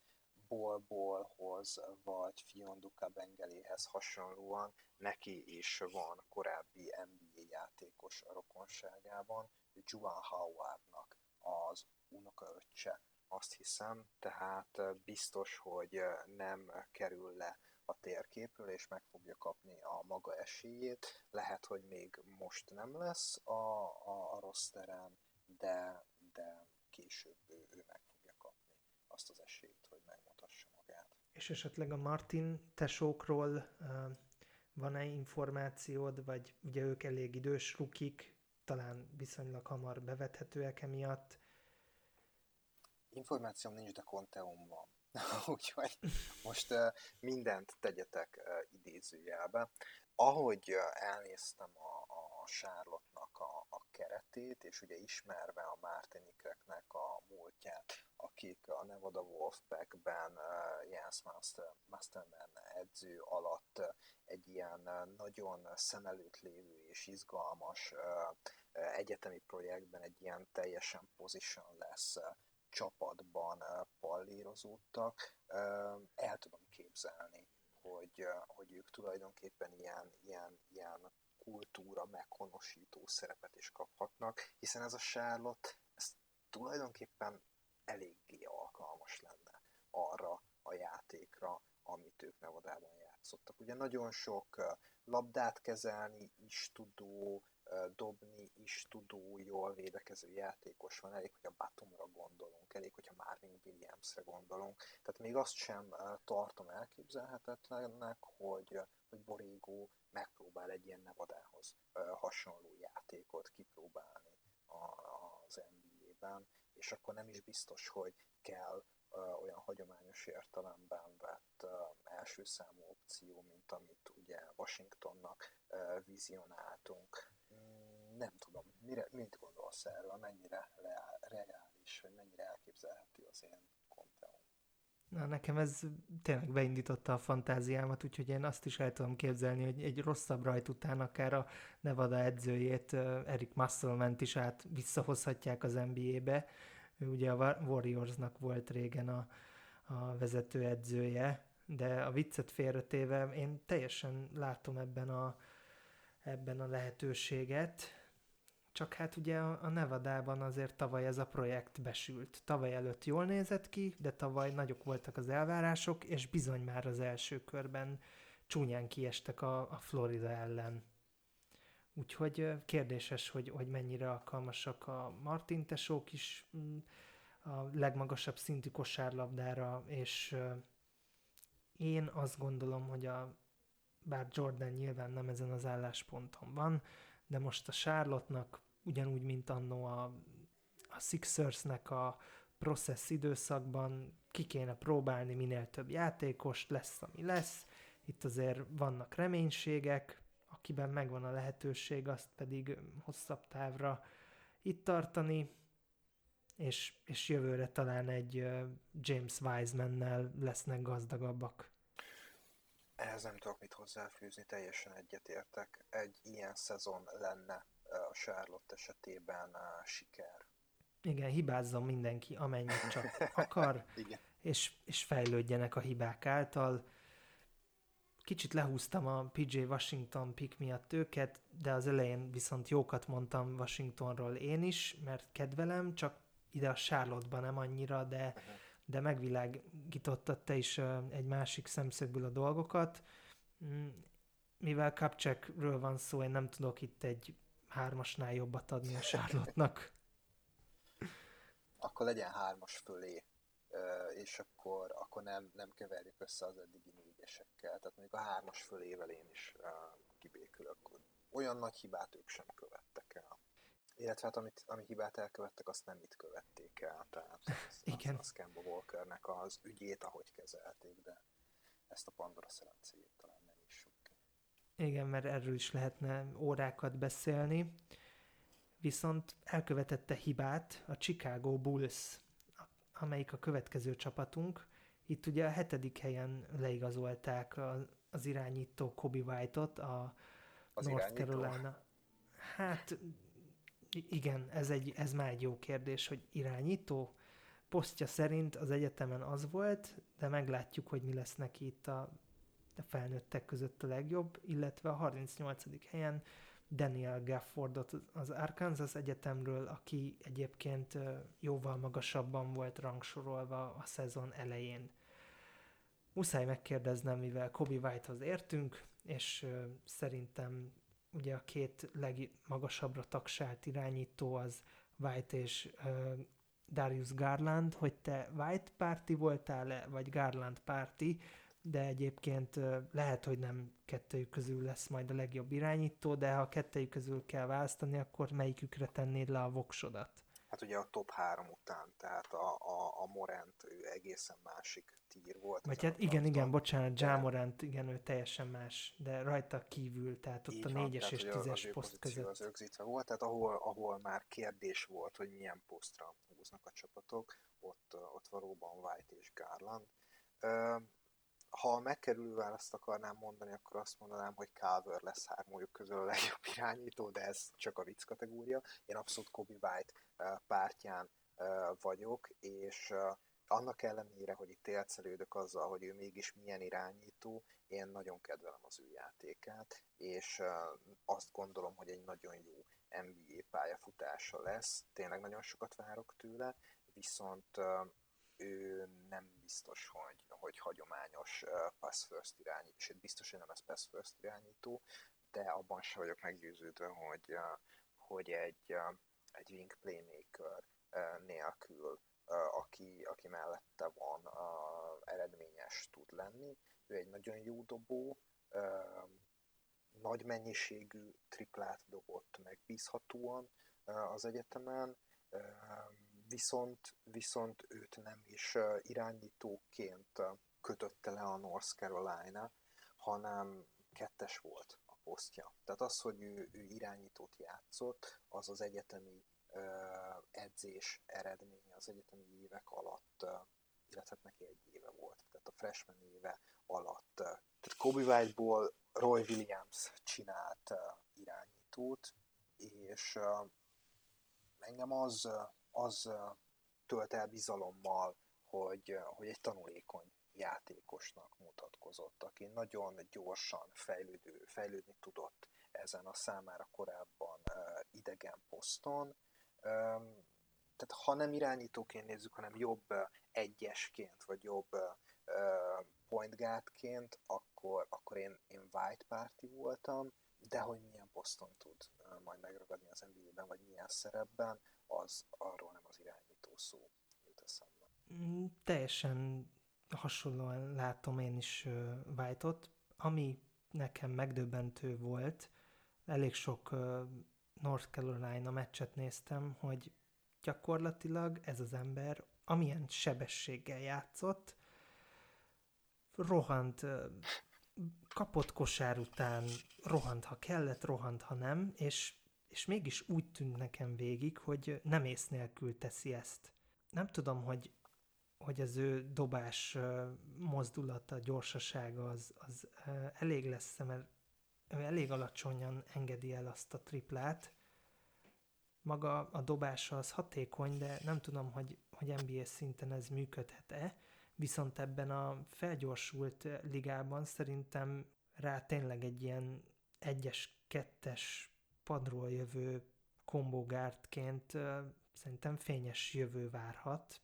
Bolbolhoz vagy Fionduka Bengeléhez hasonlóan neki is van korábbi NBA játékos a rokonságában, Juan Howardnak az unokaöccse, azt hiszem, tehát biztos, hogy nem kerül le a térképről, és meg fogja kapni a maga esélyét. Lehet, hogy még most nem lesz a, a, a rossz terem, de, de később ő, ő meg fogja kapni azt az esélyt. És esetleg a Martin tesókról van-e információd, vagy ugye ők elég idős rukik, talán viszonylag hamar bevethetőek emiatt? Információm nincs, de konteum van. Úgyhogy most mindent tegyetek uh, idézőjelbe. Ahogy elnéztem a, a Charlotte-nak a, a keretét, és ugye ismerve a Martinikeknek a múltját, akik a Nevada Wolfpack-ben uh, Jens Master, Masterman edző alatt uh, egy ilyen uh, nagyon szem előtt lévő és izgalmas egyetemi projektben egy ilyen teljesen position lesz csapatban pallírozódtak, el tudom képzelni, hogy, hogy ők tulajdonképpen ilyen, ilyen, ilyen kultúra meghonosító szerepet is kaphatnak, hiszen ez a Charlotte ez tulajdonképpen eléggé alkalmas lenne arra a játékra, amit ők Nevadában játszottak. Ugye nagyon sok labdát kezelni is tudó, dobni is tudó, jól védekező játékos van, elég, hogy a Batumra gondolunk, elég, hogyha Marvin Williamsre gondolunk. Tehát még azt sem tartom elképzelhetetlennek, hogy, hogy Borégó megpróbál egy ilyen Nevadához hasonló játékot kipróbálni az NBA-ben, és akkor nem is biztos, hogy kell olyan hagyományos értelemben vett első számú opció, mint amit ugye Washingtonnak vizionáltunk nem tudom, mire, mit gondolsz erről, mennyire reális, vagy mennyire elképzelhető az én? Na, nekem ez tényleg beindította a fantáziámat, úgyhogy én azt is el tudom képzelni, hogy egy rosszabb rajt után akár a Nevada edzőjét, Eric Musselman is át visszahozhatják az NBA-be, ő ugye a Warriorsnak volt régen a, a vezetőedzője, de a viccet félretéve én teljesen látom ebben a, ebben a lehetőséget, csak hát ugye a Nevadában azért tavaly ez a projekt besült. Tavaly előtt jól nézett ki, de tavaly nagyok voltak az elvárások, és bizony már az első körben csúnyán kiestek a, a Florida ellen. Úgyhogy kérdéses, hogy, hogy mennyire alkalmasak a Martin tesók is mm, a legmagasabb szintű kosárlabdára, és én azt gondolom, hogy a, bár Jordan nyilván nem ezen az állásponton van, de most a Charlotte-nak ugyanúgy, mint annó a, a Sixersnek a process időszakban ki kéne próbálni minél több játékost, lesz, ami lesz. Itt azért vannak reménységek, akiben megvan a lehetőség, azt pedig hosszabb távra itt tartani, és, és jövőre talán egy James Wiseman-nel lesznek gazdagabbak. Ehhez nem tudok mit hozzáfűzni, teljesen egyetértek. Egy ilyen szezon lenne a Charlotte esetében a siker. Igen, hibázzon mindenki, amennyit csak akar. És, és fejlődjenek a hibák által. Kicsit lehúztam a PJ Washington pick miatt őket, de az elején viszont jókat mondtam Washingtonról én is, mert kedvelem, csak ide a Charlotte-ban nem annyira, de, uh-huh. De megvilágítottad te is egy másik szemszögből a dolgokat. Mm, mivel Kapcsekről van szó, én nem tudok itt egy hármasnál jobbat adni a Charlotte-nak. Akkor legyen hármas fölé, és akkor, akkor nem, nem keverjük össze az eddigi négyesekkel. Tehát mondjuk a hármas fölével én is kibékülök. Olyan nagy hibát ők sem követtek el. Illetve hát amit, ami hibát elkövettek, azt nem itt követték el. Tehát az, Igen. az, az Walkernek az ügyét, ahogy kezelték, de ezt a Pandora szerencéjét talán nem is sok. Igen, mert erről is lehetne órákat beszélni. Viszont elkövetette hibát a Chicago Bulls, amelyik a következő csapatunk. Itt ugye a hetedik helyen leigazolták az irányító Kobe White-ot, a az North irányító? Carolina. Hát igen, ez, egy, ez már egy jó kérdés, hogy irányító. Posztja szerint az egyetemen az volt, de meglátjuk, hogy mi lesz neki itt a, a felnőttek között a legjobb, illetve a 38. helyen Daniel Gaffordot az Arkansas Egyetemről, aki egyébként jóval magasabban volt rangsorolva a szezon elején. Muszáj megkérdeznem, mivel Kobe Whitehoz értünk, és szerintem ugye a két legmagasabbra tagsált irányító az White és uh, Darius Garland, hogy te White párti voltál-e, vagy Garland párti, de egyébként uh, lehet, hogy nem kettőjük közül lesz majd a legjobb irányító, de ha kettőjük közül kell választani, akkor melyikükre tennéd le a voksodat? Hát ugye a top három után, tehát a, a, a Morant ő egészen másik tír volt. Vagy hát igen, igen, bocsánat, Jamorant, igen, ő teljesen más, de rajta kívül, tehát ott Így a négyes és tízes poszt között. az rögzítve volt, tehát ahol, ahol már kérdés volt, hogy milyen posztra húznak a csapatok, ott, ott valóban White és Garland. Ha a megkerülő választ akarnám mondani, akkor azt mondanám, hogy Calver lesz hármójuk közül a legjobb irányító, de ez csak a vicc kategória. Én abszolút Kobe White pártján vagyok, és annak ellenére, hogy itt élcelődök azzal, hogy ő mégis milyen irányító, én nagyon kedvelem az ő játékát, és azt gondolom, hogy egy nagyon jó NBA pályafutása lesz, tényleg nagyon sokat várok tőle, viszont ő nem biztos, hogy, hogy hagyományos pass first irányító, sőt biztos, hogy nem ez pass first irányító, de abban sem vagyok meggyőződve, hogy, hogy egy, egy wing playmaker nélkül aki, aki mellette van, eredményes tud lenni. Ő egy nagyon jó dobó, nagy mennyiségű triplát dobott megbízhatóan az egyetemen, viszont, viszont őt nem is irányítóként kötötte le a North Carolina, hanem kettes volt a posztja. Tehát az, hogy ő, ő irányítót játszott, az az egyetemi edzés eredménye az egyetemi évek alatt, illetve neki egy éve volt, tehát a freshman éve alatt. Tehát Kobe White-ból Roy Williams csinált irányítót, és engem az, az tölt el bizalommal, hogy, hogy egy tanulékony játékosnak mutatkozott, aki nagyon gyorsan fejlődő, fejlődni tudott ezen a számára korábban idegen poszton. Tehát ha nem irányítóként nézzük, hanem jobb egyesként, vagy jobb point guardként, akkor, akkor én, én white party voltam, de hogy milyen poszton tud majd megragadni az NBA-ben, vagy milyen szerepben, az arról nem az irányító szó jut eszembe. Mm, teljesen hasonlóan látom én is White-ot. Ami nekem megdöbbentő volt, elég sok North Carolina meccset néztem, hogy gyakorlatilag ez az ember, amilyen sebességgel játszott, rohant, kapott kosár után, rohant, ha kellett, rohant, ha nem, és, és mégis úgy tűnt nekem végig, hogy nem ész nélkül teszi ezt. Nem tudom, hogy hogy az ő dobás mozdulata, gyorsasága az, az elég lesz, mert ő elég alacsonyan engedi el azt a triplát. Maga a dobása az hatékony, de nem tudom, hogy, hogy NBA szinten ez működhet-e, viszont ebben a felgyorsult ligában szerintem rá tényleg egy ilyen egyes, kettes padról jövő kombogártként szerintem fényes jövő várhat,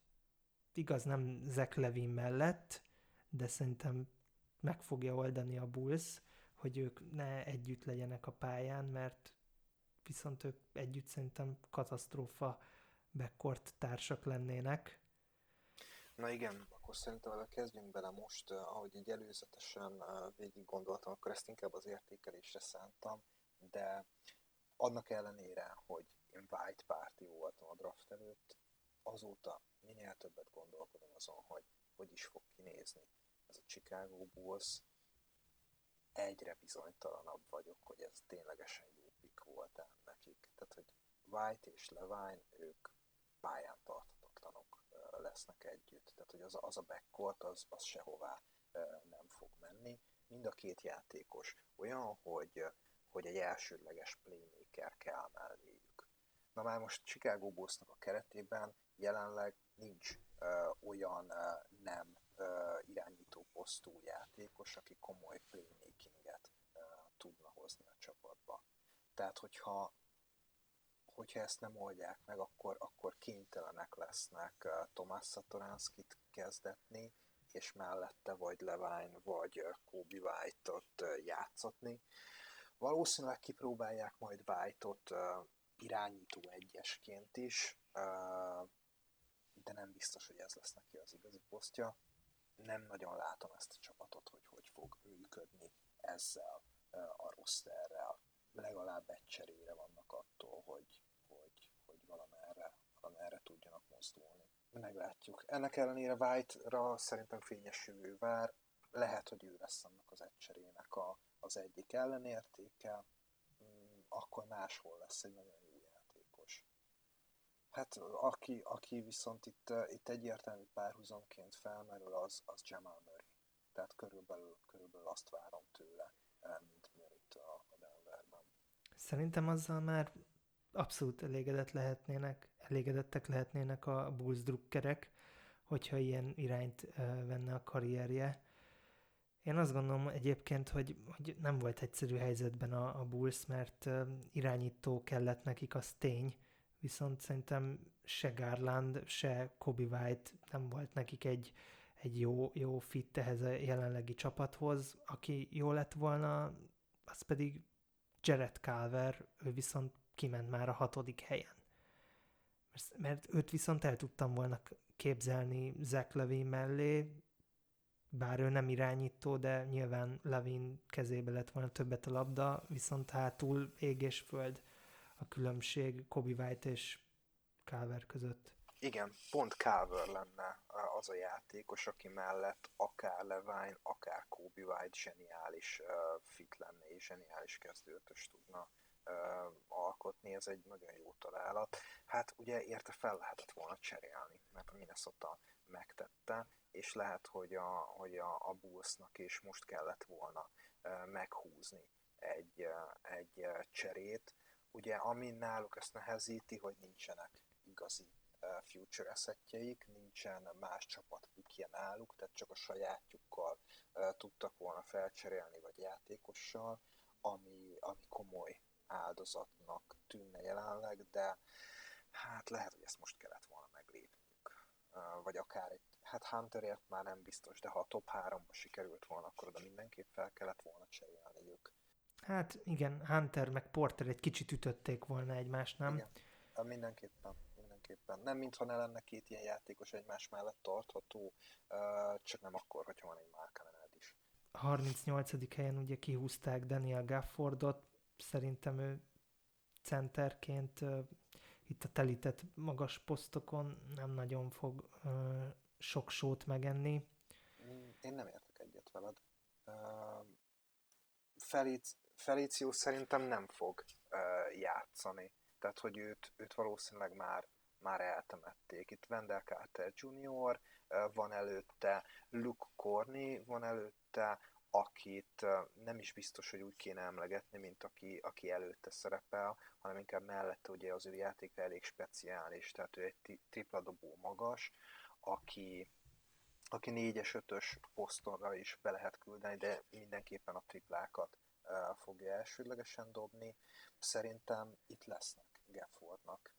igaz nem Zach Levin mellett, de szerintem meg fogja oldani a Bulls, hogy ők ne együtt legyenek a pályán, mert viszont ők együtt szerintem katasztrófa backcourt társak lennének. Na igen, akkor szerintem vele kezdjünk bele most, eh, ahogy így előzetesen eh, végig gondoltam, akkor ezt inkább az értékelésre szántam, de annak ellenére, hogy én white party voltam a draft előtt, azóta minél többet gondolkodom azon, hogy hogy is fog kinézni ez a Chicago Bulls, egyre bizonytalanabb vagyok, hogy ez ténylegesen jó pick volt nekik. Tehát, hogy White és Levine, ők pályán tartatatlanok lesznek együtt. Tehát, hogy az, az a backcourt, az, az sehová nem fog menni. Mind a két játékos olyan, hogy, hogy egy elsődleges playmaker kell melléjük. Na már most Chicago Bullsnak a keretében jelenleg nincs uh, olyan uh, nem uh, irányító posztú játékos, aki komoly playmakinget uh, tudna hozni a csapatba. Tehát, hogyha hogyha ezt nem oldják meg, akkor, akkor kénytelenek lesznek uh, Tomás Satoranskit kezdetni, és mellette vagy Levine, vagy Kobe White-ot uh, játszatni. Valószínűleg kipróbálják majd White-ot uh, irányító egyesként is, de nem biztos, hogy ez lesz neki az igazi posztja. Nem nagyon látom ezt a csapatot, hogy hogy fog működni ezzel a rosterrel. Legalább egy cserére vannak attól, hogy, hogy, hogy valamerre, valamerre tudjanak mozdulni. Meglátjuk. Ennek ellenére White-ra szerintem fényes jövő vár. Lehet, hogy ő lesz annak az egycserének a, az egyik ellenértéke, mm, akkor máshol lesz egy nagyon Hát aki, aki viszont itt, itt egyértelmű párhuzamként felmerül, az, az Jamal Murray. Tehát körülbelül, körülbelül azt várom tőle, mint Murray-t a, a Denverben. Szerintem azzal már abszolút elégedett lehetnének, elégedettek lehetnének a Bulls drukkerek, hogyha ilyen irányt venne a karrierje. Én azt gondolom egyébként, hogy, hogy nem volt egyszerű helyzetben a, a Bulls, mert irányító kellett nekik, az tény, viszont szerintem se Garland, se Kobe White nem volt nekik egy, egy jó, jó fit ehhez a jelenlegi csapathoz. Aki jó lett volna, az pedig Jared Calver, ő viszont kiment már a hatodik helyen. Mert, mert őt viszont el tudtam volna képzelni Zach Levin mellé, bár ő nem irányító, de nyilván Levin kezébe lett volna többet a labda, viszont hátul ég és föld a különbség Kobe White és Calver között. Igen, pont Calver lenne az a játékos, aki mellett akár Levine, akár Kobe White zseniális uh, fit lenne és zseniális kezdőtös tudna uh, alkotni, ez egy nagyon jó találat. Hát ugye érte fel lehetett volna cserélni, mert a Minnesota megtette, és lehet, hogy a, hogy a, a Bullsnak is most kellett volna uh, meghúzni egy, egy cserét, ugye ami náluk ezt nehezíti, hogy nincsenek igazi future assetjeik, nincsen más csapat pukje náluk, tehát csak a sajátjukkal tudtak volna felcserélni, vagy játékossal, ami, ami komoly áldozatnak tűnne jelenleg, de hát lehet, hogy ezt most kellett volna meglépniük. Vagy akár egy, hát Hunterért már nem biztos, de ha a top 3-ba sikerült volna, akkor oda mindenképp fel kellett volna cserélniük. Hát igen, Hunter meg Porter egy kicsit ütötték volna egymást, nem? Igen, mindenképpen, mindenképpen. Nem mintha ne lenne két ilyen játékos egymás mellett tartható, csak nem akkor, hogyha van egy Markanened is. A 38. helyen ugye kihúzták Daniel Gaffordot, szerintem ő centerként itt a telített magas posztokon nem nagyon fog sok sót megenni. Én nem értek egyet veled. Felic, Felicius szerintem nem fog játszani. Tehát, hogy őt, őt valószínűleg már, már eltemették. Itt Wendell Carter Jr., van előtte Luke Corney, van előtte akit nem is biztos, hogy úgy kéne emlegetni, mint aki, aki előtte szerepel, hanem inkább mellette ugye az ő játéka elég speciális, tehát ő egy tripla dobó magas, aki, aki 4-es, 5-ös posztonra is be lehet küldeni, de mindenképpen a triplákat fogja elsődlegesen dobni. Szerintem itt lesznek Gaffordnak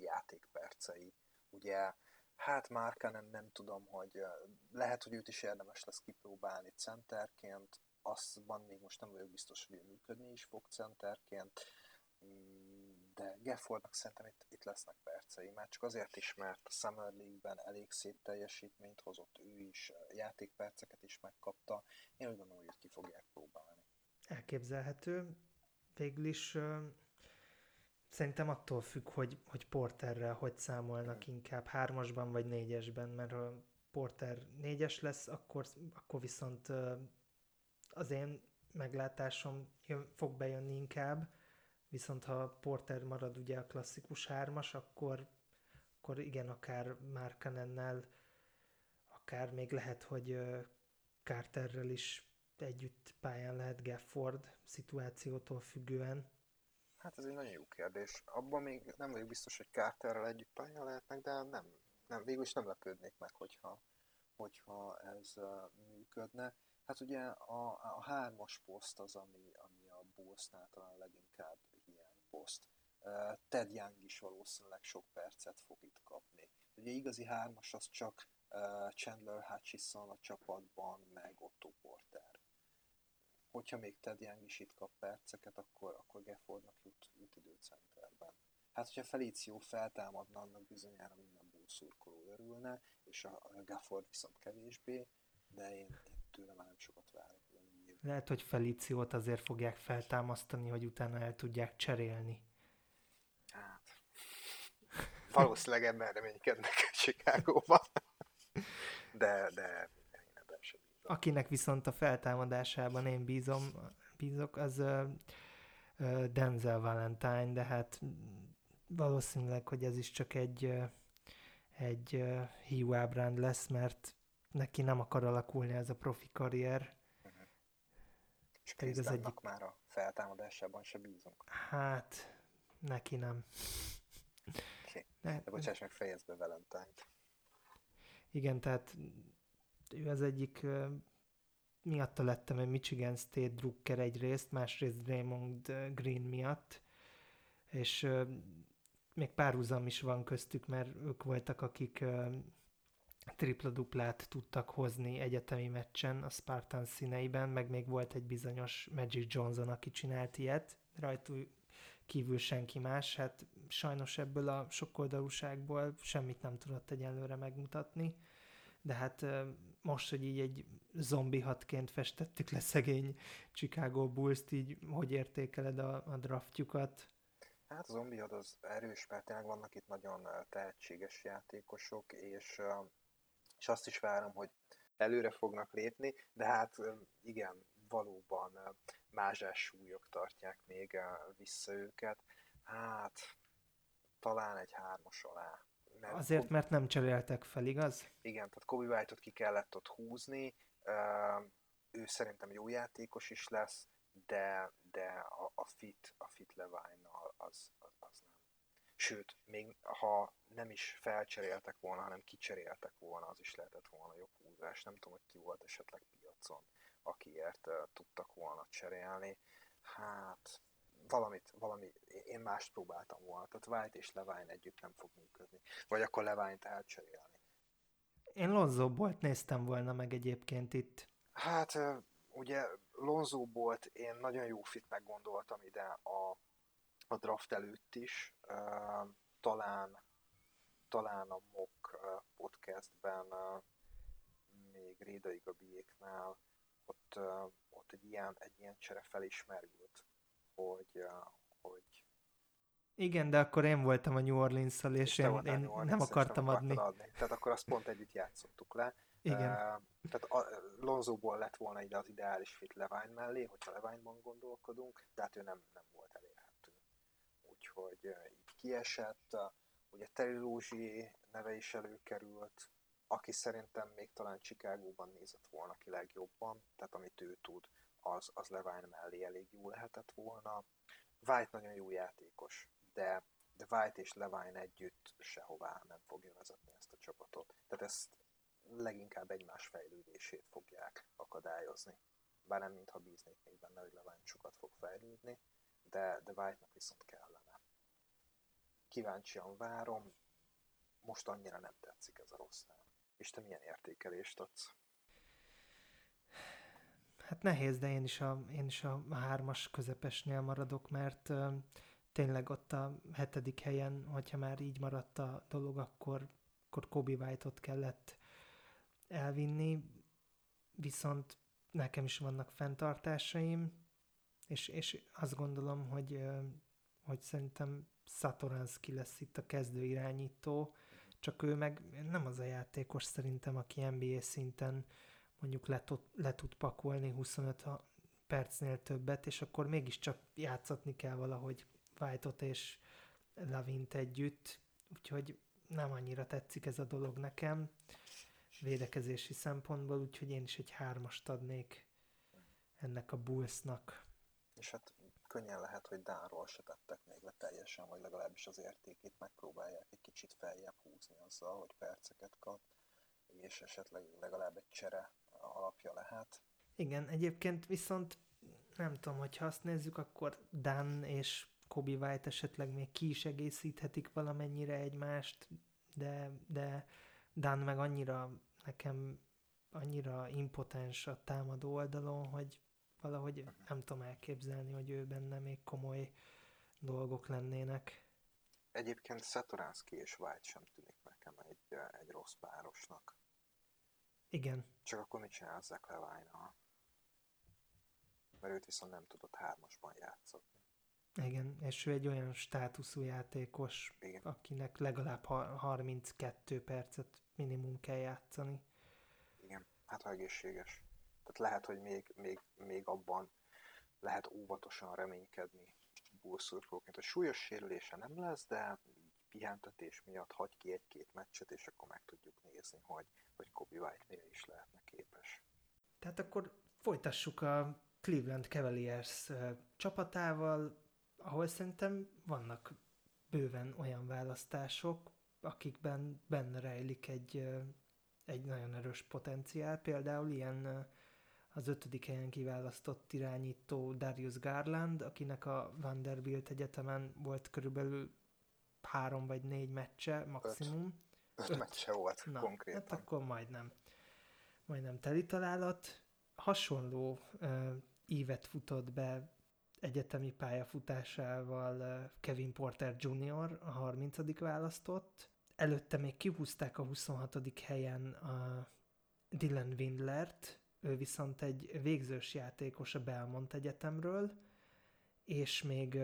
játékpercei. Ugye Hát Márkánen nem tudom, hogy lehet, hogy őt is érdemes lesz kipróbálni centerként, azban még most nem vagyok biztos, hogy működni is fog centerként, de Gaffordnak szerintem itt, itt lesznek percei, már csak azért is, mert a Summer League-ben elég szép teljesítményt hozott ő is, játékperceket is megkapta, én úgy gondolom, hogy őt ki fogják próbálni. Elképzelhető. Végül is Szerintem attól függ, hogy, hogy Porterrel hogy számolnak inkább hármasban vagy négyesben, mert ha Porter négyes lesz, akkor, akkor viszont az én meglátásom jön, fog bejönni inkább, viszont ha Porter marad ugye a klasszikus hármas, akkor, akkor igen, akár Markanennel, akár még lehet, hogy Carterrel is együtt pályán lehet Gafford szituációtól függően. Hát ez egy nagyon jó kérdés. Abban még nem vagyok biztos, hogy Carterrel együtt pályán lehetnek, de nem, nem, végül is nem lepődnék meg, hogyha, hogyha ez működne. Hát ugye a, a hármas poszt az, ami, ami a Bullsnál talán leginkább hiány poszt. Ted Young is valószínűleg sok percet fog itt kapni. Ugye igazi hármas az csak Chandler Hutchison a csapatban, meg Otto Porter hogyha még Ted Young is itt kap perceket, akkor, akkor Gaffordnak jut, jut időcenterben. Hát, hogyha Felicio feltámadna, annak bizonyára minden bullszurkoló örülne, és a, a Gafford viszont kevésbé, de én, én tőle már nem sokat várok. Lehet, hogy Felíciót azért fogják feltámasztani, hogy utána el tudják cserélni. Hát, valószínűleg ebben reménykednek Chicago-ban. De, de Akinek viszont a feltámadásában én bízom, bízok, az uh, Denzel Valentine, de hát valószínűleg, hogy ez is csak egy, egy uh, hiú ábránd lesz, mert neki nem akar alakulni ez a profi karrier. És az egyik... már a feltámadásában se bízunk. Hát, neki nem. Okay. Ne... De bocsáss meg, fejezd be Valentine-t. Igen, tehát ő az egyik miatta lettem egy Michigan State drukker egyrészt, másrészt Raymond Green miatt, és még párhuzam is van köztük, mert ők voltak, akik tripla-duplát tudtak hozni egyetemi meccsen a Spartan színeiben, meg még volt egy bizonyos Magic Johnson, aki csinált ilyet, rajtuk kívül senki más, hát sajnos ebből a sokoldalúságból semmit nem tudott egyelőre megmutatni de hát most, hogy így egy zombi hatként festettük le szegény Chicago Bulls-t, így hogy értékeled a, a draftjukat? Hát a zombi az erős, mert tényleg vannak itt nagyon tehetséges játékosok, és, és azt is várom, hogy előre fognak lépni, de hát igen, valóban mázsás súlyok tartják még vissza őket. Hát talán egy hármas alá mert Azért, mert nem cseréltek fel, igaz? Igen, tehát Kobe White-ot ki kellett ott húzni, ő szerintem jó játékos is lesz, de, de a, a fit, a fit levine az, az, az nem. Sőt, még ha nem is felcseréltek volna, hanem kicseréltek volna, az is lehetett volna jobb húzás. Nem tudom, hogy ki volt esetleg piacon, akiért uh, tudtak volna cserélni. Hát, valamit, valami, én mást próbáltam volna. Tehát White és Levine együtt nem fog működni. Vagy akkor Levine-t elcserélni. Én Lonzo Bolt néztem volna meg egyébként itt. Hát, ugye Lonzo Bolt én nagyon jó fitnek gondoltam ide a, a draft előtt is. Talán, talán a Mock podcastben még Rédai Gabiéknál ott, ott egy ilyen, egy ilyen csere felismerült, hogy, hogy igen, de akkor én voltam a New Orleans-szal, és, és én, én nem akartam adni. adni. Tehát akkor azt pont együtt játszottuk le. Igen. Uh, tehát a, Lonzóból lett volna ide az ideális fit Levine mellé, hogyha Levine-ban gondolkodunk, de hát ő nem, nem volt elérhető. Úgyhogy uh, így kiesett. Uh, ugye Terry Lózsi neve is előkerült, aki szerintem még talán Chicagóban nézett volna ki legjobban, tehát amit ő tud, az, az Levine mellé elég jó lehetett volna. White nagyon jó játékos, de, de White és Levine együtt sehová nem fogja vezetni ezt a csapatot. Tehát ezt leginkább egymás fejlődését fogják akadályozni. Bár nem mintha bíznék még benne, hogy Levine sokat fog fejlődni, de, de White-nak viszont kellene. Kíváncsian várom, most annyira nem tetszik ez a rossz nem. És te milyen értékelést adsz? Hát nehéz, de én is a, én is a hármas közepesnél maradok, mert uh, tényleg ott a hetedik helyen, hogyha már így maradt a dolog, akkor, akkor Kobe White-ot kellett elvinni, viszont nekem is vannak fenntartásaim, és, és azt gondolom, hogy, hogy szerintem Satoranski lesz itt a kezdő irányító, csak ő meg nem az a játékos szerintem, aki NBA szinten mondjuk le le tud pakolni 25 percnél többet, és akkor mégiscsak játszatni kell valahogy White-ot és Lavint együtt, úgyhogy nem annyira tetszik ez a dolog nekem védekezési szempontból, úgyhogy én is egy hármast adnék ennek a Bullsnak. És hát könnyen lehet, hogy Dánról se tettek még le teljesen, vagy legalábbis az értékét megpróbálják egy kicsit feljebb húzni azzal, hogy perceket kap, és esetleg legalább egy csere alapja lehet. Igen, egyébként viszont nem tudom, hogyha azt nézzük, akkor Dan és Kobe White esetleg még ki is egészíthetik valamennyire egymást, de, de Dan meg annyira nekem annyira impotens a támadó oldalon, hogy valahogy nem tudom elképzelni, hogy ő benne még komoly dolgok lennének. Egyébként Satoranski és White sem tűnik nekem egy, egy rossz párosnak. Igen. Csak akkor mit csinál Zach levine Mert őt viszont nem tudott hármasban játszani. Igen, és ő egy olyan státuszú játékos, Igen. akinek legalább 32 percet minimum kell játszani. Igen, hát ha egészséges. Tehát lehet, hogy még, még, még abban lehet óvatosan reménykedni bullszurkolóként, hogy súlyos sérülése nem lesz, de pihentetés miatt hagy ki egy-két meccset, és akkor meg tudjuk nézni, hogy, hogy Kobe White mire is lehetne képes. Tehát akkor folytassuk a Cleveland Cavaliers csapatával, ahol szerintem vannak bőven olyan választások, akikben benne rejlik egy, egy nagyon erős potenciál. Például ilyen az ötödik helyen kiválasztott irányító Darius Garland, akinek a Vanderbilt Egyetemen volt körülbelül három vagy négy meccse maximum. Öt, öt, meccse volt Na, konkrétan. Hát akkor majdnem, majdnem teli találat. Hasonló uh, ívet futott be egyetemi pályafutásával Kevin Porter Jr. a 30. választott. Előtte még kihúzták a 26. helyen a Dylan Windlert, ő viszont egy végzős játékos a Belmont Egyetemről, és még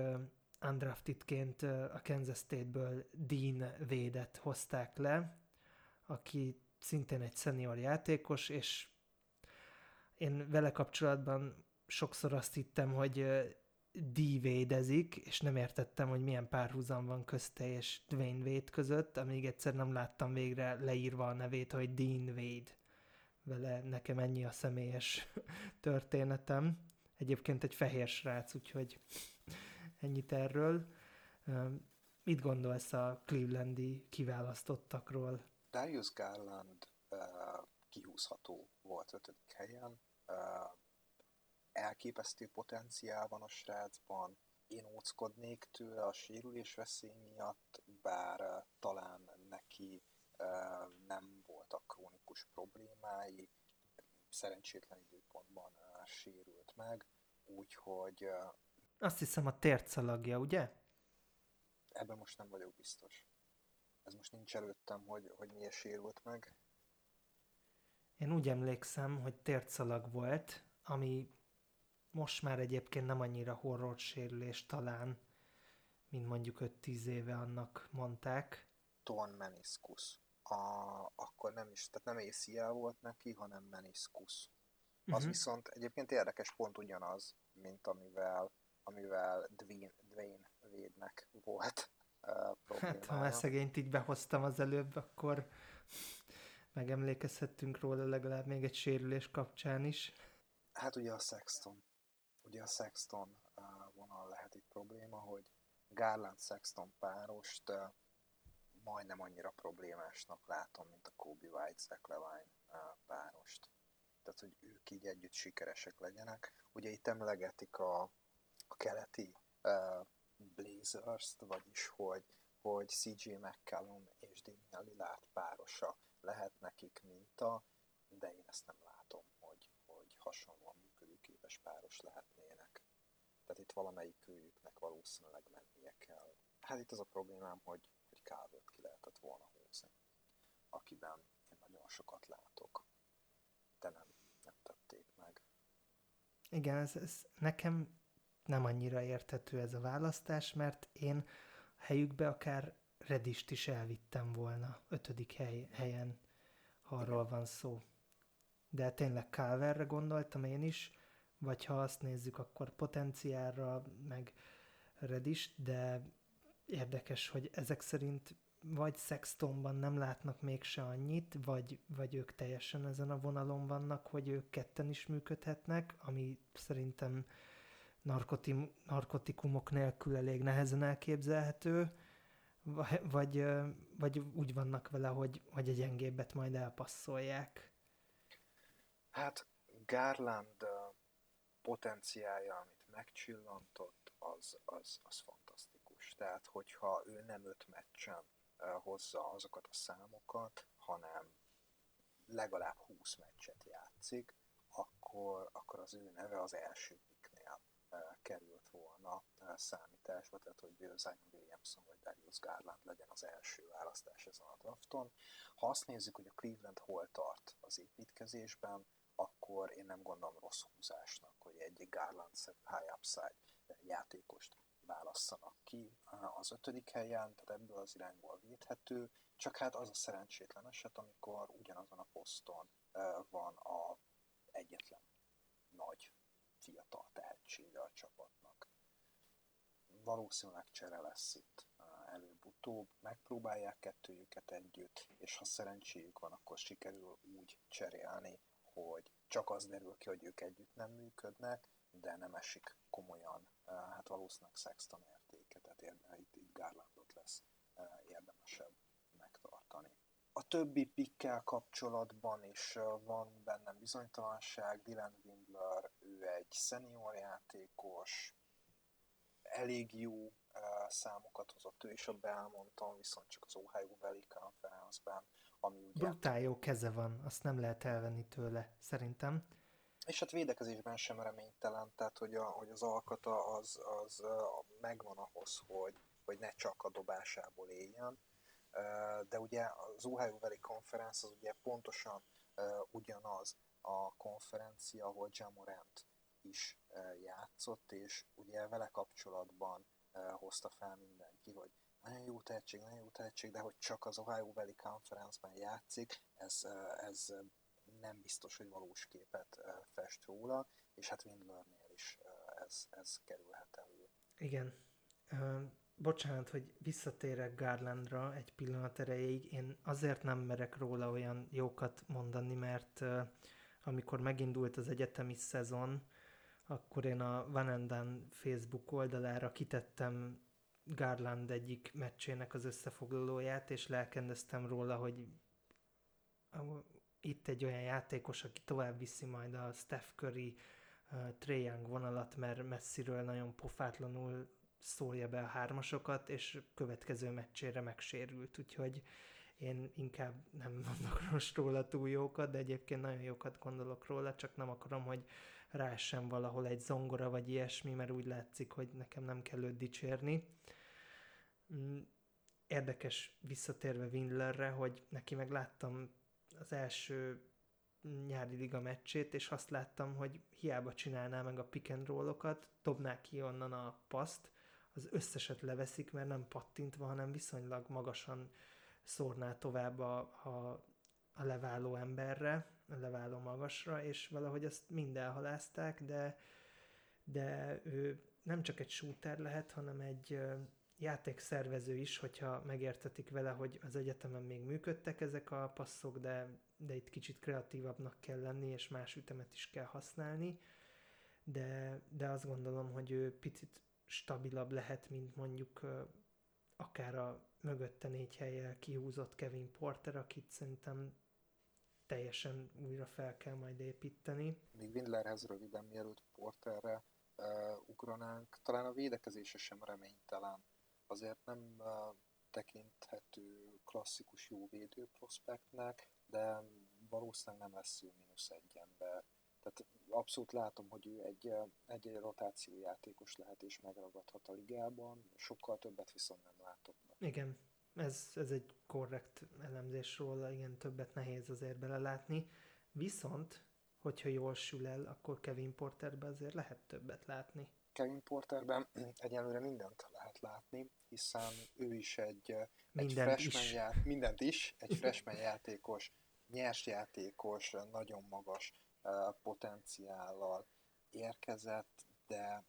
undraftedként a Kansas State-ből Dean Védet hozták le, aki szintén egy senior játékos, és én vele kapcsolatban sokszor azt hittem, hogy D védezik, és nem értettem, hogy milyen párhuzam van közte és Dwayne Wade között, amíg egyszer nem láttam végre leírva a nevét, hogy Dean Wade. Vele nekem ennyi a személyes történetem. Egyébként egy fehér srác, úgyhogy ennyit erről. mit gondolsz a Clevelandi kiválasztottakról? Darius Garland uh, kihúzható volt ötödik helyen, uh, elképesztő potenciál van a srácban, én óckodnék tőle a sérülés veszély miatt, bár uh, talán neki uh, nem voltak krónikus problémái, szerencsétlen időpontban uh, sérült meg, úgyhogy... Uh, Azt hiszem a tércalagja, ugye? Ebben most nem vagyok biztos. Ez most nincs előttem, hogy, hogy miért sérült meg. Én úgy emlékszem, hogy tércalag volt, ami most már egyébként nem annyira horror sérülés talán, mint mondjuk 5-10 éve annak mondták. Torn meniscus. A, akkor nem is, tehát nem ACL volt neki, hanem meniscus. Az uh-huh. viszont egyébként érdekes pont ugyanaz, mint amivel, amivel Dwayne, Dwayne Védnek volt uh, problémája. Hát, ha már szegényt így behoztam az előbb, akkor megemlékezhettünk róla legalább még egy sérülés kapcsán is. Hát ugye a Sexton. Ugye a Sexton uh, vonal lehet itt probléma, hogy Garland-Sexton párost uh, majdnem annyira problémásnak látom, mint a Kobe White-Zach Levine uh, párost. Tehát, hogy ők így együtt sikeresek legyenek. Ugye itt emlegetik a, keleti uh, Blazers-t, vagyis hogy, hogy CJ McCallum és Damian Lillard párosa lehet nekik minta, de én ezt nem látom, hogy, hogy hasonlóan működőképes páros lehetnének. Tehát itt valamelyik őjüknek valószínűleg mennie kell. Hát itt az a problémám, hogy, hogy Calvert ki lehetett volna húzni, akiben én nagyon sokat látok, de nem, nem tették meg. Igen, ez, ez nekem nem annyira érthető ez a választás, mert én helyükbe akár Redist is elvittem volna ötödik hely, helyen, ha arról van szó. De tényleg Calverre gondoltam én is, vagy ha azt nézzük, akkor potenciálra, meg Redist, de érdekes, hogy ezek szerint vagy Sextonban nem látnak mégse annyit, vagy, vagy ők teljesen ezen a vonalon vannak, hogy ők ketten is működhetnek, ami szerintem narkoti, narkotikumok nélkül elég nehezen elképzelhető, vagy, vagy úgy vannak vele, hogy, hogy a gyengébbet majd elpasszolják? Hát Garland potenciája, amit megcsillantott, az, az, az fantasztikus. Tehát, hogyha ő nem öt meccsen hozza azokat a számokat, hanem legalább 20 meccset játszik, akkor, akkor az ő neve az első került volna számításba, tehát hogy Zion Williamson vagy Darius Garland legyen az első választás ezen a drafton. Ha azt nézzük, hogy a Cleveland hol tart az építkezésben, akkor én nem gondolom rossz húzásnak, hogy egy Garland high upside játékost válasszanak ki az ötödik helyen, tehát ebből az irányból védhető, csak hát az a szerencsétlen eset, amikor ugyanazon a poszton van a egyetlen nagy fiatal tehetsége a csapatnak. Valószínűleg csere lesz itt előbb-utóbb, megpróbálják kettőjüket együtt, és ha szerencséjük van, akkor sikerül úgy cserélni, hogy csak az derül ki, hogy ők együtt nem működnek, de nem esik komolyan, hát valószínűleg Sexton értéke, tehát itt, itt Garlandot lesz érdemesebb. A többi pikkel kapcsolatban is van bennem bizonytalanság. Dylan Windler, ő egy senior játékos, elég jó számokat hozott ő is a Belmonton, viszont csak az Ohio Valley Conference-ben, ami ugye... Brutál jó keze van, azt nem lehet elvenni tőle, szerintem. És hát védekezésben sem reménytelen, tehát hogy, a, hogy az alkata az, az megvan ahhoz, hogy, hogy ne csak a dobásából éljen de ugye az Ohio Valley Conference az ugye pontosan ugyanaz a konferencia, ahol Jamorant is játszott, és ugye vele kapcsolatban hozta fel mindenki, hogy nagyon jó tehetség, nagyon jó tehetség, de hogy csak az Ohio Valley Conference-ben játszik, ez, ez nem biztos, hogy valós képet fest róla, és hát Windlernél is ez, ez kerülhet elő. Igen bocsánat, hogy visszatérek Garlandra egy pillanat erejéig, én azért nem merek róla olyan jókat mondani, mert uh, amikor megindult az egyetemi szezon, akkor én a Van Enden Facebook oldalára kitettem Garland egyik meccsének az összefoglalóját, és lelkendeztem róla, hogy itt egy olyan játékos, aki tovább viszi majd a Steph Curry, uh, Trae Young vonalat, mert messziről nagyon pofátlanul szólja be a hármasokat, és következő meccsére megsérült, úgyhogy én inkább nem mondok most róla túl jókat, de egyébként nagyon jókat gondolok róla, csak nem akarom, hogy rá sem valahol egy zongora vagy ilyesmi, mert úgy látszik, hogy nekem nem kell őt dicsérni. Mm, érdekes visszatérve Windlerre, hogy neki meg láttam az első nyári liga meccsét, és azt láttam, hogy hiába csinálná meg a pick and roll-okat, dobná ki onnan a paszt, az összeset leveszik, mert nem pattintva, hanem viszonylag magasan szórná tovább a, a, a leváló emberre, a leváló magasra, és valahogy azt mind elhalázták, de, de ő nem csak egy shooter lehet, hanem egy játékszervező is, hogyha megértetik vele, hogy az egyetemen még működtek ezek a passzok, de, de itt kicsit kreatívabbnak kell lenni, és más ütemet is kell használni, de, de azt gondolom, hogy ő picit stabilabb lehet, mint mondjuk akár a mögötte négy helyel kihúzott Kevin Porter, akit szerintem teljesen újra fel kell majd építeni. Még Windlerhez röviden, mielőtt Porterre uh, ugranánk, talán a védekezése sem reménytelen. Azért nem uh, tekinthető klasszikus jó védő prospektnek, de valószínűleg nem lesz ő mínusz egy ember. Tehát abszolút látom, hogy ő egy, egy, egy rotációjátékos lehet és megragadhat a ligában, sokkal többet viszont nem látok. Igen, ez, ez egy korrekt elemzés róla, igen, többet nehéz azért belelátni. Viszont, hogyha jól sül el, akkor Kevin Porterben azért lehet többet látni. Kevin Porterben egyelőre mindent lehet látni, hiszen ő is egy, mindent egy freshman is. Ját, mindent is, egy freshman játékos, nyers játékos, nagyon magas potenciállal érkezett, de,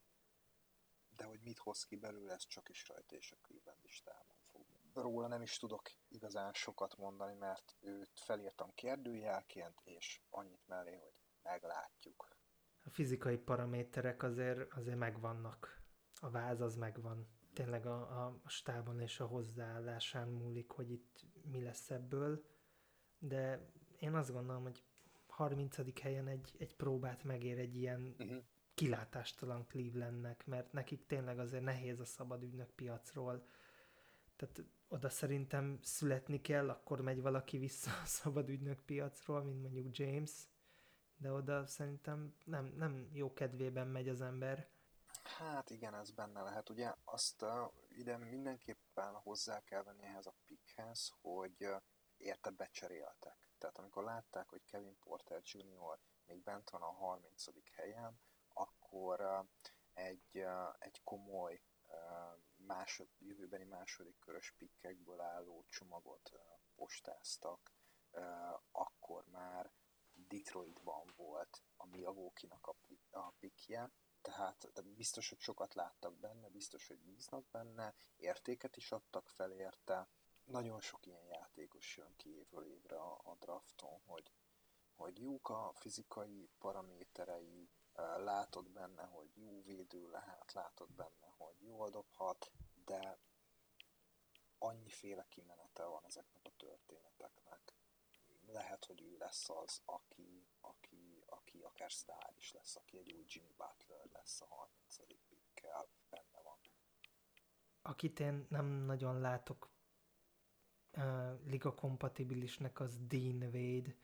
de hogy mit hoz ki belőle, ez csak is rajta és a Cleveland listában fog. Róla nem is tudok igazán sokat mondani, mert őt felírtam kérdőjelként, és annyit mellé, hogy meglátjuk. A fizikai paraméterek azért, azért megvannak. A váz az megvan. Tényleg a, a stábon és a hozzáállásán múlik, hogy itt mi lesz ebből. De én azt gondolom, hogy 30. helyen egy, egy próbát megér egy ilyen uh-huh. kilátástalan Clevelandnek, mert nekik tényleg azért nehéz a szabad ügynök piacról. Tehát oda szerintem születni kell, akkor megy valaki vissza a szabad ügynök piacról, mint mondjuk James, de oda szerintem nem, nem jó kedvében megy az ember. Hát igen, ez benne lehet. Ugye azt uh, ide mindenképpen hozzá kell venni ehhez a pickhez, hogy uh, érte becseréltek. Tehát amikor látták, hogy Kevin Porter Jr. még bent van a 30. helyen, akkor egy, egy komoly másod, jövőbeni második körös pikkekből álló csomagot postáztak, akkor már Detroitban volt a Milwaukee-nak a, a pikje, tehát de biztos, hogy sokat láttak benne, biztos, hogy bíznak benne, értéket is adtak fel érte, nagyon sok ilyen játékos jön ki évről évre a, a drafton, hogy, hogy jók a fizikai paraméterei, látod benne, hogy jó védő lehet, látod benne, hogy jól dobhat, de annyiféle kimenete van ezeknek a történeteknek. Lehet, hogy ő lesz az, aki, aki, aki akár sztár is lesz, aki egy új Jimmy Butler lesz a 30. pikkel, benne van. Akit én nem nagyon látok liga kompatibilisnek az Dean Wade,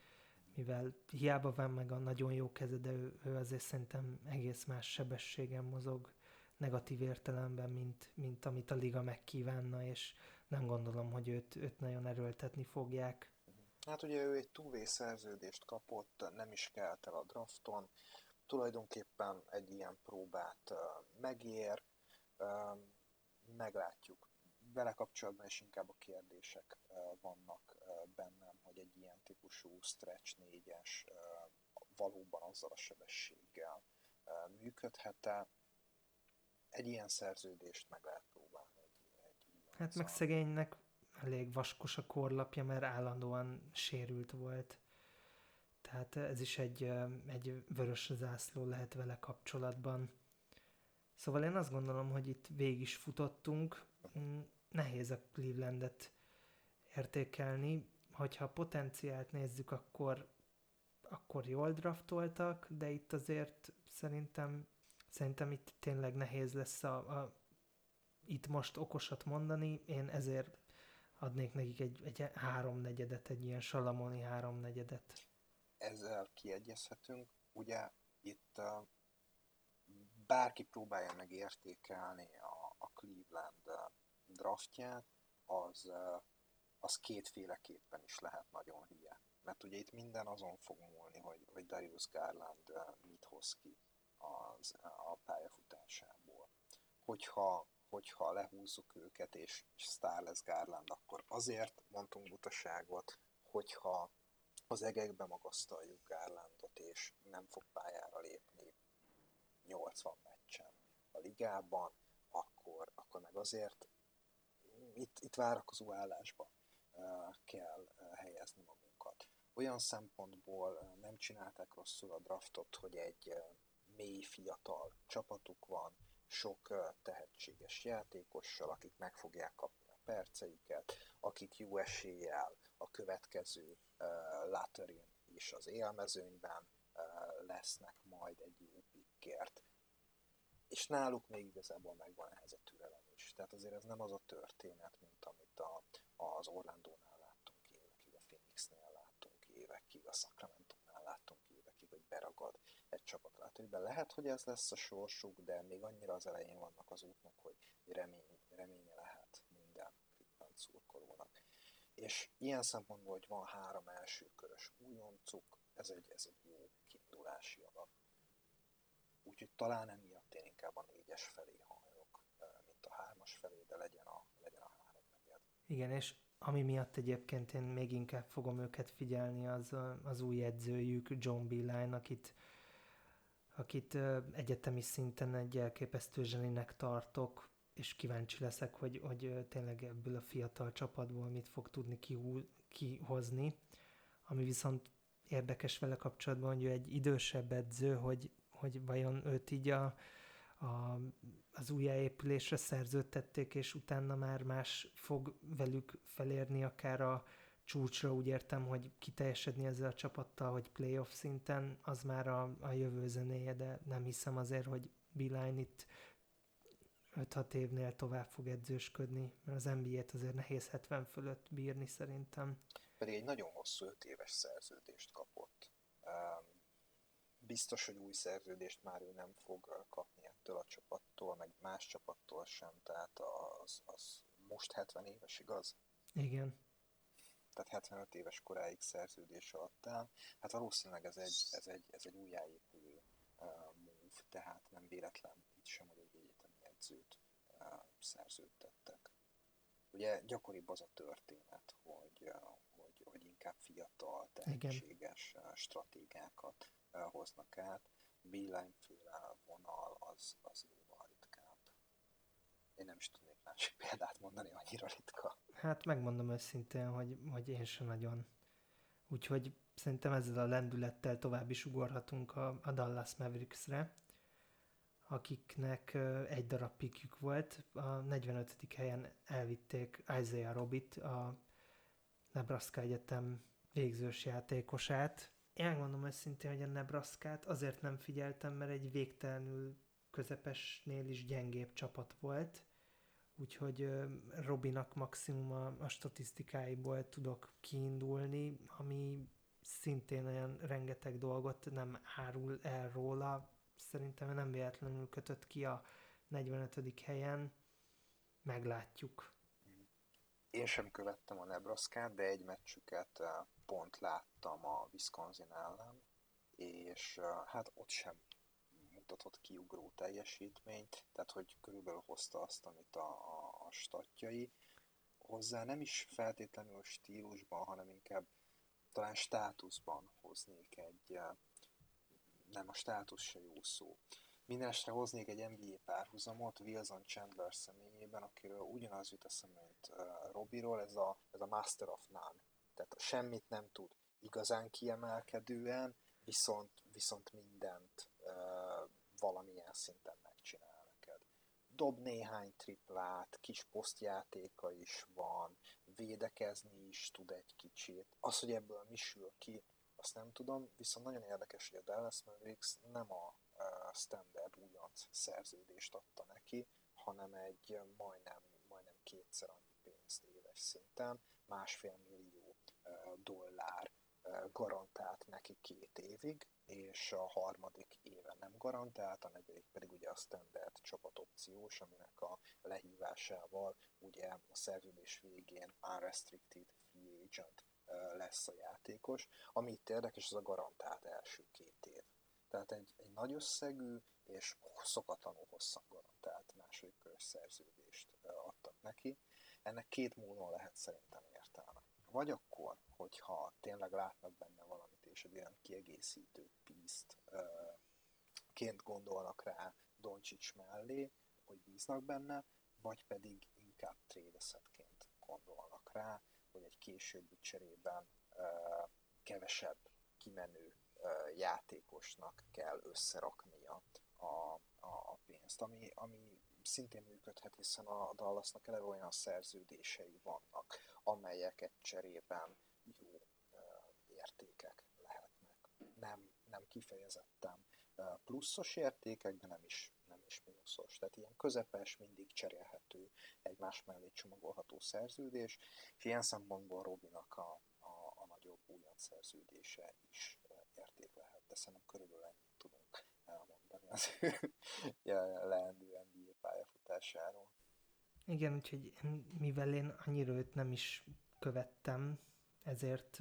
mivel hiába van meg a nagyon jó keze, de ő, ő azért szerintem egész más sebességen mozog negatív értelemben, mint, mint amit a liga megkívánna, és nem gondolom, hogy őt, őt nagyon erőltetni fogják. Hát ugye ő egy túvé szerződést kapott, nem is kelt el a drafton, tulajdonképpen egy ilyen próbát megér, meglátjuk vele kapcsolatban is inkább a kérdések vannak bennem, hogy egy ilyen típusú stretch négyes valóban azzal a sebességgel működhet-e. Egy ilyen szerződést meg lehet próbálni. Egy, egy hát meg szegénynek elég vaskos a korlapja, mert állandóan sérült volt. Tehát ez is egy, egy vörös zászló lehet vele kapcsolatban. Szóval én azt gondolom, hogy itt végig is futottunk. Nehéz a Clevelandet értékelni. Hogyha a potenciált nézzük, akkor, akkor jól draftoltak, de itt azért szerintem, szerintem itt tényleg nehéz lesz a, a itt most okosat mondani. Én ezért adnék nekik egy, egy háromnegyedet, egy ilyen salamoni háromnegyedet. Ezzel kiegyezhetünk. Ugye itt uh, bárki próbálja meg értékelni a, a Cleveland draftját, az, az kétféleképpen is lehet nagyon hülye. Mert ugye itt minden azon fog múlni, hogy, hogy Darius Garland mit hoz ki az, a pályafutásából. Hogyha hogyha lehúzzuk őket, és, és sztár lesz Garland, akkor azért mondtunk butaságot, hogyha az egekbe magasztaljuk Garlandot, és nem fog pályára lépni 80 meccsen a ligában, akkor, akkor meg azért itt, itt várakozó állásba uh, kell uh, helyezni magunkat. Olyan szempontból uh, nem csinálták rosszul a draftot, hogy egy mély fiatal csapatuk van, sok tehetséges játékossal, akik meg fogják kapni a perceiket, akik jó eséllyel a következő Laterin is az élmezőnyben lesznek majd egy jó pickért. És náluk még igazából megvan a is. Tehát azért ez nem az a történet, mint amit a, az Orlandónál láttunk évekig, a Phoenixnél láttunk évekig, a Sacramento-nál láttunk évekig, hogy beragad egy csapat látóiben. Lehet, hogy ez lesz a sorsuk, de még annyira az elején vannak az útnak, hogy remény, reménye lehet minden szurkolónak. És ilyen szempontból, hogy van három első körös újoncuk, ez egy, ez egy jó kiindulási alap. Úgyhogy talán emiatt én inkább a négyes felé hajlok, mint a hármas felé, de legyen a, legyen a három negyed. Igen, és ami miatt egyébként én még inkább fogom őket figyelni, az az új edzőjük, John Beeline, akit akit egyetemi szinten egy elképesztő zseninek tartok, és kíváncsi leszek, hogy, hogy tényleg ebből a fiatal csapatból mit fog tudni kihú, kihozni. Ami viszont érdekes vele kapcsolatban, hogy ő egy idősebb edző, hogy, hogy vajon őt így a, a, az újjáépülésre szerződtették, és utána már más fog velük felérni akár a, csúcsra úgy értem, hogy kiteljesedni ezzel a csapattal, hogy playoff szinten, az már a, a jövő zenéje, de nem hiszem azért, hogy Beeline itt 5-6 évnél tovább fog edzősködni, mert az NBA-t azért nehéz 70 fölött bírni szerintem. Pedig egy nagyon hosszú 5 éves szerződést kapott. Biztos, hogy új szerződést már ő nem fog kapni ettől a csapattól, meg más csapattól sem, tehát az, az most 70 éves, igaz? Igen tehát 75 éves koráig szerződés alatt áll. Hát valószínűleg ez egy, ez egy, ez egy újjáépülő uh, move, tehát nem véletlen itt sem, hogy egy egyetemi edzőt uh, szerződtettek. Ugye gyakoribb az a történet, hogy, uh, hogy, hogy inkább fiatal, tehetséges uh, stratégiákat uh, hoznak át. Beeline féle vonal az, az jóval ritkább. Én nem is tudnék másik példát mondani, annyira ritka. Hát megmondom őszintén, hogy, hogy én sem nagyon. Úgyhogy szerintem ezzel a lendülettel tovább is ugorhatunk a, a Dallas Mavericksre, akiknek egy darab pikjük volt. A 45. helyen elvitték Isaiah Robit, a Nebraska Egyetem végzős játékosát. Én megmondom őszintén, hogy a Nebraska-t azért nem figyeltem, mert egy végtelenül közepesnél is gyengébb csapat volt, úgyhogy Robinak maximum a, a statisztikáiból tudok kiindulni, ami szintén olyan rengeteg dolgot nem árul el róla. Szerintem nem véletlenül kötött ki a 45. helyen. Meglátjuk. Én sem követtem a nebraska de egy meccsüket pont láttam a Wisconsin ellen, és hát ott sem mutatott kiugró teljesítményt, tehát hogy körülbelül hozta azt, amit a, a, a statjai. Hozzá nem is feltétlenül stílusban, hanem inkább talán státuszban hoznék egy, eh, nem a státusz se jó szó. Mindenestre hoznék egy NBA párhuzamot Wilson Chandler személyében, akiről ugyanaz jut eszembe, mint uh, Robiról, ez a, ez a Master of None. Tehát semmit nem tud igazán kiemelkedően, viszont, viszont mindent uh, valamilyen szinten megcsinál neked. dob néhány triplát, kis posztjátéka is van, védekezni is tud egy kicsit. Az, hogy ebből mi sül ki, azt nem tudom, viszont nagyon érdekes, hogy a Dallas Mavericks nem a standard újonc szerződést adta neki, hanem egy majdnem, majdnem kétszer annyi pénzt éves szinten, másfél millió dollár garantált neki két évig, és a harmadik éve nem garantált, a negyedik pedig ugye a standard csapatopciós, aminek a lehívásával ugye a szerződés végén unrestricted free agent lesz a játékos. Ami itt érdekes, az a garantált első két év. Tehát egy, egy nagy összegű és szokatlanul hosszan garantált második körös szerződést adtak neki. Ennek két módon lehet szerintem értelme. Vagy akkor, hogyha tényleg látnak benne valamit, és egy olyan kiegészítő piszt ként gondolnak rá Doncsics mellé, hogy bíznak benne, vagy pedig inkább trédeszetként gondolnak rá, hogy egy későbbi cserében kevesebb kimenő játékosnak kell összeraknia a, a, a pénzt, ami, ami szintén működhet, hiszen a Dallasnak eleve olyan szerződései vannak, amelyeket cserében jó értékek lehetnek. Nem, nem kifejezetten pluszos értékek, de nem is, nem is mínuszos. Tehát ilyen közepes, mindig cserélhető, egymás mellé csomagolható szerződés, és ilyen szempontból Robinak a, a, a nagyobb újonc szerződése is érték lehet, de szerintem körülbelül ennyit tudunk elmondani az leendő NBA pályafutásáról. Igen, úgyhogy mivel én annyira őt nem is követtem, ezért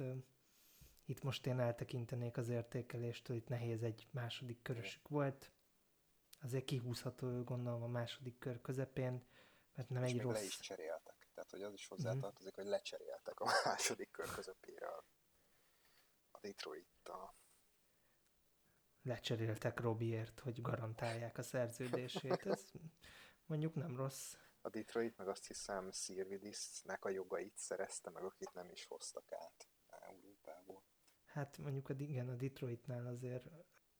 itt most én eltekintenék az értékeléstől, itt nehéz egy második körösük volt, azért kihúzható gondolom a második kör közepén, mert nem És egy rossz... le is cseréltek, tehát hogy az is hozzátartozik, mm-hmm. hogy lecseréltek a második kör közepére a Detroit-tal lecseréltek Robiért, hogy garantálják a szerződését. Ez mondjuk nem rossz. A Detroit meg azt hiszem Sirvidisnek a jogait szerezte meg, akit nem is hoztak át Európából. Hát mondjuk a, igen, a Detroitnál azért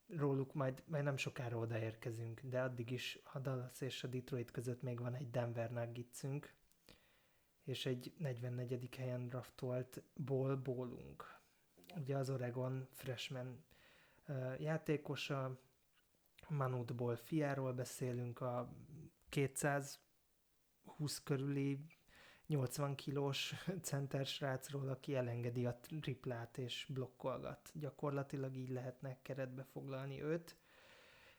róluk majd, majd nem sokára odaérkezünk, de addig is a Dallas és a Detroit között még van egy Denver Nuggetsünk, és egy 44. helyen draftolt Ball Bólunk. Ugye az Oregon freshman játékosa, Manutból fiáról beszélünk, a 220 körüli 80 kilós center srácról, aki elengedi a triplát és blokkolgat. Gyakorlatilag így lehetne keretbe foglalni őt,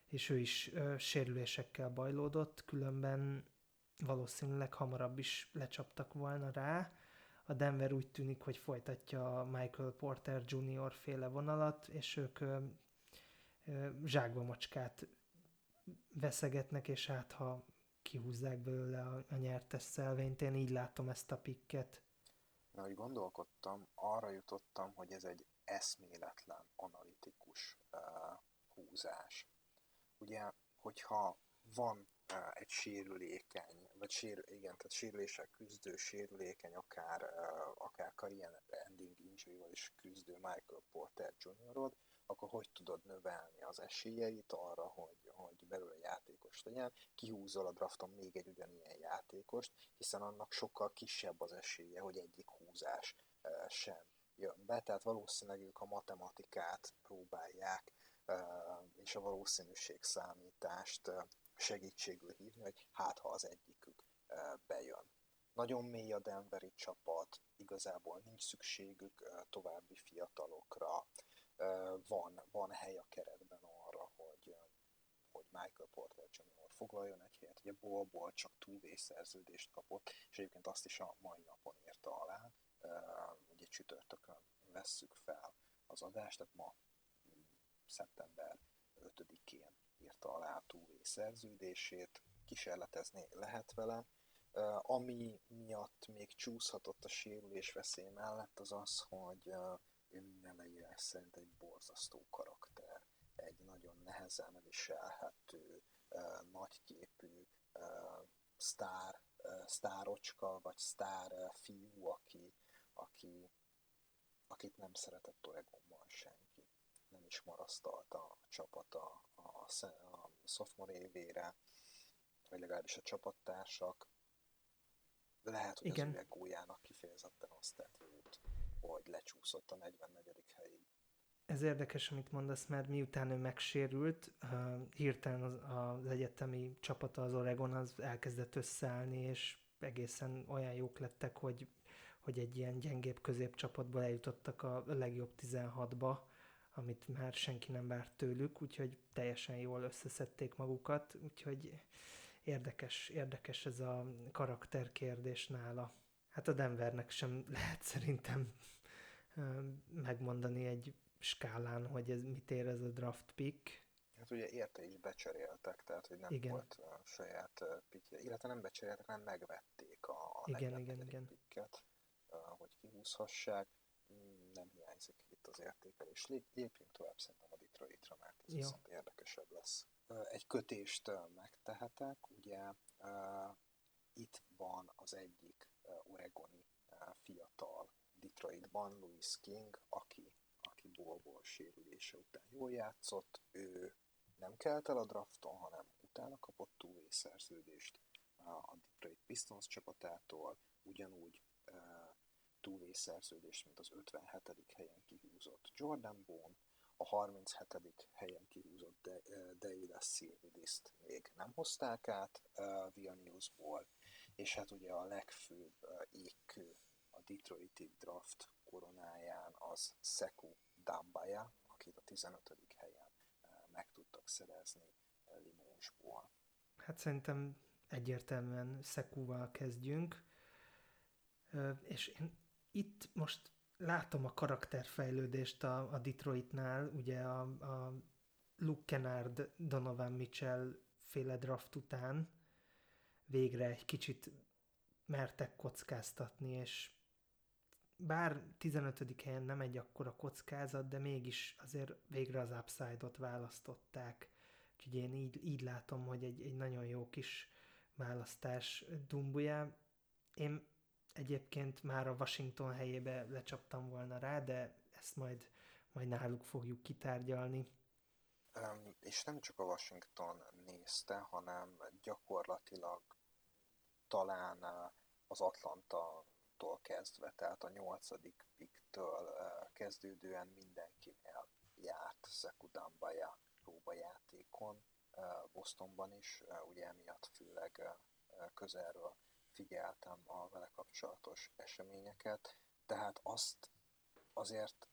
és ő is ö, sérülésekkel bajlódott, különben valószínűleg hamarabb is lecsaptak volna rá. A Denver úgy tűnik, hogy folytatja Michael Porter Jr. féle vonalat, és ők zsákba macskát veszegetnek, és hát ha kihúzzák belőle a, a nyertes szelvényt. Én így látom ezt a pikket. Na, hogy gondolkodtam, arra jutottam, hogy ez egy eszméletlen analitikus uh, húzás. Ugye, hogyha van uh, egy sérülékeny, vagy sérül, igen, tehát sérüléssel küzdő, sérülékeny, akár, uh, akár career ending injury is küzdő Michael Porter Jr akkor hogy tudod növelni az esélyeit arra, hogy, hogy belőle játékos legyen, kihúzol a drafton még egy ugyanilyen játékost, hiszen annak sokkal kisebb az esélye, hogy egyik húzás sem jön be, tehát valószínűleg ők a matematikát próbálják és a valószínűség számítást segítségül hívni, hogy hát ha az egyikük bejön. Nagyon mély a Denveri csapat, igazából nincs szükségük további fiatalokra, van, van hely a keretben arra, hogy, hogy Michael Porter Jr. foglaljon egy helyet. Ugye Bolból csak túlvés szerződést kapott, és egyébként azt is a mai napon írta alá. Ugye csütörtökön vesszük fel az adást, tehát ma szeptember 5-én írta alá a túlvés szerződését, kísérletezni lehet vele. Ami miatt még csúszhatott a sérülés veszély mellett az az, hogy ő leírás szerint egy borzasztó karakter, egy nagyon nehezen viselhető, nagyképű sztár, sztárocska, vagy sztár fiú, aki, aki, akit nem szeretett Oregonban senki. Nem is marasztalta a csapata a, a, a sophomore évére, vagy legalább legalábbis a csapattársak. Lehet, hogy Igen. az üvegójának kifejezetten azt tett jót, hogy lecsúszott a 44. helyig. Ez érdekes, amit mondasz, mert miután ő megsérült, hirtelen az, az egyetemi csapata, az Oregon, az elkezdett összeállni, és egészen olyan jók lettek, hogy, hogy egy ilyen gyengébb középcsapatból eljutottak a legjobb 16-ba, amit már senki nem várt tőlük, úgyhogy teljesen jól összeszedték magukat, úgyhogy érdekes, érdekes ez a karakterkérdés nála. Hát a Denvernek sem lehet szerintem megmondani egy skálán, hogy ez mit ér ez a draft pick. Hát ugye érte is becseréltek, tehát hogy nem igen. volt a saját pickje, illetve nem becseréltek, hanem megvették a, igen, igen, igen. picket, hogy kihúzhassák. Mm, nem hiányzik itt az értékelés. Lépjünk tovább szerintem a Detroitra, mert ez viszont érdekesebb lesz. Egy kötést megtehetek, ugye itt van az egyik oregoni fiatal Detroitban, Louis King, aki aki bolból sérülése után jól játszott, ő nem kelt el a drafton, hanem utána kapott túlvé szerződést a Detroit Pistons csapatától, ugyanúgy túlvé szerződést, mint az 57. helyen kihúzott Jordan Bone, a 37. helyen kihúzott Deila Silvidiszt még nem hozták át uh, via Newsból, és hát ugye a legfőbb égkő a Detroiti draft koronáján az Seku Dambaya, akit a 15. helyen meg tudtak szerezni Limósból. Hát szerintem egyértelműen Szekúval kezdjünk, és én itt most látom a karakterfejlődést a, a Detroitnál, ugye a, a Luke Kennard, Donovan Mitchell féle draft után végre egy kicsit mertek kockáztatni, és bár 15. helyen nem egy akkora kockázat, de mégis azért végre az upside-ot választották. Úgyhogy én így, így látom, hogy egy, egy nagyon jó kis választás Dumbuya. Én egyébként már a Washington helyébe lecsaptam volna rá, de ezt majd, majd náluk fogjuk kitárgyalni. És nem csak a Washington nézte, hanem gyakorlatilag talán az Atlanta picktól kezdve, tehát a nyolcadik picktől kezdődően mindenkinél járt Sekudambaja próbajátékon, Bostonban is, ugye emiatt főleg közelről figyeltem a vele kapcsolatos eseményeket, tehát azt azért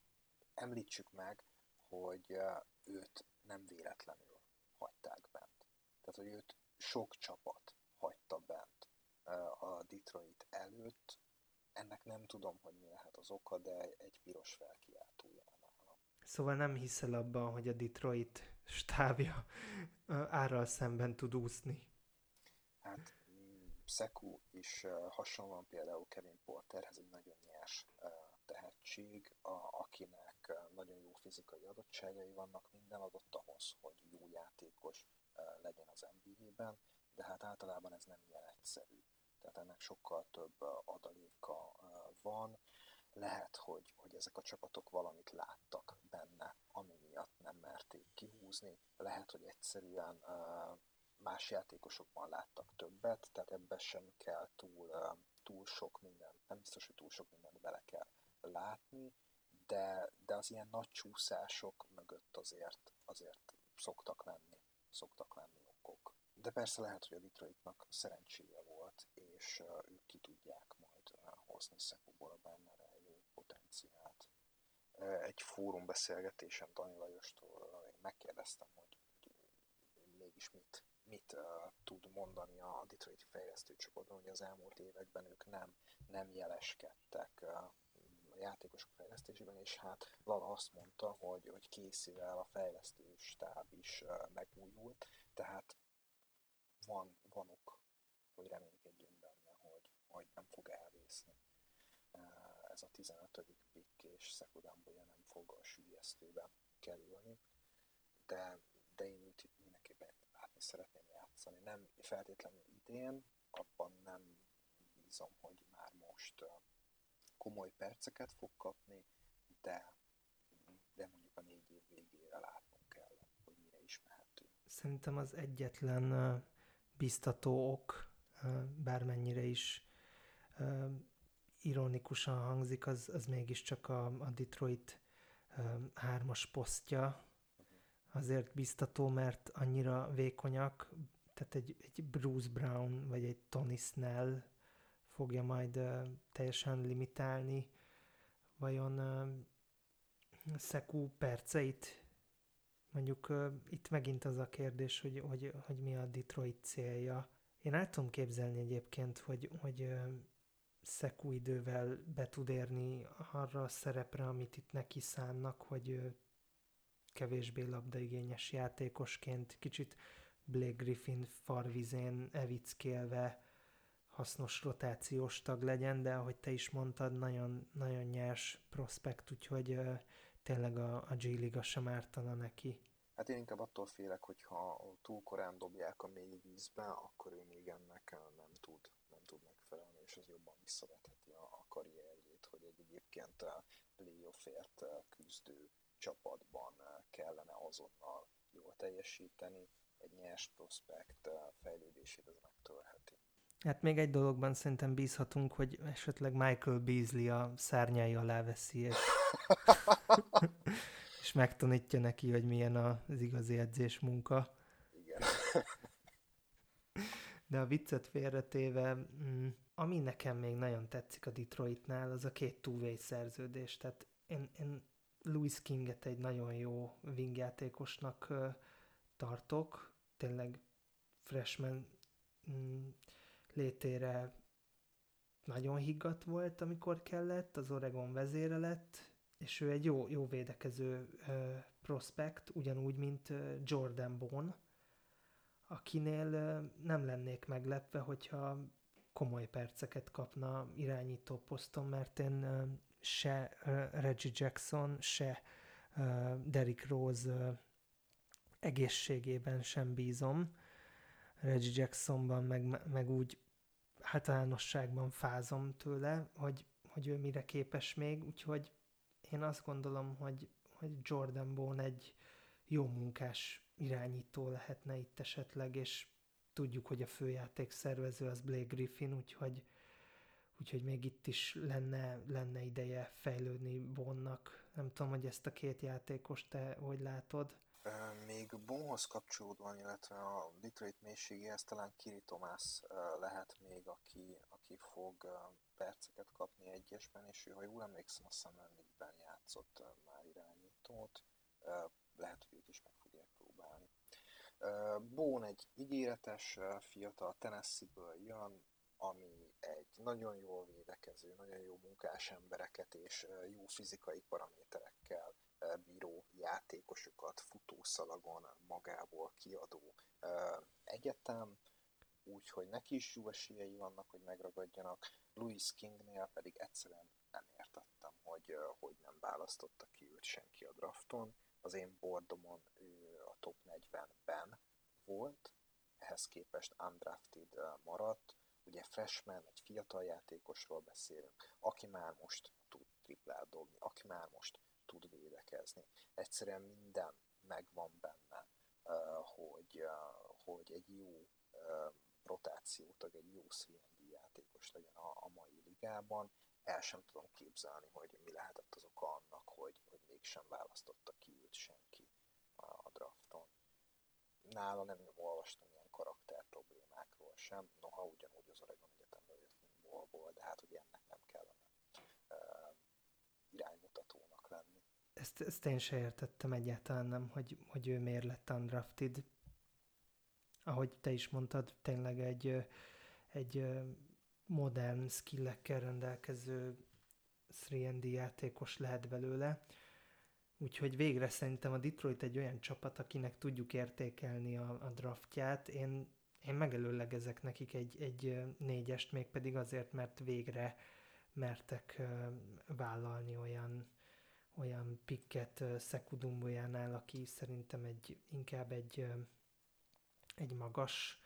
említsük meg, hogy őt nem véletlenül hagyták bent. Tehát, hogy őt sok csapat hagyta bent a Detroit előtt, ennek nem tudom, hogy mi lehet az oka, de egy piros felkiáltója nálam. Szóval nem hiszel abban, hogy a Detroit stábja árral szemben tud úszni? Hát mm, Szeku is hasonlóan például Kevin Porterhez egy nagyon nyers tehetség, a, akinek nagyon jó fizikai adottságai vannak, minden adott ahhoz, hogy jó játékos legyen az NBA-ben, de hát általában ez nem ilyen egyszerű tehát ennek sokkal több adaléka van. Lehet, hogy, hogy ezek a csapatok valamit láttak benne, ami miatt nem merték kihúzni. Lehet, hogy egyszerűen más játékosokban láttak többet, tehát ebben sem kell túl, túl sok minden, nem biztos, hogy túl sok mindent bele kell látni, de, de az ilyen nagy csúszások mögött azért, azért szoktak lenni, szoktak lenni okok. De persze lehet, hogy a Detroitnak szerencséje volt, és ők ki tudják majd hozni Szekuból a benne rejlő potenciált. Egy fórum beszélgetésen Dani Lajostól én megkérdeztem, hogy, mégis mit, mit uh, tud mondani a Detroit fejlesztő csoportban, hogy az elmúlt években ők nem, nem jeleskedtek uh, játékosok fejlesztésében, és hát Lala azt mondta, hogy, hogy Készével a fejlesztő stáb is megújult, tehát van, van ok, hogy reménykedjünk benne, hogy, hogy nem fog elvészni ez a 15. pick, és Szekudambolya nem fog a sülyeztőbe kerülni, de, de én őt mindenképpen látni szeretném játszani. Nem feltétlenül idén, abban nem bízom, hogy már most komoly perceket fog kapni, de, de mondjuk a négy év végére látnunk kell, hogy mire is mehetünk. Szerintem az egyetlen biztató ok, bármennyire is ironikusan hangzik, az, az mégiscsak a, a Detroit hármas posztja. Azért biztató, mert annyira vékonyak, tehát egy, egy Bruce Brown vagy egy Tony Snell fogja majd teljesen limitálni vajon Szekú perceit. Mondjuk itt megint az a kérdés, hogy, hogy, hogy mi a Detroit célja. Én el tudom képzelni egyébként, hogy, hogy Szekú idővel be tud érni arra a szerepre, amit itt neki szánnak, hogy kevésbé labdaigényes játékosként, kicsit Blake Griffin farvizén evickélve hasznos rotációs tag legyen, de ahogy te is mondtad, nagyon, nagyon nyers prospekt, úgyhogy uh, tényleg a, a G-liga sem ártana neki. Hát én inkább attól félek, hogyha túl korán dobják a mély vízbe, akkor ő még ennek nem tud, nem tud megfelelni, és az jobban visszavetheti a, a karrierjét, hogy egy egyébként playoffért küzdő csapatban kellene azonnal jól teljesíteni, egy nyers prospekt fejlődését ez megtörheti. Hát még egy dologban szerintem bízhatunk, hogy esetleg Michael Beasley a szárnyai alá veszi, és, és megtanítja neki, hogy milyen az igazi edzés munka. Igen. De a viccet félretéve, mm, ami nekem még nagyon tetszik a Detroitnál, az a két two szerződés. Tehát én, én Louis Kinget egy nagyon jó wingjátékosnak tartok, tényleg freshman mm, létére nagyon higgadt volt, amikor kellett, az Oregon vezére lett, és ő egy jó, jó védekező uh, prospekt, ugyanúgy, mint Jordan Bone, akinél uh, nem lennék meglepve, hogyha komoly perceket kapna irányító poszton, mert én uh, se uh, Reggie Jackson, se uh, Derrick Rose uh, egészségében sem bízom. Reggie Jacksonban meg, meg úgy általánosságban fázom tőle, hogy, hogy ő mire képes még, úgyhogy én azt gondolom, hogy, hogy Jordan Bone egy jó munkás irányító lehetne itt esetleg, és tudjuk, hogy a főjáték szervező az Blake Griffin, úgyhogy, úgyhogy még itt is lenne, lenne ideje fejlődni Bonnak. Nem tudom, hogy ezt a két játékost te hogy látod? Még Bonhoz kapcsolódóan, illetve a Detroit mélységéhez talán Kiri Tomás lehet még, aki, aki fog perceket kapni egyesben, és ő, ha jól emlékszem, a Summer League-ben játszott már irányítót, lehet, hogy őt is meg fogják próbálni. Bón egy ígéretes fiatal Tennessee-ből jön, ami egy nagyon jól védekező, nagyon jó munkás embereket és jó fizikai paraméterekkel bíró játékosokat futószalagon magából kiadó egyetem, úgyhogy neki is jó esélyei vannak, hogy megragadjanak. Louis Kingnél pedig egyszerűen nem értettem, hogy, hogy nem választotta ki őt senki a drafton. Az én bordomon ő a top 40-ben volt, ehhez képest undrafted maradt. Ugye freshman, egy fiatal játékosról beszélünk, aki már most tud triplát dobni, aki már most tud védekezni. Egyszerűen minden megvan benne, hogy, hogy egy jó rotációtag, egy jó 3 játékos legyen a, mai ligában. El sem tudom képzelni, hogy mi lehetett az oka annak, hogy, hogy mégsem választotta ki őt senki a, drafton. Nála nem olvastam ilyen karakter problémákról sem, noha ugyanúgy az Oregon Egyetemről jött, mint Bolból, de hát ugye ennek nem kellene uh, iránymutató ezt, ezt én se értettem egyáltalán nem, hogy, hogy ő miért lett undrafted. Ahogy te is mondtad, tényleg egy, egy modern skillekkel rendelkező 3D játékos lehet belőle. Úgyhogy végre szerintem a Detroit egy olyan csapat, akinek tudjuk értékelni a, a draftját. Én, én megelőlegezek nekik egy, egy négyest, mégpedig azért, mert végre mertek vállalni olyan olyan pikket Szekudumbójánál, aki szerintem egy, inkább egy, egy magas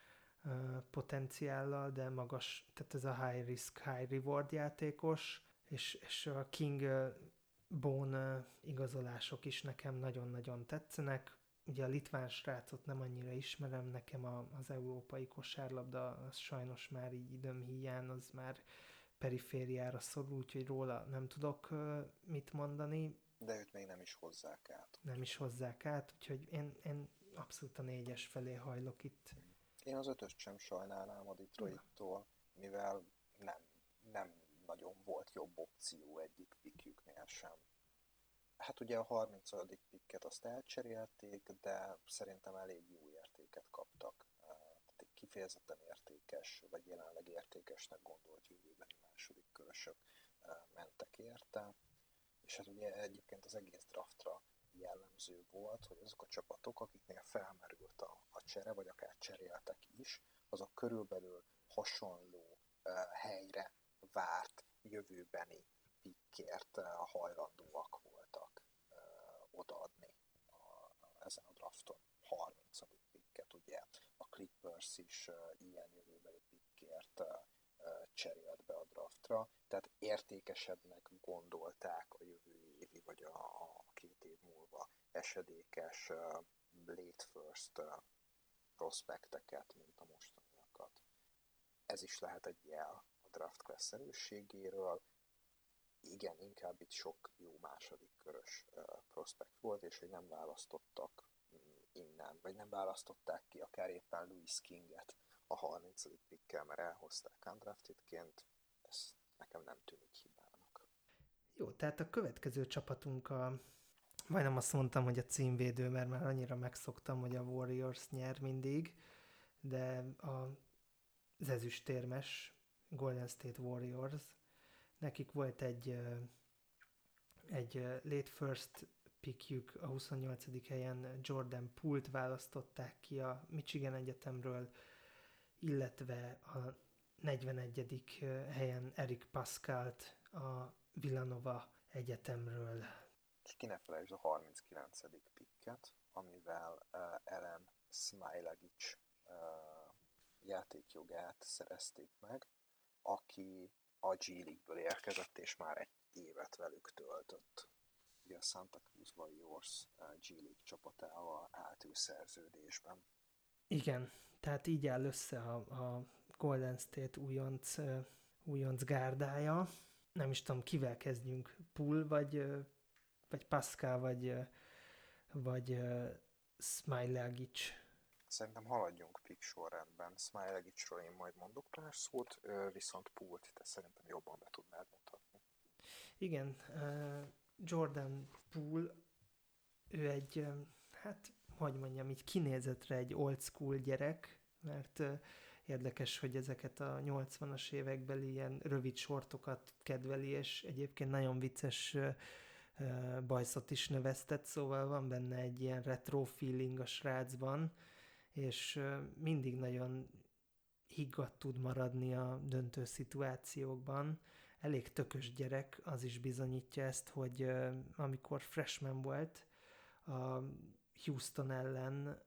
potenciállal, de magas, tehát ez a high risk, high reward játékos, és, és a King Bone igazolások is nekem nagyon-nagyon tetszenek. ugye a litván srácot nem annyira ismerem, nekem a, az európai kosárlabda az sajnos már így időm hiány, az már perifériára szorul, úgyhogy róla nem tudok mit mondani. De őt még nem is hozzák át. Nem is hozzák át, úgyhogy én, én abszolút a négyes felé hajlok itt. Én az ötöst sem sajnálnám a Detroit-tól, mivel nem, nem nagyon volt jobb opció egyik pikjüknél sem. Hát ugye a 30. pikket azt elcserélték, de szerintem elég jó értéket kaptak. Tehát kifejezetten értékes, vagy jelenleg értékesnek gondolt jövőbeni második körösök mentek érte. És hát ugye egyébként az egész draftra jellemző volt, hogy azok a csapatok, akiknél felmerült a, a csere, vagy akár cseréltek is, azok körülbelül hasonló uh, helyre várt jövőbeni pikkért uh, hajlandóak voltak uh, odaadni a, a, ezen a drafton. 30. pikket, ugye a Clippers is uh, ilyen jövőbeli pikkért uh, cserélt be a draftra, tehát értékesebbnek gondolták a jövő évi vagy a, a két év múlva esedékes late first prospekteket, mint a mostaniakat. Ez is lehet egy jel a draft class erősségéről. Igen, inkább itt sok jó második körös prospekt volt, és hogy nem választottak mm, innen, vagy nem választották ki akár éppen Louis Kinget a 30. pikkel, mert elhozták undraftedként, ez nekem nem tűnik hibának. Jó, tehát a következő csapatunk a majdnem azt mondtam, hogy a címvédő, mert már annyira megszoktam, hogy a Warriors nyer mindig, de a, az ezüstérmes Golden State Warriors, nekik volt egy, egy late first pickjük, a 28. helyen Jordan Pult választották ki a Michigan Egyetemről, illetve a 41. helyen Erik Pascalt a Villanova Egyetemről. És ki ne felejtsd a 39. pikket, amivel uh, Ellen Smilagic uh, játékjogát szerezték meg, aki a G League-ből érkezett, és már egy évet velük töltött. Ugye a Santa Cruz Warriors uh, G League csapatával állt ő szerződésben. Igen, tehát így áll össze a, a Golden State újonc, újonc gárdája. Nem is tudom, kivel kezdjünk, Pool, vagy, vagy Pascal, vagy, vagy Smailagic. Szerintem haladjunk pick sorrendben. Smailagicsról én majd mondok pár szót, viszont Poolt te szerintem jobban be tudnád mutatni. Igen, Jordan Poole, ő egy, hát hogy mondjam, így kinézetre egy old school gyerek, mert érdekes, hogy ezeket a 80-as évekbeli ilyen rövid sortokat kedveli, és egyébként nagyon vicces bajszot is növesztett, szóval van benne egy ilyen retro feeling a srácban, és mindig nagyon higgadt tud maradni a döntő szituációkban. Elég tökös gyerek, az is bizonyítja ezt, hogy amikor freshman volt, a Houston ellen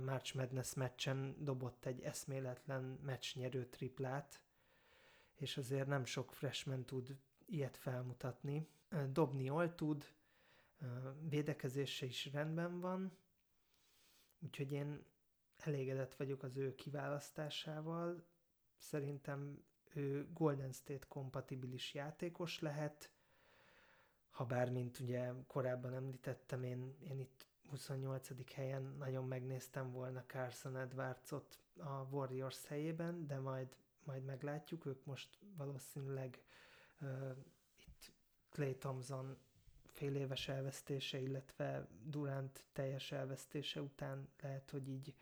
March Madness meccsen dobott egy eszméletlen meccsnyerő triplát, és azért nem sok freshman tud ilyet felmutatni. Dobni jól tud, védekezése is rendben van, úgyhogy én elégedett vagyok az ő kiválasztásával. Szerintem ő Golden State kompatibilis játékos lehet, ha bár, mint ugye korábban említettem, én, én itt 28. helyen nagyon megnéztem volna Carson Edwardsot a Warriors helyében, de majd, majd meglátjuk, ők most valószínűleg uh, itt Clay Thompson fél éves elvesztése, illetve Durant teljes elvesztése után lehet, hogy így,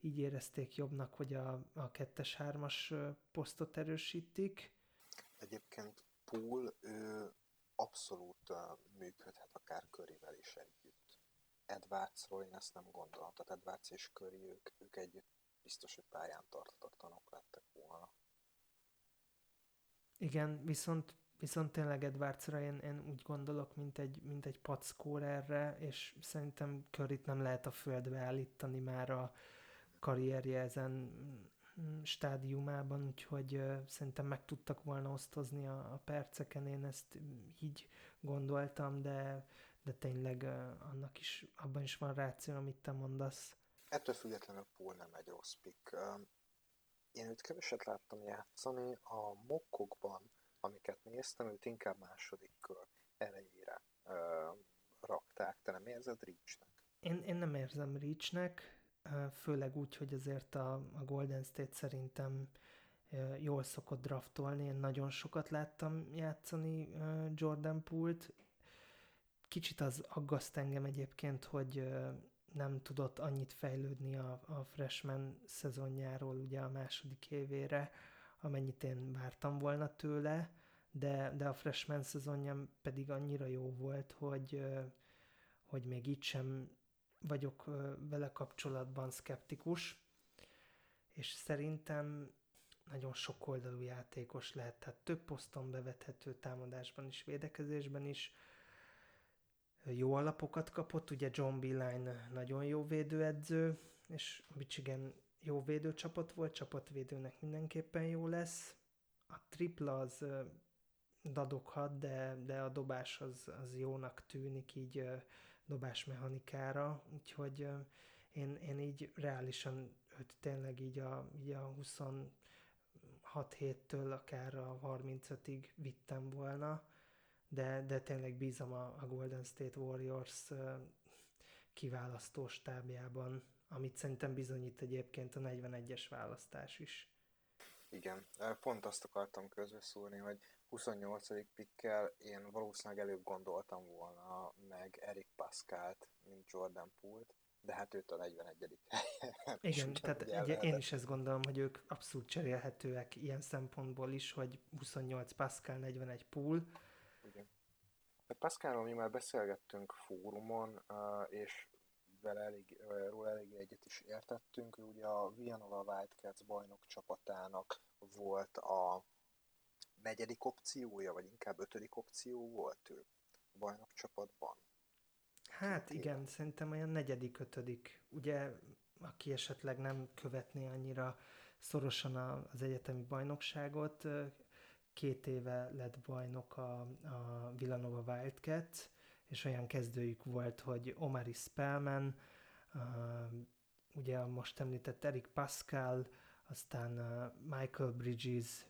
így érezték jobbnak, hogy a, a kettes-hármas posztot erősítik. Egyébként Pool ő abszolút működhet akár körivel is együtt. Edwardsról én ezt nem gondolom. Tehát Edwards és Curry, ők, ők együtt biztos, hogy pályán tartatatlanok lettek volna. Igen, viszont, viszont tényleg Edwardsra én, én úgy gondolok, mint egy, mint egy erre, és szerintem Curryt nem lehet a földbe állítani már a karrierje ezen stádiumában, úgyhogy uh, szerintem meg tudtak volna osztozni a, a perceken, én ezt így gondoltam, de de tényleg annak is, abban is van ráció, amit te mondasz. Ettől függetlenül Paul nem egy rossz pick. Én őt keveset láttam játszani, a mokkokban, amiket néztem, őt inkább második kör elejére rakták. Te nem érzed Reachnek? Én, én nem érzem Reachnek, főleg úgy, hogy azért a, a Golden State szerintem jól szokott draftolni. Én nagyon sokat láttam játszani Jordan Poole-t. Kicsit az aggaszt engem egyébként, hogy nem tudott annyit fejlődni a, a freshman szezonjáról ugye a második évére, amennyit én vártam volna tőle, de, de a freshman szezonja pedig annyira jó volt, hogy, hogy még itt sem vagyok vele kapcsolatban szkeptikus, és szerintem nagyon sok oldalú játékos lehet, tehát több poszton bevethető támadásban is, védekezésben is. Jó alapokat kapott, ugye John Beeline nagyon jó védőedző, és Michigan jó védőcsapat volt, csapatvédőnek mindenképpen jó lesz. A tripla az dadoghat, de, de a dobás az, az jónak tűnik így dobásmechanikára, úgyhogy én, én így reálisan őt tényleg így a, így a 26 héttől akár a 35-ig vittem volna, de, de tényleg bízom a, a Golden State Warriors kiválasztó stábjában, amit szerintem bizonyít egyébként a 41-es választás is. Igen, pont azt akartam közbeszúrni, hogy 28. pikkel én valószínűleg előbb gondoltam volna meg Erik Pascalt, mint Jordan Poole-t, de hát őt a 41. helyen. Igen, tehát egy, én is ezt gondolom, hogy ők abszolút cserélhetőek ilyen szempontból is, hogy 28 Pascal, 41 Poole. Pascalról mi már beszélgettünk fórumon, és vele elég, róla elég egyet is értettünk. Ő ugye a Villanova Wildcats bajnok csapatának volt a negyedik opciója, vagy inkább ötödik opció volt ő a bajnok csapatban? Hát Két igen, éve. szerintem olyan negyedik, ötödik. Ugye, aki esetleg nem követné annyira szorosan az egyetemi bajnokságot, két éve lett bajnok a, a Villanova Wildcats, és olyan kezdőjük volt, hogy Omari Spellman, uh, ugye a most említett Eric Pascal, aztán uh, Michael Bridges,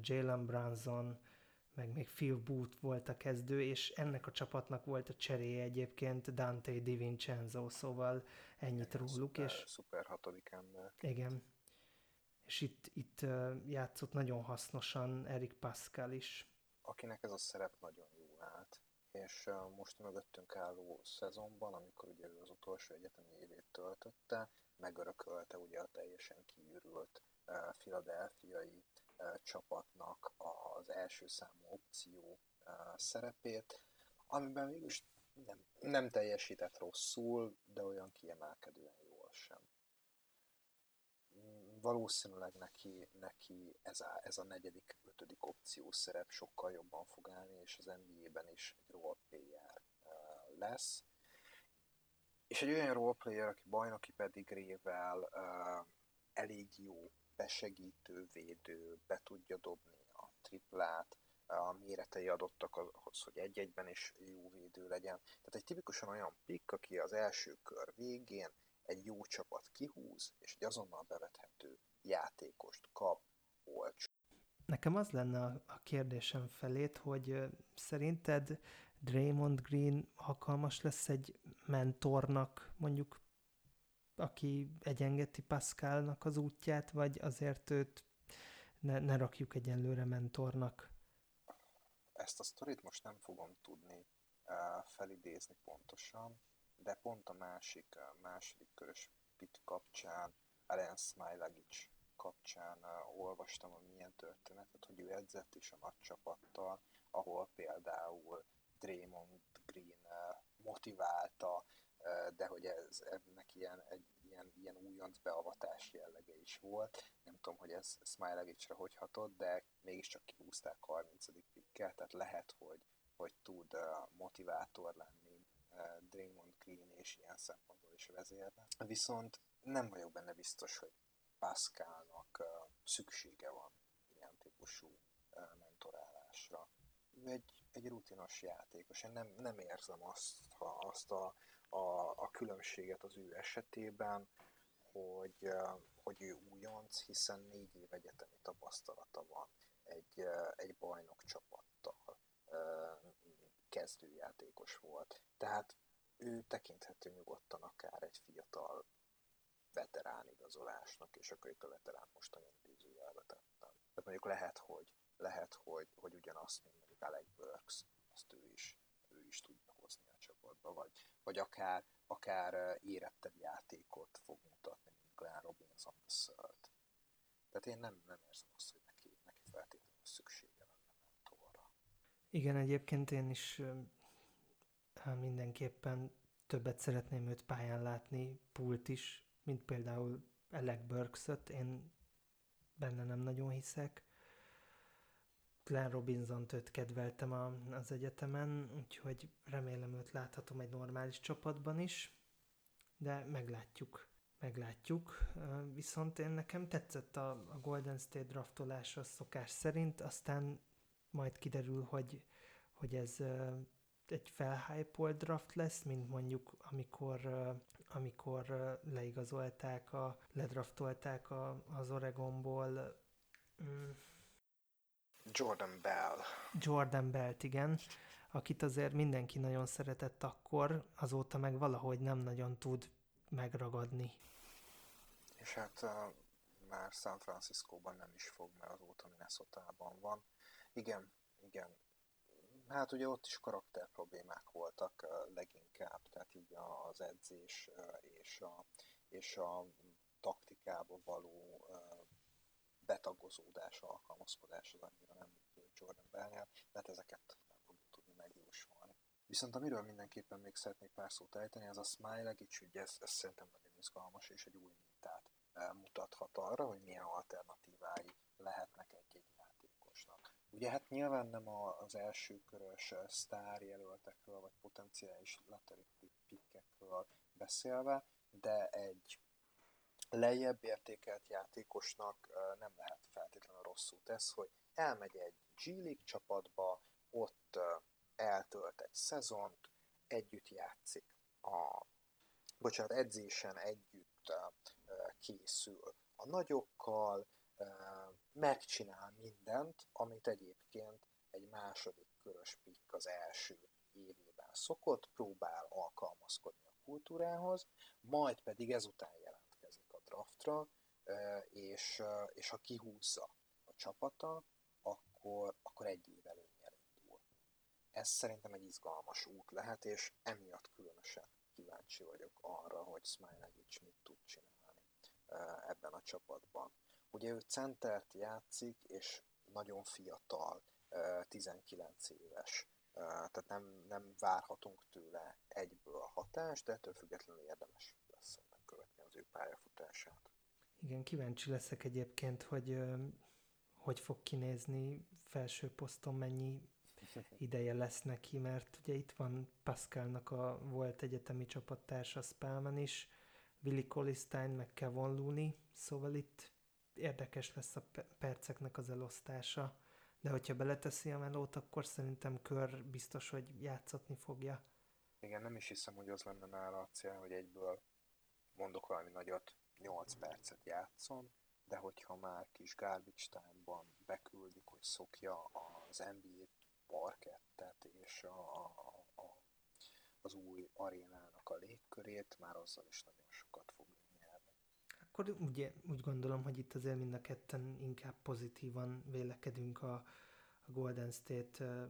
Jalen Brunson, meg még Phil Booth volt a kezdő, és ennek a csapatnak volt a cseréje egyébként Dante Di Vincenzo, szóval ennyit Igen, róluk. Szuper, és szuper hatodik ember. Igen. És itt, itt játszott nagyon hasznosan Erik Pascal is. Akinek ez a szerep nagyon jó állt. És most mögöttünk álló szezonban, amikor ugye ő az utolsó egyetemi évét töltötte, megörökölte ugye a teljesen kiürült filadelfiai csapatnak az első számú opció szerepét, amiben mégis nem, nem teljesített rosszul, de olyan kiemelkedően jól sem. Valószínűleg neki, neki ez, a, ez a negyedik, ötödik opció szerep sokkal jobban fog állni, és az NBA-ben is egy roleplayer lesz. És egy olyan roleplayer, aki bajnoki pedigrével uh, elég jó besegítő, védő, be tudja dobni a triplát, a méretei adottak ahhoz, hogy egy-egyben is jó védő legyen. Tehát egy tipikusan olyan pick, aki az első kör végén egy jó csapat kihúz, és egy azonnal bevethető játékost kap olcsó. Nekem az lenne a kérdésem felét, hogy szerinted Draymond Green alkalmas lesz egy mentornak mondjuk aki egyengeti Pascalnak az útját, vagy azért őt ne, ne rakjuk egyenlőre mentornak? Ezt a sztorit most nem fogom tudni uh, felidézni pontosan, de pont a másik, uh, második körös pit kapcsán, Ellen Smilagic kapcsán uh, olvastam, hogy milyen történetet, hogy ő edzett is a nagy csapattal, ahol például Draymond Green uh, motiválta de hogy ez, ennek ilyen, egy, ilyen, ilyen újonc beavatás jellege is volt. Nem tudom, hogy ez Smilegicsre hogy hatott, de mégiscsak kihúzták 30. pikkel, tehát lehet, hogy, hogy tud motivátor lenni Draymond Green és ilyen szempontból is vezérbe. Viszont nem vagyok benne biztos, hogy Pascalnak szüksége van ilyen típusú mentorálásra. Ő egy egy rutinos játékos. Én nem, nem érzem azt, ha, azt a, a, a különbséget az ő esetében, hogy, hogy ő újonc, hiszen négy év egyetemi tapasztalata van egy, egy bajnok csapattal kezdőjátékos volt. Tehát ő tekinthető nyugodtan akár egy fiatal veterán igazolásnak, és akkor itt a veterán most a idézőjelbe tettem. Tehát mondjuk lehet, hogy, lehet, hogy, hogy ugyanazt, mint mondjuk Alec Burks, azt ő is, ő is tudja hozni a csapatba, vagy, vagy akár, akár érettebb játékot fog mutatni, mint Glenn Robinson szölt. Tehát én nem, nem érzem azt, hogy neki, neki feltétlenül mentorra. Igen, egyébként én is mindenképpen többet szeretném őt pályán látni, Pult is, mint például Alec Burks-öt, én benne nem nagyon hiszek. Glenn robinson őt kedveltem a, az egyetemen, úgyhogy remélem őt láthatom egy normális csapatban is, de meglátjuk. Meglátjuk, viszont én nekem tetszett a, a Golden State draftolása szokás szerint, aztán majd kiderül, hogy, hogy ez egy felhypolt draft lesz, mint mondjuk amikor, amikor leigazolták, a, ledraftolták a, az Oregonból Jordan Bell. Jordan Bell, igen, akit azért mindenki nagyon szeretett akkor, azóta meg valahogy nem nagyon tud megragadni. És hát uh, már San Franciscóban nem is fog, mert azóta Minnesota-ban van. Igen, igen, Hát ugye ott is karakter problémák voltak leginkább, tehát így az edzés és a, és a taktikába való betagozódás, alkalmazkodás az annyira nem működött Jordan Bell-nél, de hát ezeket nem fogjuk tudni megjósolni. Viszont amiről mindenképpen még szeretnék pár szót ejteni, az a Smile-Egics ügy, ez, ez szerintem nagyon izgalmas, és egy új mintát mutathat arra, hogy milyen alternatívái lehetnek játékosnak. Ugye hát nyilván nem az első körös sztár jelöltekről, vagy potenciális lottery pickekről beszélve, de egy lejjebb értékelt játékosnak nem lehet feltétlenül rosszul tesz, hogy elmegy egy G League csapatba, ott eltölt egy szezont, együtt játszik a bocsánat, edzésen együtt készül a nagyokkal, megcsinál mindent, amit egyébként egy második körös pikk az első évében szokott, próbál alkalmazkodni a kultúrához, majd pedig ezután jelentkezik a draftra, és, és ha kihúzza a csapata, akkor, akkor egy év előnyel indul. Ez szerintem egy izgalmas út lehet, és emiatt különösen kíváncsi vagyok arra, hogy Smiley mit tud csinálni ebben a csapatban. Ugye ő centert játszik, és nagyon fiatal, 19 éves. Tehát nem, nem várhatunk tőle egyből hatást, de ettől függetlenül érdemes lesz a következő pályafutását. Igen, kíváncsi leszek egyébként, hogy hogy fog kinézni felső poszton, mennyi ideje lesz neki, mert ugye itt van Pascalnak a volt egyetemi csapattársa Spellman is, Willi Colistein, meg Kevon Looney, szóval itt érdekes lesz a perceknek az elosztása, de hogyha beleteszi a melót, akkor szerintem kör biztos, hogy játszatni fogja. Igen, nem is hiszem, hogy az lenne nála a cél, hogy egyből mondok valami nagyot, 8 percet játszon, de hogyha már kis garbage time-ban beküldik, hogy szokja az NBA parkettet és a, a, a, az új arénának a légkörét, már azzal is nagyon sokat fog akkor ugye, úgy gondolom, hogy itt azért mind a ketten inkább pozitívan vélekedünk a, a Golden State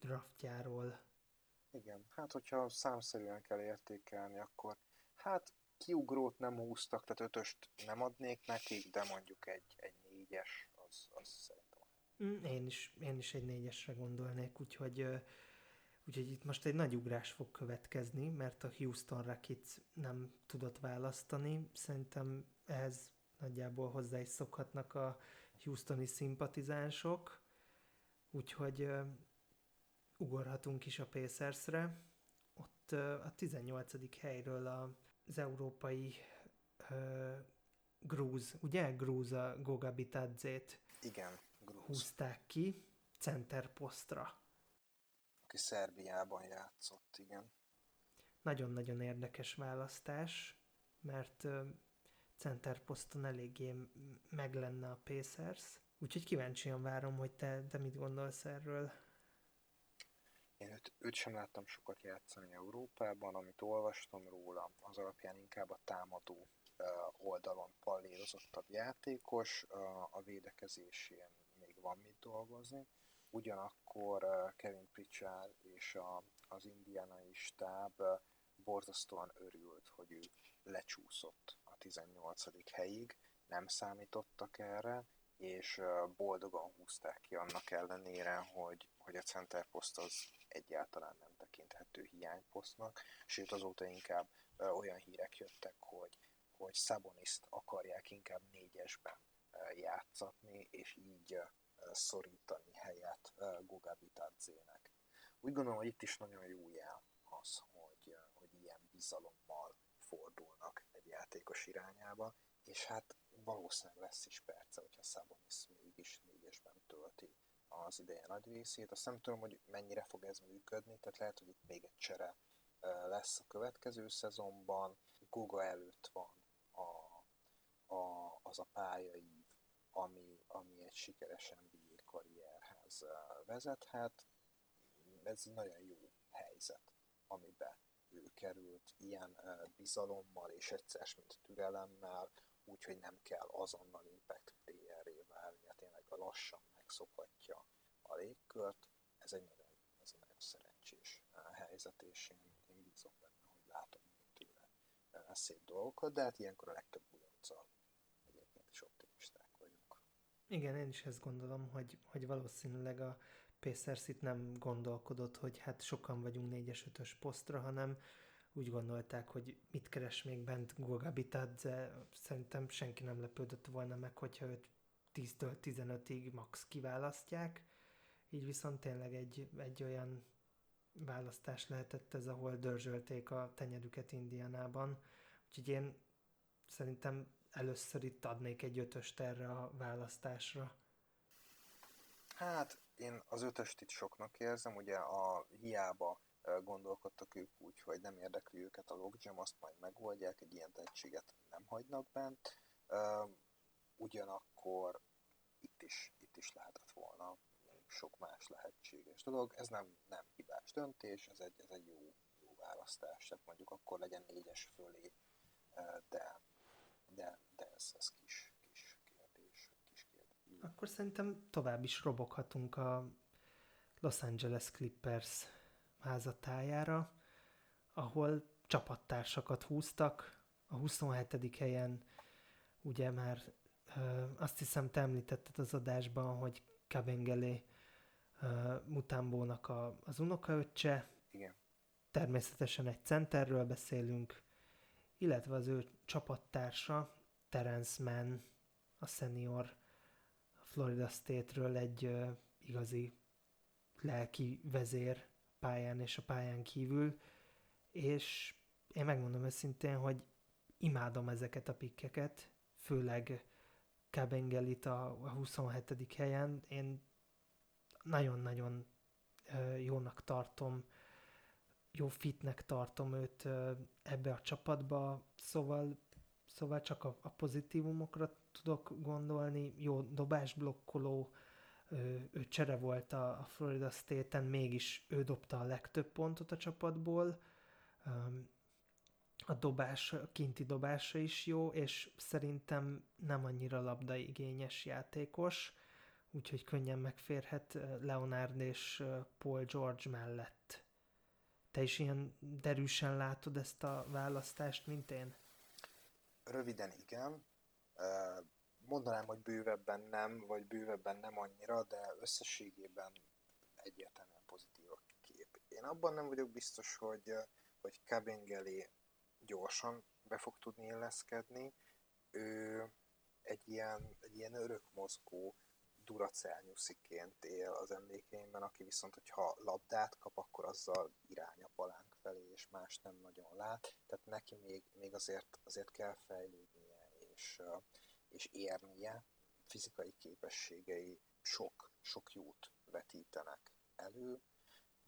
draftjáról. Igen, hát hogyha számszerűen kell értékelni, akkor hát kiugrót nem húztak, tehát ötöst nem adnék nekik, de mondjuk egy, egy négyes, az, az szerintem. Mm, én is, én is egy négyesre gondolnék, úgyhogy Úgyhogy itt most egy nagy ugrás fog következni, mert a Houston Rockets nem tudott választani. Szerintem ehhez nagyjából hozzá is szokhatnak a Houstoni szimpatizánsok, úgyhogy uh, ugorhatunk is a Pacersre. Ott uh, a 18. helyről az európai uh, grúz, ugye? Grúz a Goga Bitadzét Igen, grúz. húzták ki center posztra aki Szerbiában játszott, igen. Nagyon-nagyon érdekes választás, mert center poszton eléggé meg lenne a Pacers, úgyhogy kíváncsian várom, hogy te, te mit gondolsz erről. Én őt, őt sem láttam sokat játszani Európában, amit olvastam róla, az alapján inkább a támadó oldalon pallérozottabb játékos, a védekezésén még van mit dolgozni. Ugyanakkor Kevin Pritchard és a, az indiánai stáb borzasztóan örült, hogy ő lecsúszott 18. helyig, nem számítottak erre, és boldogan húzták ki annak ellenére, hogy, hogy a center poszt az egyáltalán nem tekinthető hiányposztnak, sőt azóta inkább olyan hírek jöttek, hogy, hogy Szaboniszt akarják inkább négyesben játszatni, és így szorítani helyet Guga Bitadzének. Úgy gondolom, hogy itt is nagyon jó jel az, hogy, hogy ilyen bizalommal fordulnak egy játékos irányába, és hát valószínűleg lesz is perce, hogyha Szabonis mégis négyesben tölti az ideje nagy részét. Azt nem tudom, hogy mennyire fog ez működni, tehát lehet, hogy itt még egy csere lesz a következő szezonban. Guga előtt van a, a, az a pályaív, ami, ami egy sikeres NBA karrierhez vezethet. Ez egy nagyon jó helyzet, amiben ő került ilyen bizalommal és egyszer, mint türelemmel, úgyhogy nem kell azonnal impact player-ré válnia, tényleg a lassan megszokhatja a légkört. Ez egy nagyon, ez egy nagyon szerencsés helyzet, és én, én bízom benne, hogy látom még tőle szép dolgokat, de hát ilyenkor a legtöbb újonccal egyébként is optimisták vagyunk. Igen, én is ezt gondolom, hogy, hogy valószínűleg a Pacers itt nem gondolkodott, hogy hát sokan vagyunk 4-es 5-ös posztra, hanem úgy gondolták, hogy mit keres még bent Goga Bitadze, szerintem senki nem lepődött volna meg, hogyha őt 10-től 15-ig max kiválasztják, így viszont tényleg egy, egy olyan választás lehetett ez, ahol dörzsölték a tenyerüket Indianában, úgyhogy én szerintem először itt adnék egy ötöst erre a választásra. Hát én az ötöst itt soknak érzem, ugye a hiába gondolkodtak ők úgy, hogy nem érdekli őket a logjam, azt majd megoldják, egy ilyen tehetséget nem hagynak bent. Ugyanakkor itt is, itt is lehetett volna sok más lehetséges dolog. Ez nem, nem hibás döntés, ez egy, ez egy jó, jó választás, tehát mondjuk akkor legyen négyes fölé, de, de, de ez, ez kis, kis kérdés, kis kérdés. Akkor szerintem tovább is roboghatunk a Los Angeles Clippers házatájára, ahol csapattársakat húztak. A 27. helyen ugye már ö, azt hiszem te említetted az adásban, hogy Kavengele Mutambónak a, az unokaöccse. Igen. Természetesen egy centerről beszélünk, illetve az ő csapattársa, Terence Mann, a senior Florida State-ről egy ö, igazi lelki vezér pályán és a pályán kívül, és én megmondom őszintén, hogy imádom ezeket a pikkeket, főleg Kabengelit a, a 27. helyen. Én nagyon-nagyon jónak tartom, jó fitnek tartom őt ebbe a csapatba, szóval, szóval csak a, a pozitívumokra tudok gondolni, jó dobásblokkoló, ő, ő csere volt a, a Florida State-en, mégis ő dobta a legtöbb pontot a csapatból, a dobás, a kinti dobása is jó, és szerintem nem annyira labdaigényes játékos, úgyhogy könnyen megférhet Leonard és Paul George mellett. Te is ilyen derűsen látod ezt a választást, mint én? Röviden igen. Mondanám, hogy bővebben nem, vagy bővebben nem annyira, de összességében egyértelműen pozitív a kép. Én abban nem vagyok biztos, hogy, hogy Kabengeli gyorsan be fog tudni illeszkedni. Ő egy ilyen, egy ilyen örök mozgó Duracell él az emlékeimben, aki viszont, hogyha labdát kap, akkor azzal irány a palánk felé, és más nem nagyon lát. Tehát neki még, még azért, azért kell fejlődnie, és, és érnie. Fizikai képességei sok, sok jót vetítenek elő,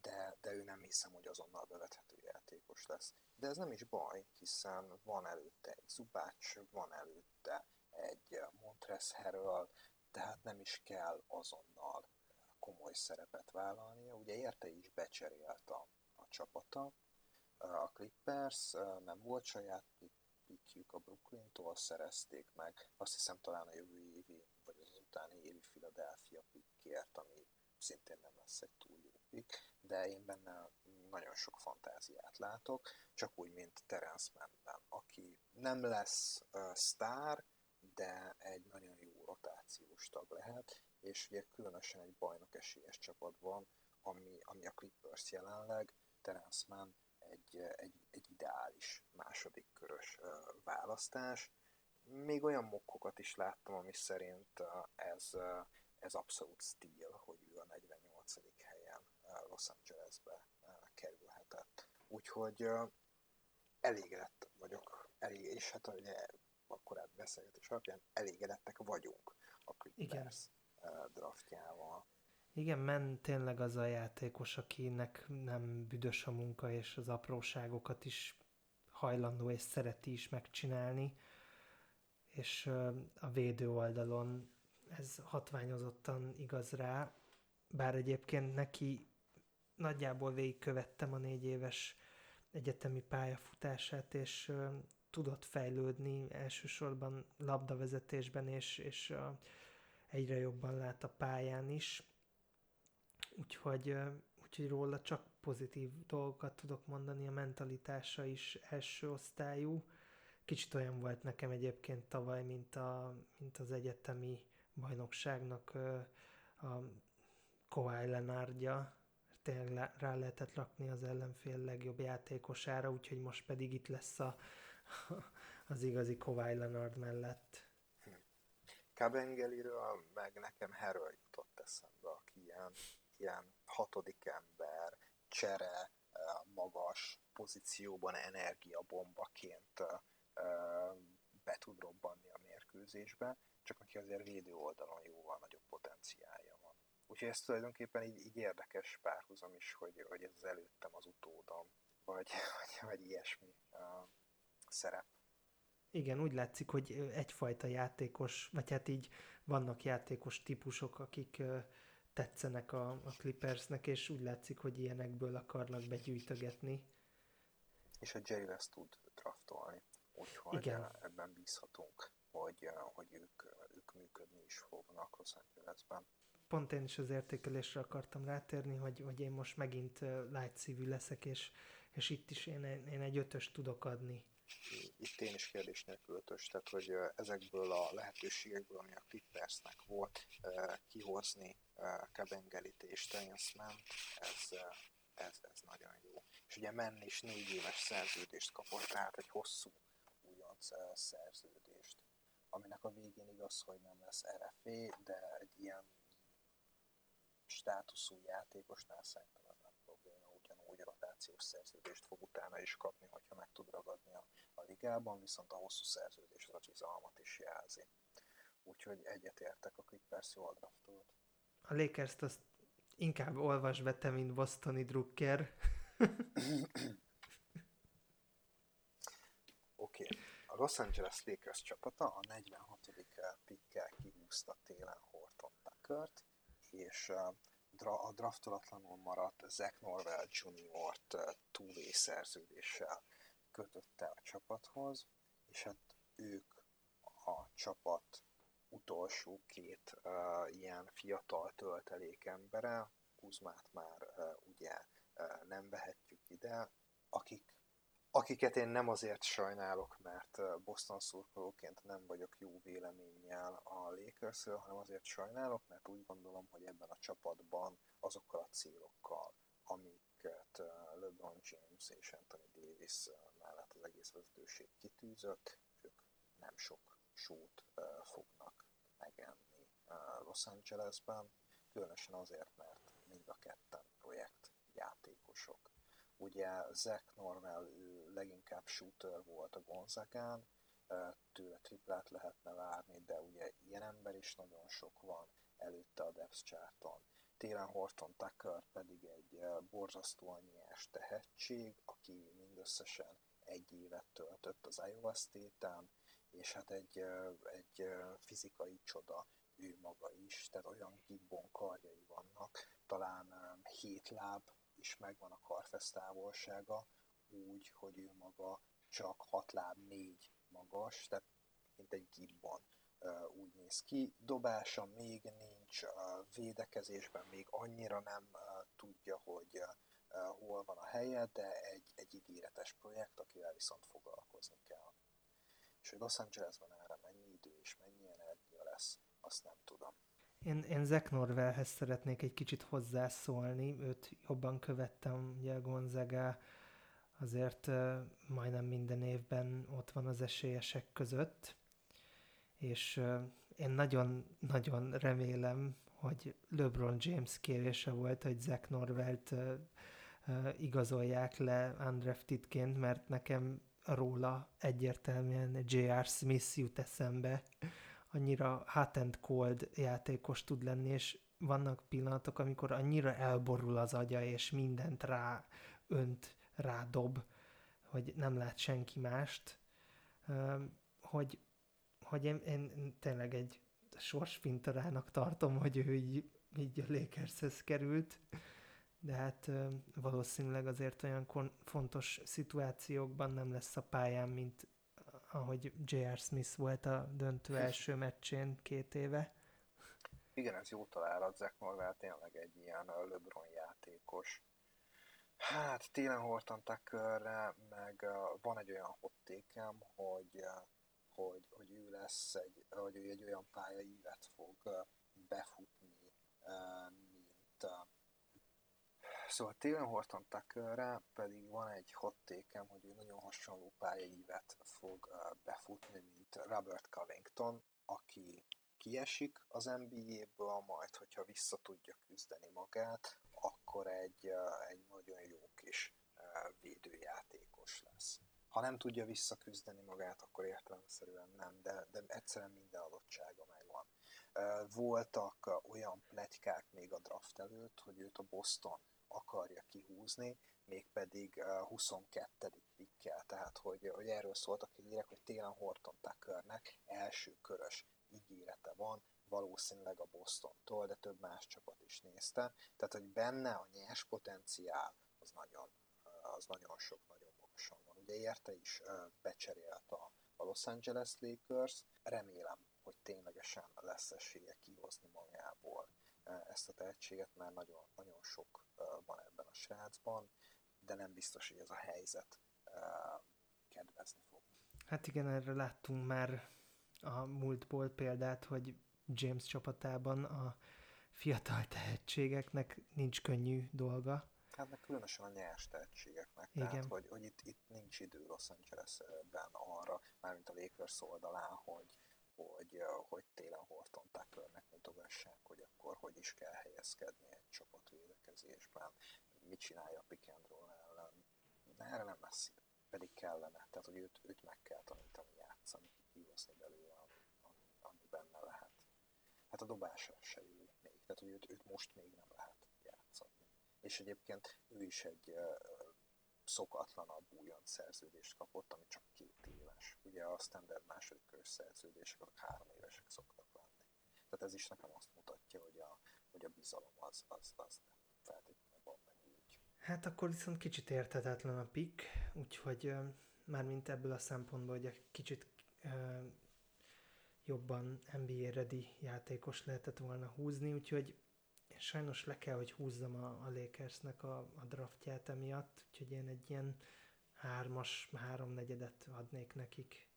de, de ő nem hiszem, hogy azonnal bevethető játékos lesz. De ez nem is baj, hiszen van előtte egy Zubács, van előtte egy Montres Harrell, tehát nem is kell azonnal komoly szerepet vállalnia. Ugye érte is becserélt a, a csapata, a Clippers, nem volt saját pikjük a Brooklyn-tól, szerezték meg, azt hiszem talán a jövő évi, vagy az utáni évi Philadelphia pikkért, ami szintén nem lesz egy túl jó pick, de én benne nagyon sok fantáziát látok, csak úgy, mint Terence Mannben, aki nem lesz uh, sztár, de egy nagyon jó rotációs tag lehet, és ugye különösen egy bajnok esélyes csapatban, ami, ami a Clippers jelenleg, Terence Mann egy, egy, egy ideális második körös választás. Még olyan mokkokat is láttam, ami szerint ez, ez abszolút stíl, hogy ő a 48. helyen Los Angelesbe kerülhetett. Úgyhogy elégedett vagyok, elég, és hát ugye a korábbi beszélgetés alapján elégedettek vagyunk a Clippers Igen. draftjával. Igen, men tényleg az a játékos, akinek nem büdös a munka, és az apróságokat is hajlandó és szereti is megcsinálni, és a védő oldalon ez hatványozottan igaz rá, bár egyébként neki nagyjából végigkövettem a négy éves egyetemi pályafutását, és tudott fejlődni elsősorban labdavezetésben, és, és egyre jobban lát a pályán is. Úgyhogy, úgyhogy róla csak pozitív dolgokat tudok mondani, a mentalitása is első osztályú. Kicsit olyan volt nekem egyébként tavaly, mint, a, mint az egyetemi bajnokságnak a Kawhi Leonardja, tényleg rá lehetett lakni az ellenfél legjobb játékosára, úgyhogy most pedig itt lesz a, az igazi Kawhi Leonard mellett. Kabengeliről meg nekem Harrell jutott eszembe, aki ilyen, ilyen hatodik ember, csere, magas pozícióban energiabombaként be tud robbanni a mérkőzésbe, csak aki azért védő oldalon jóval nagyobb potenciálja van. Úgyhogy ez tulajdonképpen így, így érdekes párhuzam is, hogy, hogy ez az előttem az utódom, vagy, vagy, vagy ilyesmi uh, szerep. Igen, úgy látszik, hogy egyfajta játékos, vagy hát így vannak játékos típusok, akik tetszenek a, a Clippersnek, és úgy látszik, hogy ilyenekből akarnak begyűjtögetni. És a Jerry West tud draftolni, úgyhogy Igen. ebben bízhatunk, hogy, hogy ők, ők működni is fognak Los Angelesben. Pont én is az értékelésre akartam rátérni, hogy, hogy én most megint light szívű leszek, és, és itt is én, én egy ötös tudok adni itt én is kérdés nélkül ötös, tehát hogy ezekből a lehetőségekből, ami a Clippersnek volt, kihozni Kebengelit és Tensman, ez, ez, ez nagyon jó. És ugye menni is négy éves szerződést kapott, tehát egy hosszú újonc szerződést, aminek a végén igaz, hogy nem lesz RFA, de egy ilyen státuszú játékosnál szerintem ugyanúgy rotációs szerződést fog utána is kapni, hogyha meg tud ragadni a, ligában, viszont a hosszú szerződés az a bizalmat is jelzi. Úgyhogy egyetértek a Clippers jól draftolt. A lakers azt inkább olvas be te, mint Bostoni Drucker. Oké. Okay. A Los Angeles Lakers csapata a 46. pikkel kihúzta télen Horton Tuckert, és a draftolatlanul maradt Zach Norwell Jr.-t túlé szerződéssel kötötte a csapathoz, és hát ők a csapat utolsó két uh, ilyen fiatal töltelék embere, Kuzmát már uh, ugye uh, nem vehetjük ide, akik akiket én nem azért sajnálok, mert Boston szurkolóként nem vagyok jó véleménnyel a lakers hanem azért sajnálok, mert úgy gondolom, hogy ebben a csapatban azokkal a célokkal, amiket LeBron James és Anthony Davis mellett az egész vezetőség kitűzött, ők nem sok sót fognak megenni Los Angelesben, különösen azért, mert mind a ketten projekt játékosok Ugye Zach Normal leginkább shooter volt a Gonzagán, tőle triplát lehetne várni, de ugye ilyen ember is nagyon sok van előtte a depth charton. Télen Horton Tucker pedig egy borzasztóan nyers tehetség, aki mindösszesen egy évet töltött az Iowa State-en, és hát egy, egy fizikai csoda ő maga is, tehát olyan gibbon karjai vannak, talán hét láb is megvan a karfesz távolsága, úgy, hogy ő maga csak hat láb négy magas, tehát mint egy gibbon úgy néz ki. Dobása még nincs, védekezésben még annyira nem tudja, hogy hol van a helye, de egy, egy ígéretes projekt, akivel viszont foglalkozni kell. És hogy Los Angelesben erre mennyi idő és mennyi energia lesz, azt nem tudom. Én, én Zach Norwellhez szeretnék egy kicsit hozzászólni, őt jobban követtem, ugye a Gonzaga azért majdnem minden évben ott van az esélyesek között, és én nagyon-nagyon remélem, hogy LeBron James kérése volt, hogy Zach Norvelt igazolják le undraftedként, mert nekem róla egyértelműen J.R. Smith jut eszembe, annyira hot and cold játékos tud lenni, és vannak pillanatok, amikor annyira elborul az agya, és mindent rá önt, rá dob, hogy nem lát senki mást, hogy, hogy én, én tényleg egy sorsfintarának tartom, hogy ő így, így a Lakershez került, de hát valószínűleg azért olyan kon- fontos szituációkban nem lesz a pályán, mint ahogy J.R. Smith volt a döntő első meccsén két éve. Igen, ez jó találat, Zach Norwell tényleg egy ilyen LeBron játékos. Hát télen Horton Tuckerre, meg van egy olyan hottékem, hogy, hogy, hogy ő lesz egy, hogy ő egy olyan pályaívet fog befutni, mint Szóval Télen Horton Tuckerre pedig van egy hottékem, hogy ő nagyon hasonló pályaívet fog befutni, mint Robert Covington, aki kiesik az NBA-ből, majd hogyha vissza tudja küzdeni magát, akkor egy, egy nagyon jó kis védőjátékos lesz. Ha nem tudja visszaküzdeni magát, akkor értelemszerűen nem, de, de egyszerűen minden adottsága megvan. Voltak olyan pletykák még a draft előtt, hogy őt a Boston akarja kihúzni, mégpedig 22. pikkel, tehát hogy, hogy erről szóltak a hírek, hogy télen Horton Tuckernek első körös ígérete van, valószínűleg a Bostontól, de több más csapat is nézte. Tehát, hogy benne a nyers potenciál az nagyon, az nagyon sok, nagyon magasan. Ugye érte is becserélt a, a Los Angeles Lakers, remélem, hogy ténylegesen lesz esélye kihozni magából ezt a tehetséget, mert nagyon, nagyon sok van ebben a srácban, de nem biztos, hogy ez a helyzet kedvezni fog. Hát igen, erre láttunk már a múltból példát, hogy James csapatában a fiatal tehetségeknek nincs könnyű dolga. Hát meg különösen a nyers tehetségeknek, Igen. tehát hogy, hogy itt, itt nincs idő Los Angelesben arra, mármint a Lakers oldalán, hogy, hogy, hogy télen Horton Tuckernek mutogassák, hogy akkor hogy is kell helyezkedni egy csapat védekezésben, mit csinálja a pick and roll ellen. De erre nem lesz pedig kellene, tehát hogy őt, őt meg kell tanítani játszani, kihozni belőle, ami, benne lehet. Hát a dobásra se jó még, tehát hogy őt, őt most még nem lehet. És egyébként ő is egy szokatlanabb újon szerződést kapott, ami csak két éves. Ugye a standard második körös szerződések azok három évesek szoktak lenni. Tehát ez is nekem azt mutatja, hogy a, hogy a bizalom az, az, az nem feltétlenül van meg úgy. Hát akkor viszont kicsit érthetetlen a pick, úgyhogy mármint ebből a szempontból, hogy egy kicsit jobban NBA ready játékos lehetett volna húzni, úgyhogy sajnos le kell, hogy húzzam a, a Lakersnek a, a draftját emiatt, úgyhogy én egy ilyen hármas, háromnegyedet adnék nekik.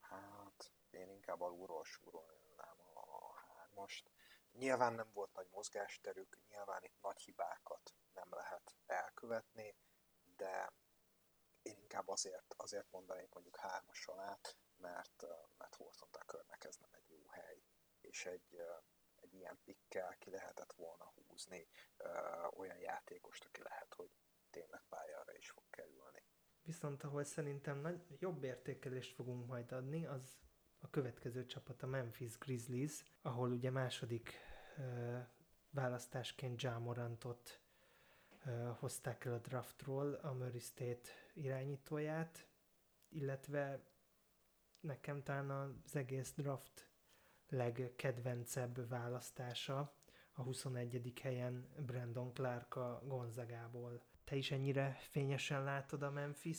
Hát, én inkább alulról súrolnám a hármast. Nyilván nem volt nagy mozgásterük, nyilván itt nagy hibákat nem lehet elkövetni, de én inkább azért, azért mondanék mondjuk hármas alá, mert, mert Horton Tuckernek ez nem egy jó hely, és egy, egy ilyen pikkel ki lehetett volna húzni olyan játékost, aki lehet, hogy tényleg pályára is fog kerülni. Viszont ahol szerintem nagy, jobb értékelést fogunk majd adni, az a következő csapat a Memphis Grizzlies, ahol ugye második uh, választásként Jamorantot hozták el a draftról, a Murray State irányítóját, illetve nekem talán az egész draft legkedvencebb választása a 21. helyen Brandon Clark a Gonzagából. Te is ennyire fényesen látod a Memphis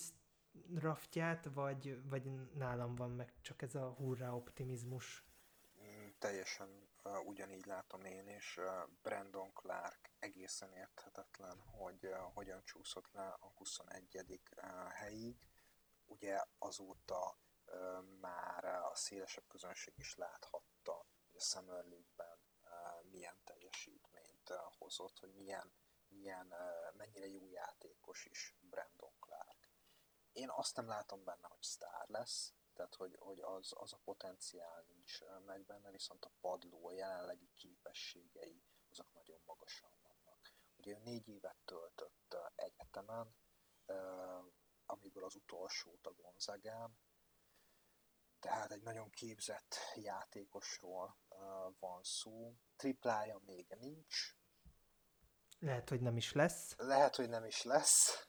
draftját, vagy, vagy nálam van meg csak ez a hurrá optimizmus? Mm, teljesen uh, ugyanígy látom én is. Uh, Brandon Clark egészen érthetetlen, hogy uh, hogyan csúszott le a 21. Uh, helyig. Ugye azóta már a szélesebb közönség is láthatta, hogy a Summer League-ben milyen teljesítményt hozott, hogy milyen, milyen mennyire jó játékos is Brandon Clark. Én azt nem látom benne, hogy sztár lesz, tehát hogy, hogy az, az a potenciál nincs meg benne, viszont a padló, a jelenlegi képességei, azok nagyon magasan vannak. Ugye ő négy évet töltött egyetemen, amiből az utolsót a Gonzagán, tehát egy nagyon képzett játékosról van szó. Triplája még nincs. Lehet, hogy nem is lesz. Lehet, hogy nem is lesz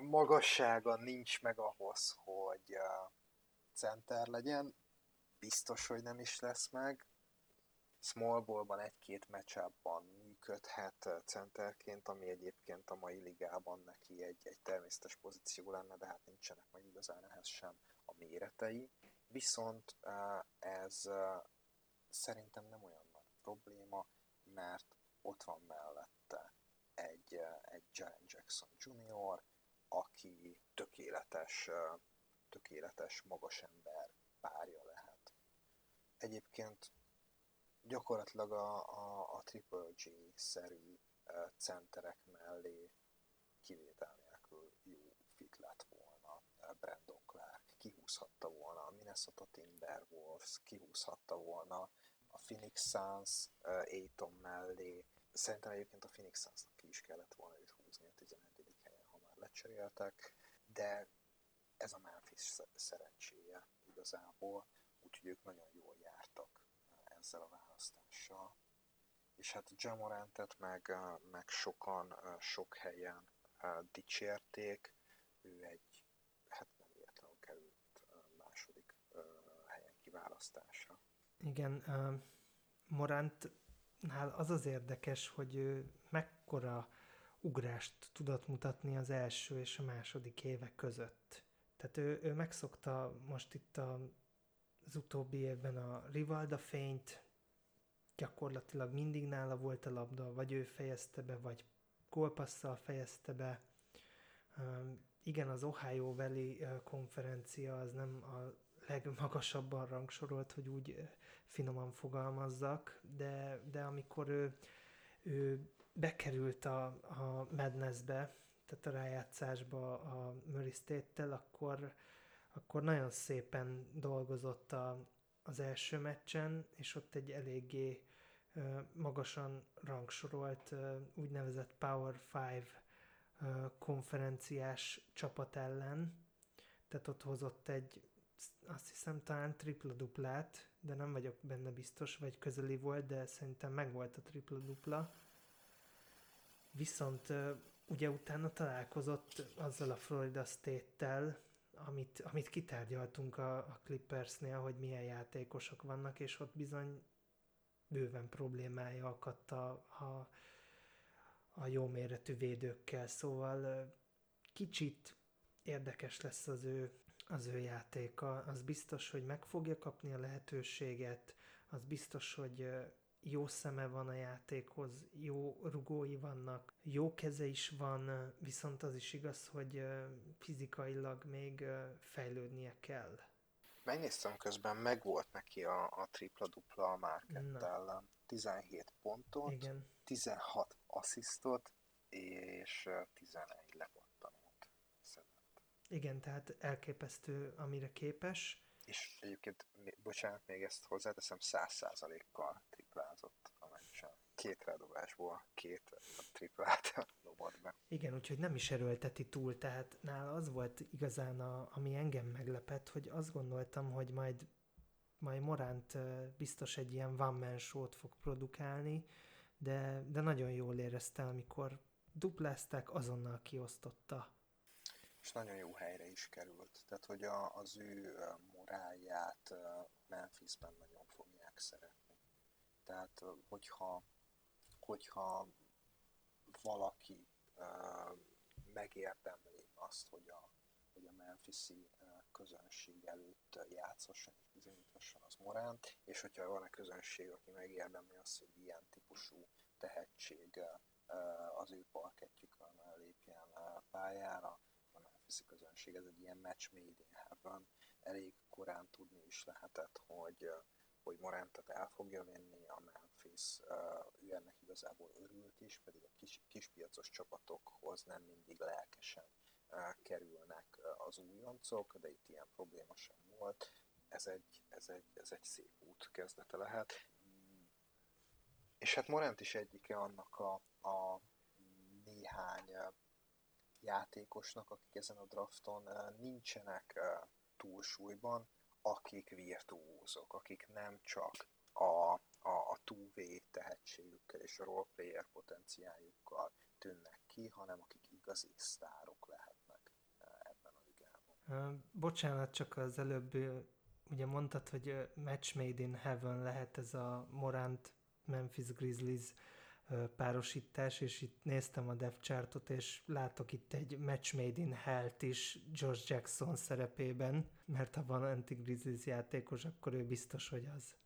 magassága nincs meg ahhoz, hogy center legyen. Biztos, hogy nem is lesz meg. Small ballban egy-két matchupban működhet centerként, ami egyébként a mai ligában neki egy, egy természetes pozíció lenne, de hát nincsenek meg igazán ehhez sem méretei. Viszont ez szerintem nem olyan nagy probléma, mert ott van mellette egy, egy Jaren Jackson Jr., aki tökéletes, tökéletes magas ember párja lehet. Egyébként gyakorlatilag a, a, a Triple G-szerű centerek mellé kivétel nélkül jó fit lett volna Brandon kihúzhatta volna a Minnesota Timberwolves, kihúzhatta volna a Phoenix Suns Aiton mellé, Szerintem egyébként a Phoenix suns ki is kellett volna őt húzni a 11. helyen, ha már lecseréltek, de ez a Memphis szerencséje igazából, úgyhogy ők nagyon jól jártak ezzel a választással. És hát Jamorantet meg, meg sokan, sok helyen dicsérték, ő egy, hát nem véletlenül került második helyen kiválasztásra. Igen, uh, Morant nál az az érdekes, hogy ő mekkora ugrást tudott mutatni az első és a második évek között. Tehát ő, ő megszokta most itt a, az utóbbi évben a Rivalda fényt, gyakorlatilag mindig nála volt a labda, vagy ő fejezte be, vagy gólpasszal fejezte be. Um, igen, az Ohio Valley konferencia az nem a legmagasabban rangsorolt, hogy úgy finoman fogalmazzak, de, de amikor ő, ő bekerült a, a Madnessbe, tehát a rájátszásba a Murray State-tel, akkor, akkor nagyon szépen dolgozott a, az első meccsen, és ott egy eléggé magasan rangsorolt úgynevezett Power 5 uh, konferenciás csapat ellen, tehát ott hozott egy azt hiszem talán tripla-duplát, de nem vagyok benne biztos, vagy közeli volt, de szerintem megvolt a tripla-dupla. Viszont ugye utána találkozott azzal a Florida State-tel, amit, amit kitárgyaltunk a, a Clippersnél, hogy milyen játékosok vannak, és ott bizony bőven problémája akadt a, a, a jó méretű védőkkel, szóval kicsit érdekes lesz az ő az ő játéka, az biztos, hogy meg fogja kapni a lehetőséget, az biztos, hogy jó szeme van a játékhoz, jó rugói vannak, jó keze is van, viszont az is igaz, hogy fizikailag még fejlődnie kell. Megnéztem közben, meg volt neki a, a tripla-dupla a Market ellen. 17 pontot, Igen. 16 asszisztot és 11 lepot. Igen, tehát elképesztő, amire képes. És egyébként, bocsánat, még ezt hozzáteszem, száz százalékkal triplázott a meccsen. Két rádobásból két triplát dobott be. Igen, úgyhogy nem is erőlteti túl, tehát nála az volt igazán, a, ami engem meglepett, hogy azt gondoltam, hogy majd majd Moránt biztos egy ilyen one man show-t fog produkálni, de, de nagyon jól érezte, amikor duplázták, azonnal kiosztotta. És nagyon jó helyre is került. Tehát, hogy a, az ő morálját Memphisben nagyon fogják szeretni. Tehát, hogyha, hogyha valaki megérdemli azt, hogy a, hogy a Memphisi közönség előtt játszhasson és bizonyíthasson az Moránt, és hogyha van egy közönség, aki megérdemli azt, hogy ilyen típusú tehetség az ő parkettjükön lépjen pályára, Memphisi közönség, ez egy ilyen match made in heaven, elég korán tudni is lehetett, hogy, hogy Morantet el fogja venni a Memphis, ő ennek igazából örült is, pedig a kis, kispiacos csapatokhoz nem mindig lelkesen kerülnek az újoncok, de itt ilyen probléma sem volt. Ez egy, ez egy, ez egy szép út kezdete lehet. És hát Morant is egyike annak a, a néhány játékosnak, akik ezen a drafton nincsenek túlsúlyban, akik virtuózok, akik nem csak a, a, a 2V tehetségükkel és a roleplayer potenciáljukkal tűnnek ki, hanem akik igazi sztárok lehetnek ebben a ligában. Bocsánat, csak az előbb ugye mondtad, hogy match made in heaven lehet ez a Morant Memphis Grizzlies párosítás, és itt néztem a depth chartot, és látok itt egy Match Made in Hell-t is George Jackson szerepében, mert ha van anti-Grizzlies játékos, akkor ő biztos, hogy az.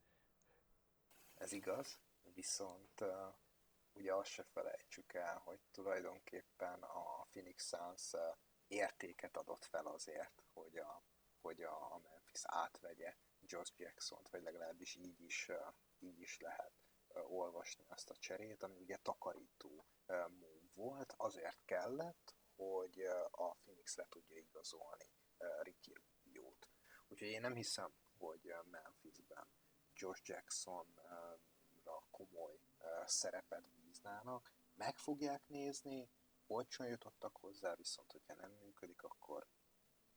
Ez igaz, viszont uh, ugye azt se felejtsük el, hogy tulajdonképpen a Phoenix Suns értéket adott fel azért, hogy a, hogy a Memphis átvegye George Jackson-t, vagy legalábbis így is, uh, így is lehet olvasni ezt a cserét, ami ugye takarító move volt, azért kellett, hogy a Phoenix le tudja igazolni Ricky Rubio-t. Úgyhogy én nem hiszem, hogy Memphisben Josh Jacksonra komoly szerepet bíznának. Meg fogják nézni, olcsón jutottak hozzá, viszont hogyha nem működik, akkor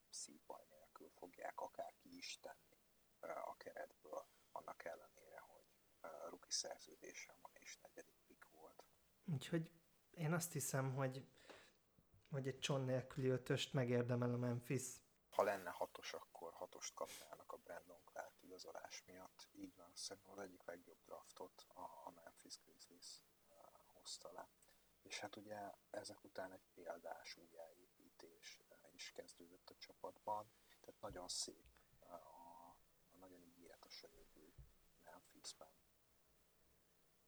szívbaj nélkül fogják akárki is tenni a keretből, annak ellenére rookie szerződésem van, és negyedik pick volt. Úgyhogy én azt hiszem, hogy, hogy egy cson nélküli ötöst megérdemel a Memphis. Ha lenne hatos, akkor hatost kapnának a Brandon Clark igazolás miatt. Így van, szerintem az egyik legjobb draftot a, a Memphis Grizzlies uh, hozta le. És hát ugye ezek után egy példás újjáépítés uh, is kezdődött a csapatban, tehát nagyon szép uh, a, a nagyon ígéretes a jövő Memphisben.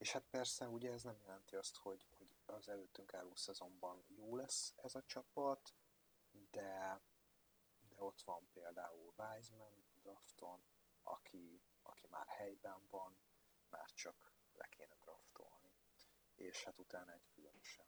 És hát persze ugye ez nem jelenti azt, hogy, hogy az előttünk álló szezonban jó lesz ez a csapat, de, de ott van például Wiseman drafton, aki, aki már helyben van, már csak le kéne draftolni. És hát utána egy különösen